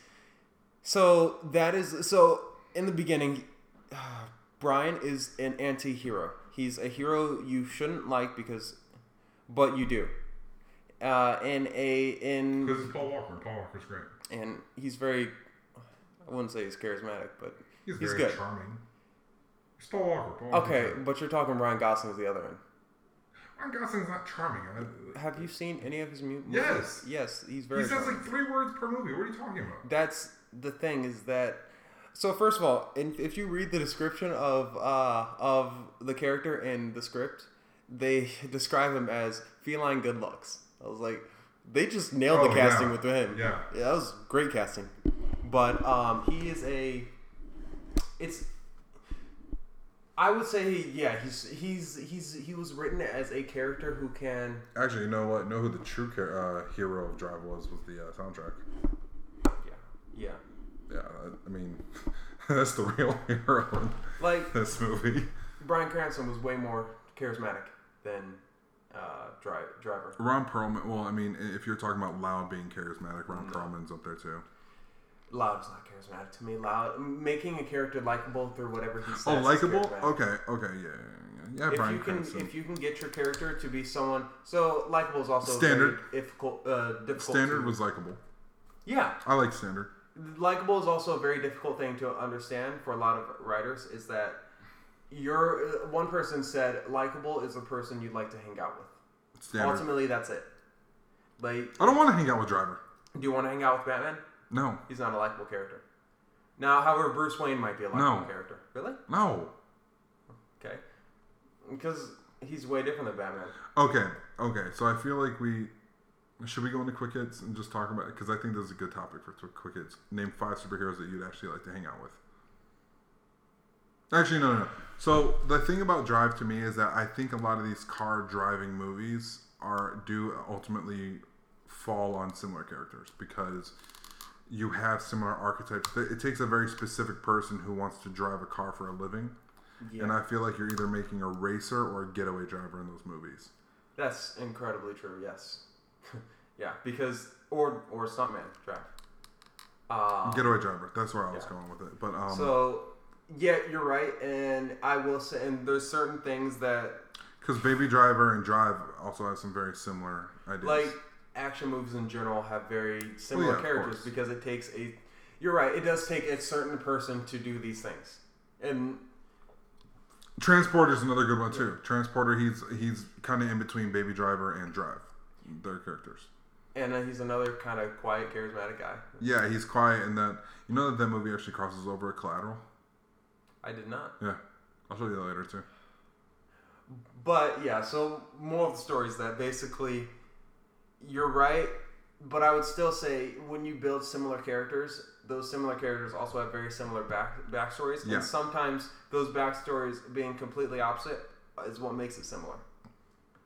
[SPEAKER 1] so that is so in the beginning, [sighs] Brian is an anti-hero. He's a hero you shouldn't like because, but you do. Uh, in a in
[SPEAKER 2] because it's Paul Walker. Paul Walker's great.
[SPEAKER 1] and he's very, I wouldn't say he's charismatic, but
[SPEAKER 2] He's,
[SPEAKER 1] He's
[SPEAKER 2] very
[SPEAKER 1] good.
[SPEAKER 2] charming. It's Paul Walker. Paul
[SPEAKER 1] okay. But you're talking Ryan Gosling's the other end.
[SPEAKER 2] Ryan Gosling's not charming. I,
[SPEAKER 1] Have you seen any of his mu- movies?
[SPEAKER 2] Yes.
[SPEAKER 1] Yes, he's very.
[SPEAKER 2] he says
[SPEAKER 1] charming.
[SPEAKER 2] like three words per movie. What are you talking about?
[SPEAKER 1] that's the thing is that so first of all if you read the description of uh, of the character in the script they [laughs] describe him as feline good looks i was like they just nailed
[SPEAKER 2] Oh,
[SPEAKER 1] the casting
[SPEAKER 2] yeah.
[SPEAKER 1] with him
[SPEAKER 2] Yeah.
[SPEAKER 1] that was great casting but um, he is a it's I would say, yeah, he's he's he's he was written as a character who can
[SPEAKER 2] Actually, you know what? Know who the true car- uh, hero of Drive was? Was the uh, soundtrack.
[SPEAKER 1] yeah yeah
[SPEAKER 2] Yeah, I- I mean, [laughs] that's the real [laughs] hero in
[SPEAKER 1] like
[SPEAKER 2] this movie.
[SPEAKER 1] Bryan Cranston was way more charismatic than uh, Dri- Driver.
[SPEAKER 2] Ron Perlman. Well, I mean, if you're talking about Loud being charismatic, Ron
[SPEAKER 1] No.
[SPEAKER 2] Perlman's up there too.
[SPEAKER 1] Loud is not charismatic to me. Loud making a character likable through whatever he says.
[SPEAKER 2] Oh, likable. Okay, okay, yeah, yeah, yeah. yeah
[SPEAKER 1] If
[SPEAKER 2] Brian
[SPEAKER 1] you can,
[SPEAKER 2] Cranston.
[SPEAKER 1] if you can get your character to be someone, so likable is also
[SPEAKER 2] Standard.
[SPEAKER 1] very difficult. Uh, difficult.
[SPEAKER 2] Standard
[SPEAKER 1] to-
[SPEAKER 2] was likable.
[SPEAKER 1] yeah.
[SPEAKER 2] I like Standard.
[SPEAKER 1] likable is also a very difficult thing to understand for a lot of writers is that you're uh, one person said likable is a person you'd like to hang out with
[SPEAKER 2] Standard.
[SPEAKER 1] ultimately that's it like
[SPEAKER 2] I don't want to hang out with Driver.
[SPEAKER 1] do you want to hang out with batman
[SPEAKER 2] No,
[SPEAKER 1] he's not a likable character now however bruce wayne might be a likable
[SPEAKER 2] No.
[SPEAKER 1] character really
[SPEAKER 2] no.
[SPEAKER 1] okay because he's way different than batman
[SPEAKER 2] Okay, okay. So I feel like we should we go into quick hits and just talk about it because I think this is a good topic for quick hits. Name five superheroes that you'd actually like to hang out with. Actually, no, no, no. So the thing about Drive to me is that I think a lot of these car driving movies are do ultimately fall on similar characters because you have similar archetypes. It takes a very specific person who wants to drive a car for a living.
[SPEAKER 1] yeah
[SPEAKER 2] And I feel like you're either making a racer or a getaway driver in those movies.
[SPEAKER 1] that's incredibly true yes [laughs] yeah because or or stuntman drive uh,
[SPEAKER 2] Getaway driver. That's where I was
[SPEAKER 1] Yeah.
[SPEAKER 2] going with it. But um,
[SPEAKER 1] So, yeah, you're right, and I will say, and there's certain things that
[SPEAKER 2] because Baby Driver and Drive also have some very similar ideas.
[SPEAKER 1] like action movies in general have very similar
[SPEAKER 2] yeah,
[SPEAKER 1] characters because it takes a. You're right. It does take a certain person to do these things, and Transporter
[SPEAKER 2] Transporter's another good one too. Transporter, he's he's kind of in between Baby Driver and Drive. Their characters.
[SPEAKER 1] and uh, he's another kind of quiet, charismatic guy.
[SPEAKER 2] Yeah, he's quiet and that. You know that that movie actually crosses over a Collateral.
[SPEAKER 1] I did not,
[SPEAKER 2] Yeah, I'll show you that later too.
[SPEAKER 1] but yeah. So more of the story is that basically, you're right, but I would still say when you build similar characters, those similar characters also have very similar back backstories,
[SPEAKER 2] Yeah.
[SPEAKER 1] and sometimes those backstories being completely opposite is what makes it similar.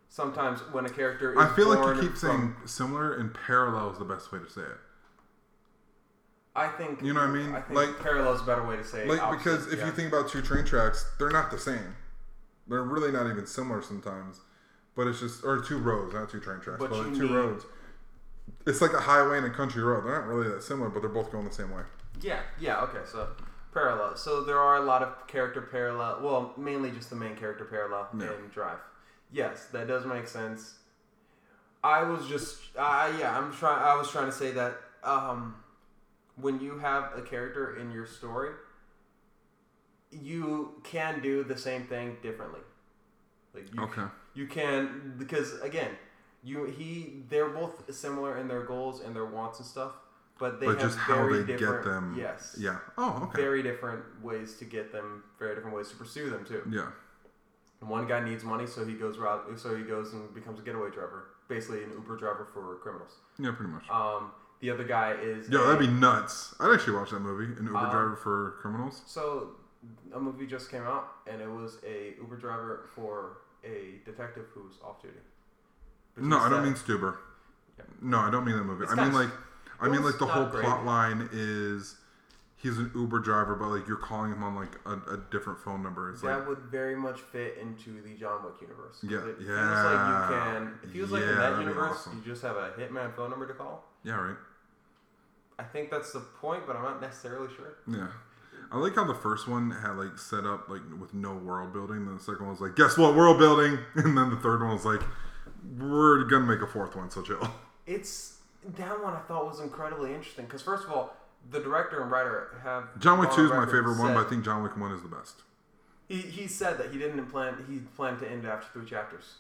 [SPEAKER 1] Sometimes when a character is
[SPEAKER 2] I feel like you keep saying similar and parallel is the best way to say it.
[SPEAKER 1] I think
[SPEAKER 2] You know what I mean?
[SPEAKER 1] I think
[SPEAKER 2] Like-
[SPEAKER 1] parallel is a better way to say
[SPEAKER 2] Like
[SPEAKER 1] opposite,
[SPEAKER 2] because if
[SPEAKER 1] yeah.
[SPEAKER 2] you think about two train tracks, they're not the same. They're really not even similar sometimes. But it's just or two roads, not two train tracks,
[SPEAKER 1] But
[SPEAKER 2] but, like two
[SPEAKER 1] need-
[SPEAKER 2] roads. It's like a highway and a country road. They're not really that similar, but they're both going the same way.
[SPEAKER 1] Yeah, yeah, okay, so parallel. So there are a lot of character parallel. Well, mainly just the main character parallel
[SPEAKER 2] Yeah.
[SPEAKER 1] in Drive. Yes, that does make sense. I was just, uh, yeah, I'm trying. I was trying to say that um, when you have a character in your story, you can do the same thing differently. Like you,
[SPEAKER 2] Okay.
[SPEAKER 1] you can because again, you he they're both similar in their goals and their wants and stuff, but they
[SPEAKER 2] But
[SPEAKER 1] have
[SPEAKER 2] just how
[SPEAKER 1] very
[SPEAKER 2] they get
[SPEAKER 1] different,
[SPEAKER 2] them.
[SPEAKER 1] Yes.
[SPEAKER 2] Yeah. Oh, okay.
[SPEAKER 1] Very different ways to get them. Very different ways to pursue them too.
[SPEAKER 2] Yeah.
[SPEAKER 1] And one guy needs money, so he goes rob. So he goes and becomes a getaway driver, basically an Uber driver for criminals.
[SPEAKER 2] Yeah, pretty much.
[SPEAKER 1] Um, the other guy is
[SPEAKER 2] Yo,
[SPEAKER 1] a-
[SPEAKER 2] that'd be nuts. I'd actually watch that movie, An Uber
[SPEAKER 1] Um,
[SPEAKER 2] Driver for Criminals.
[SPEAKER 1] So, a movie just came out, and it was a Uber driver for a detective who's off duty.
[SPEAKER 2] No, I don't mean Stuber.
[SPEAKER 1] Yeah.
[SPEAKER 2] No, I don't mean that movie.
[SPEAKER 1] It's
[SPEAKER 2] I mean like, I mean like the whole
[SPEAKER 1] great.
[SPEAKER 2] plot line is he's an Uber driver, but like you're calling him on like a, a different phone number. It's
[SPEAKER 1] that
[SPEAKER 2] like
[SPEAKER 1] would very much fit into the John Wick universe.
[SPEAKER 2] Yeah,
[SPEAKER 1] it feels
[SPEAKER 2] yeah.
[SPEAKER 1] like you can. It feels like in that universe,
[SPEAKER 2] awesome.
[SPEAKER 1] you just have a hitman phone number to call.
[SPEAKER 2] yeah, right.
[SPEAKER 1] I think that's the point, but I'm not necessarily sure.
[SPEAKER 2] Yeah. I like how the first one had like set up like with no world building. Then the second one was like, guess what, world building. [laughs] And then the third one was like, we're gonna make a fourth one, so chill.
[SPEAKER 1] It's that one I thought was incredibly interesting because first of all, the director and writer have
[SPEAKER 2] John Wick Two is my favorite one, but I think John Wick One is the best.
[SPEAKER 1] he, he said that he didn't plan he planned to end after three chapters,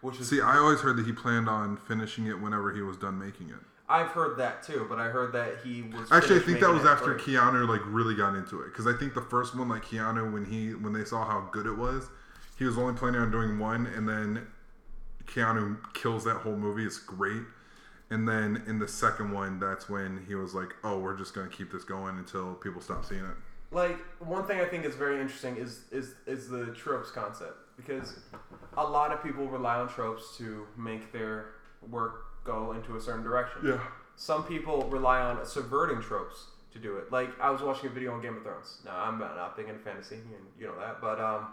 [SPEAKER 1] which is
[SPEAKER 2] See, I always heard that he planned on finishing it whenever he was done making it.
[SPEAKER 1] I've heard that too, but I heard that he was
[SPEAKER 2] Actually, I think that was after
[SPEAKER 1] like-
[SPEAKER 2] Keanu like really got into it because I think the first one, like Keanu, when he when they saw how good it was, he was only planning on doing one, and then Keanu kills that whole movie. It's great, and then in the second one, that's when he was like, "Oh, we're just gonna keep this going until people stop seeing it."
[SPEAKER 1] like one thing I think is very interesting is is is the tropes concept because a lot of people rely on tropes to make their work go into a certain direction.
[SPEAKER 2] Yeah.
[SPEAKER 1] Some people rely on subverting tropes to do it. Like I was watching a video on Game of Thrones. Now I'm not, big into fantasy, and you know that, but um,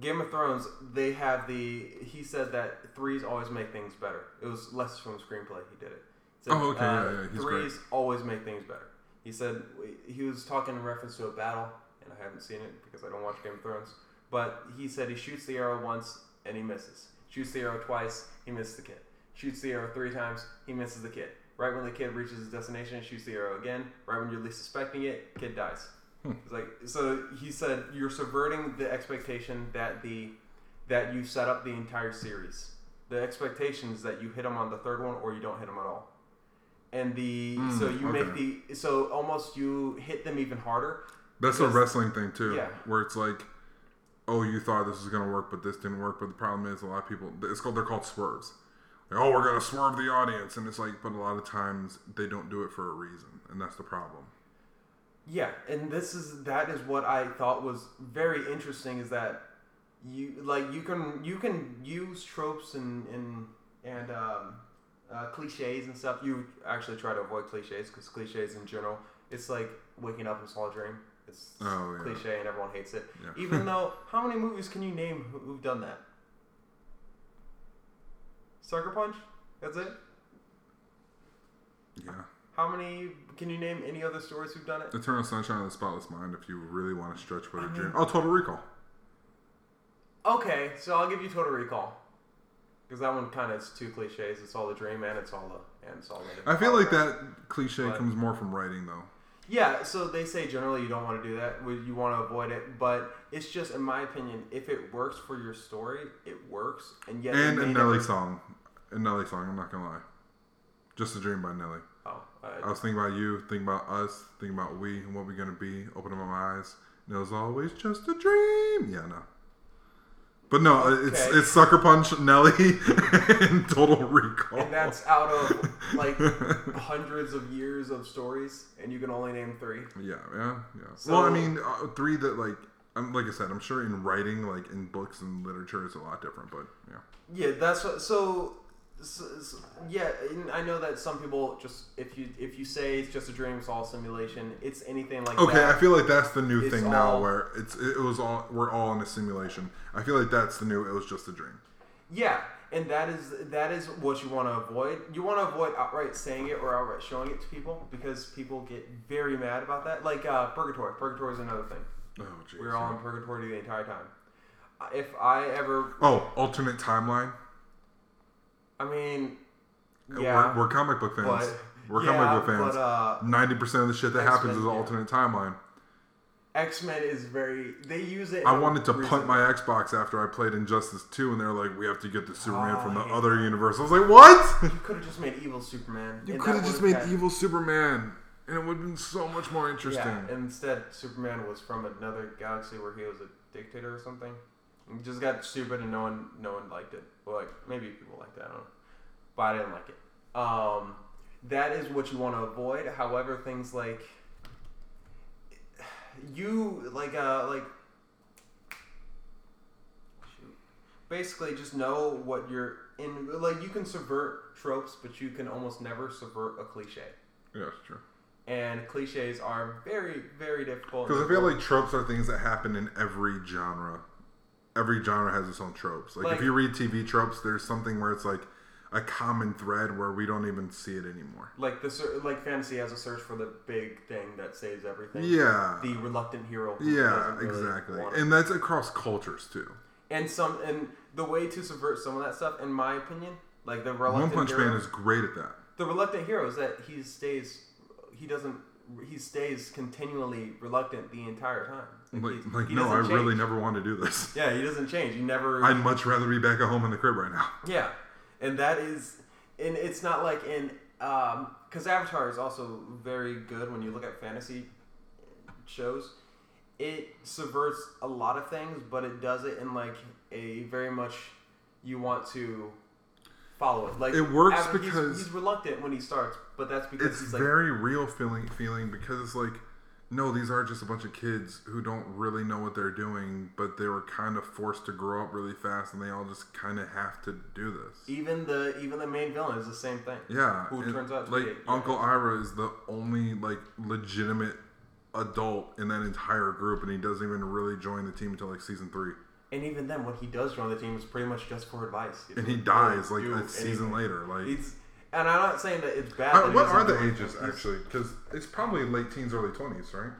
[SPEAKER 1] Game of Thrones, they have the. He said that threes always make things better. It was less from screenplay. He did it. He said,
[SPEAKER 2] Oh, okay,
[SPEAKER 1] uh,
[SPEAKER 2] yeah, yeah, he's
[SPEAKER 1] threes always make things better. He said he was talking in reference to a battle, and I haven't seen it because I don't watch Game of Thrones. But he said he shoots the arrow once and he misses. Shoots the arrow twice, he misses the kid. Shoots the arrow three times, he misses the kid. Right when the kid reaches his destination, shoots the arrow again. Right when you're least suspecting it, kid dies. It's like so. He said you're subverting the expectation that the that you set up the entire series. The expectation is that you hit them on the third one or you don't hit them at all. And the
[SPEAKER 2] Mm,
[SPEAKER 1] so you make the so almost you hit them even harder.
[SPEAKER 2] That's a wrestling thing too,
[SPEAKER 1] Yeah.
[SPEAKER 2] where it's like, oh, you thought this was gonna work, but this didn't work. But the problem is, a lot of people, it's called they're called swerves. Oh, we're gonna swerve the audience, and it's like, but a lot of times they don't do it for a reason, and that's the problem.
[SPEAKER 1] Yeah, and this is that is what I thought was very interesting is that you like you can you can use tropes and and and um, uh, cliches and stuff. You actually try to avoid cliches because cliches in general, it's like waking up and saw a dream. It's
[SPEAKER 2] Oh, yeah.
[SPEAKER 1] cliche and everyone hates it.
[SPEAKER 2] Yeah.
[SPEAKER 1] Even [laughs] though, how many movies can you name who- who've done that? Sucker Punch. That's it.
[SPEAKER 2] Yeah,
[SPEAKER 1] How many? Can you name any other stories who've done it?
[SPEAKER 2] Eternal Sunshine of the Spotless Mind. If you really want to stretch what a dream. Oh, Total Recall.
[SPEAKER 1] Okay, so I'll give you Total Recall because that one kind of is two cliches. It's all the dream and it's all the and it's all the.
[SPEAKER 2] I feel like that cliche
[SPEAKER 1] But-
[SPEAKER 2] comes more from writing, though.
[SPEAKER 1] Yeah, so they say generally you don't want to do that. You want to avoid it, but it's just, in my opinion, if it works for your story, it works. And yet,
[SPEAKER 2] And a Nelly
[SPEAKER 1] never-
[SPEAKER 2] song, a Nelly song. I'm not gonna lie. Just a Dream by Nelly.
[SPEAKER 1] Oh,
[SPEAKER 2] I
[SPEAKER 1] uh,
[SPEAKER 2] was thinking about you, thinking about us, thinking about we and what we're gonna be. Opening my eyes, and it was always just a dream. Yeah, no. But no, it's it's Sucker Punch, Nelly, [laughs] and Total Recall.
[SPEAKER 1] and that's out of like [laughs] hundreds of years of stories, and you can only name three.
[SPEAKER 2] yeah, yeah, yeah.
[SPEAKER 1] So-
[SPEAKER 2] well, I mean, uh, three that like, I'm like I said, I'm sure in writing, like in books and literature, it's a lot different. But yeah,
[SPEAKER 1] Yeah, that's what, so, so, so. Yeah, and I know that some people just if you if you say it's just a dream, it's all simulation. It's anything like that.
[SPEAKER 2] okay,
[SPEAKER 1] that.
[SPEAKER 2] I feel like that's the new
[SPEAKER 1] It's
[SPEAKER 2] thing now,
[SPEAKER 1] all-
[SPEAKER 2] where it's it was all we're all in a simulation. I feel like that's the new. It was just a dream.
[SPEAKER 1] Yeah, and that is that is what you want to avoid. You want to avoid outright saying it or outright showing it to people because people get very mad about that. Like uh, purgatory. Purgatory is another thing.
[SPEAKER 2] Oh.
[SPEAKER 1] We were all in purgatory the entire time. Uh, If I ever,
[SPEAKER 2] Oh, alternate timeline.
[SPEAKER 1] I mean,
[SPEAKER 2] Uh,
[SPEAKER 1] yeah,
[SPEAKER 2] We're, we're comic book fans.
[SPEAKER 1] but
[SPEAKER 2] we're
[SPEAKER 1] yeah,
[SPEAKER 2] comic book fans.
[SPEAKER 1] Uh,
[SPEAKER 2] Ninety percent of the shit that
[SPEAKER 1] X-Men,
[SPEAKER 2] happens is
[SPEAKER 1] yeah.
[SPEAKER 2] alternate timeline.
[SPEAKER 1] X Men is very. They use it.
[SPEAKER 2] I wanted to
[SPEAKER 1] reason-
[SPEAKER 2] punt my Xbox after I played Injustice 2, and they're like, "We have to get the Superman
[SPEAKER 1] Oh,
[SPEAKER 2] from the other
[SPEAKER 1] that.
[SPEAKER 2] universe." I was like, "What?
[SPEAKER 1] You could have just made evil Superman.
[SPEAKER 2] You could have just made
[SPEAKER 1] had-
[SPEAKER 2] evil Superman, and it would have been so much more interesting."
[SPEAKER 1] Yeah, and instead Superman was from another galaxy where he was a dictator or something. He just got stupid and no one no one liked it. Well, like maybe people like that. I don't know. But I didn't like it. Um, that is what you want to avoid. However, things like you like uh like shoot. basically just know what you're in like you can subvert tropes but you can almost never subvert a cliche
[SPEAKER 2] yeah, it's true.
[SPEAKER 1] and cliches are very very difficult
[SPEAKER 2] Because I feel like tropes are things that happen in every genre. Every genre has its own tropes. Like,
[SPEAKER 1] Like-
[SPEAKER 2] if you read TV tropes, there's something where it's like a common thread where we don't even see it anymore.
[SPEAKER 1] like the ser- like fantasy has a search for the big thing that saves everything
[SPEAKER 2] Yeah.
[SPEAKER 1] the reluctant hero
[SPEAKER 2] Yeah,
[SPEAKER 1] really
[SPEAKER 2] exactly. And that's across cultures too.
[SPEAKER 1] and some and the way to subvert some of that stuff in my opinion like the reluctant One
[SPEAKER 2] Punch
[SPEAKER 1] hero,
[SPEAKER 2] Man is great at that.
[SPEAKER 1] the reluctant hero is that he stays he doesn't he stays continually reluctant the entire time
[SPEAKER 2] Like, like no, I
[SPEAKER 1] doesn't
[SPEAKER 2] really never want to do this.
[SPEAKER 1] yeah he doesn't change He never
[SPEAKER 2] I'd much rather be back at home in the crib right now.
[SPEAKER 1] Yeah, and that is, and it's not like in, um, because Avatar is also very good when you look at fantasy shows. It subverts a lot of things, but it does it in like a very much you want to follow it. Like
[SPEAKER 2] It works
[SPEAKER 1] Ava- he's-
[SPEAKER 2] because-
[SPEAKER 1] he's, reluctant when he starts, but that's because
[SPEAKER 2] It's
[SPEAKER 1] he's like
[SPEAKER 2] very real feeling feeling because it's like no, these are just a bunch of kids who don't really know what they're doing, but they were kind of forced to grow up really fast, and they all just kind of have to do this.
[SPEAKER 1] even the even the main villain is the same thing.
[SPEAKER 2] Yeah,
[SPEAKER 1] Who turns out to
[SPEAKER 2] like Uncle Iroh is the only like legitimate adult in that entire group, and he doesn't even really join the team until like season three.
[SPEAKER 1] And even then, when he does join the team, it's pretty much just for advice.
[SPEAKER 2] and he dies like a season
[SPEAKER 1] anything.
[SPEAKER 2] later. Like,
[SPEAKER 1] He's, and I'm not saying that it's bad.
[SPEAKER 2] Uh,
[SPEAKER 1] that
[SPEAKER 2] what are the ages. Actually? Because it's probably late teens, early twenties, right?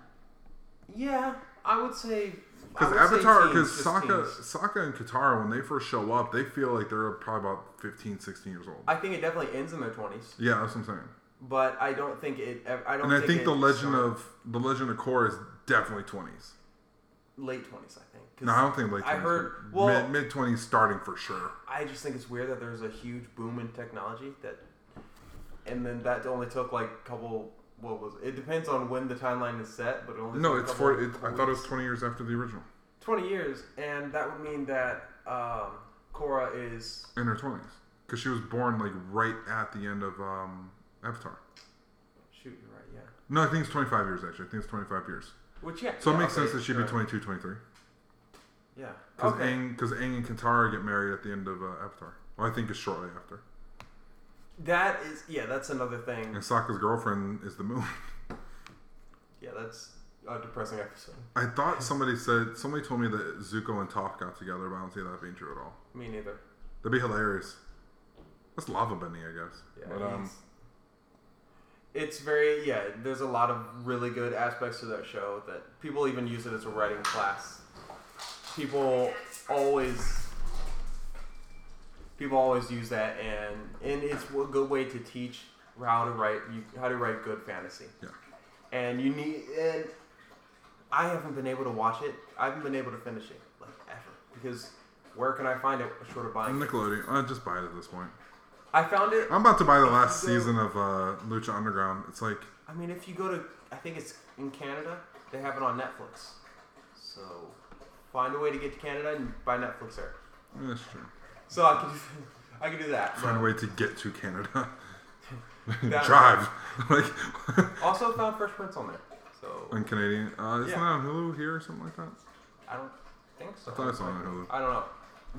[SPEAKER 1] Yeah, I would say.
[SPEAKER 2] Because Avatar, because Sokka. Sokka and Katara, when they first show up, they feel like they're probably about 15, 16 years old.
[SPEAKER 1] I think it definitely ends in their twenties,
[SPEAKER 2] yeah, that's what I'm saying.
[SPEAKER 1] but I don't think it. I don't.
[SPEAKER 2] And I
[SPEAKER 1] think,
[SPEAKER 2] think the Legend
[SPEAKER 1] started-
[SPEAKER 2] of the Legend of Korra is definitely twenties.
[SPEAKER 1] late twenties. I think.
[SPEAKER 2] No, I don't think late
[SPEAKER 1] 20s,
[SPEAKER 2] I
[SPEAKER 1] heard- well-
[SPEAKER 2] mid mid twenties starting for sure.
[SPEAKER 1] I just think it's weird that there's a huge boom in technology that, and then that only took like a couple. What was it? it? Depends on when the timeline is set, but it only
[SPEAKER 2] No,
[SPEAKER 1] took
[SPEAKER 2] it's for. It, I thought it was twenty years after the original.
[SPEAKER 1] twenty years, and that would mean that um, Korra is
[SPEAKER 2] In her twenties, because she was born like right at the end of um, Avatar.
[SPEAKER 1] shoot. You're right. Yeah.
[SPEAKER 2] No, I think it's twenty five years actually. I think it's twenty five years.
[SPEAKER 1] Which yeah.
[SPEAKER 2] So
[SPEAKER 1] yeah,
[SPEAKER 2] it makes
[SPEAKER 1] okay,
[SPEAKER 2] sense that she'd be
[SPEAKER 1] sure.
[SPEAKER 2] 22, 23.
[SPEAKER 1] Yeah.
[SPEAKER 2] Because
[SPEAKER 1] Okay.
[SPEAKER 2] Aang, Aang and Katara get married at the end of uh, Avatar. Well, I think it's shortly after.
[SPEAKER 1] That is yeah. That's another thing.
[SPEAKER 2] And Sokka's girlfriend is the moon. [laughs]
[SPEAKER 1] Yeah, that's a depressing episode.
[SPEAKER 2] I thought [laughs] somebody said somebody told me that Zuko and Toph got together, but I don't see that being true at all.
[SPEAKER 1] Me neither.
[SPEAKER 2] That'd be hilarious. That's lava bending, I guess.
[SPEAKER 1] Yeah.
[SPEAKER 2] but um,
[SPEAKER 1] it's, it's very yeah. There's a lot of really good aspects to that show that people even use it as a writing class. People always people always use that, and and it's a good way to teach how to write you how to write good fantasy.
[SPEAKER 2] Yeah.
[SPEAKER 1] And you need and I haven't been able to watch it. I haven't been able to finish it like ever because where can I find it short of buying? it?
[SPEAKER 2] Nickelodeon. I just buy it at this point.
[SPEAKER 1] I found it.
[SPEAKER 2] I'm about to buy the last
[SPEAKER 1] go-
[SPEAKER 2] season of uh, Lucha Underground. It's like
[SPEAKER 1] I mean, if you go to, I think it's in Canada, they have it on Netflix. So find a way to get to Canada and buy Netflix there.
[SPEAKER 2] that's true.
[SPEAKER 1] So I can, do, [laughs] I can do that.
[SPEAKER 2] Find a way to get to Canada. [laughs]
[SPEAKER 1] That-
[SPEAKER 2] Drive. [laughs] like
[SPEAKER 1] Also found Fresh Prince on there. So
[SPEAKER 2] on Canadian. Uh, isn't
[SPEAKER 1] Yeah.
[SPEAKER 2] that on Hulu here or something like that?
[SPEAKER 1] I don't think so.
[SPEAKER 2] I thought I saw it on Hulu.
[SPEAKER 1] I don't know,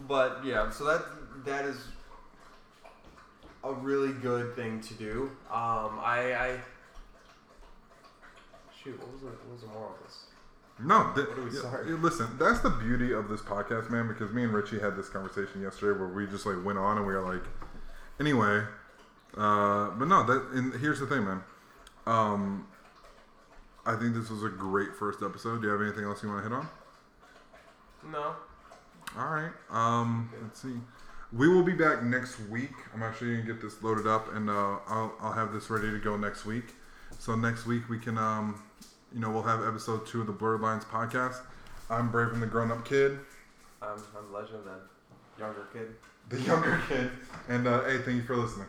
[SPEAKER 1] but yeah. So that that is a really good thing to do. Um, I, I shoot. What was the what was the moral of this?
[SPEAKER 2] No, th-
[SPEAKER 1] What are we sorry?
[SPEAKER 2] yeah, listen. That's the beauty of this podcast, man. Because me and Richie had this conversation yesterday where we just like went on and we were like, anyway. Uh, but no, that. And here's the thing, man. Um, I think this was a great first episode. Do you have anything else you want to hit on?
[SPEAKER 1] No.
[SPEAKER 2] All right. Um, let's see. We will be back next week. I'm actually gonna get this loaded up, and uh, I'll I'll have this ready to go next week. So next week we can, um, you know, we'll have episode two of the Blerd Lines podcast. I'm Brave and the Grown Up Kid,
[SPEAKER 1] I'm I'm Legend, then younger kid.
[SPEAKER 2] the younger kid, and uh, hey, thank you for listening.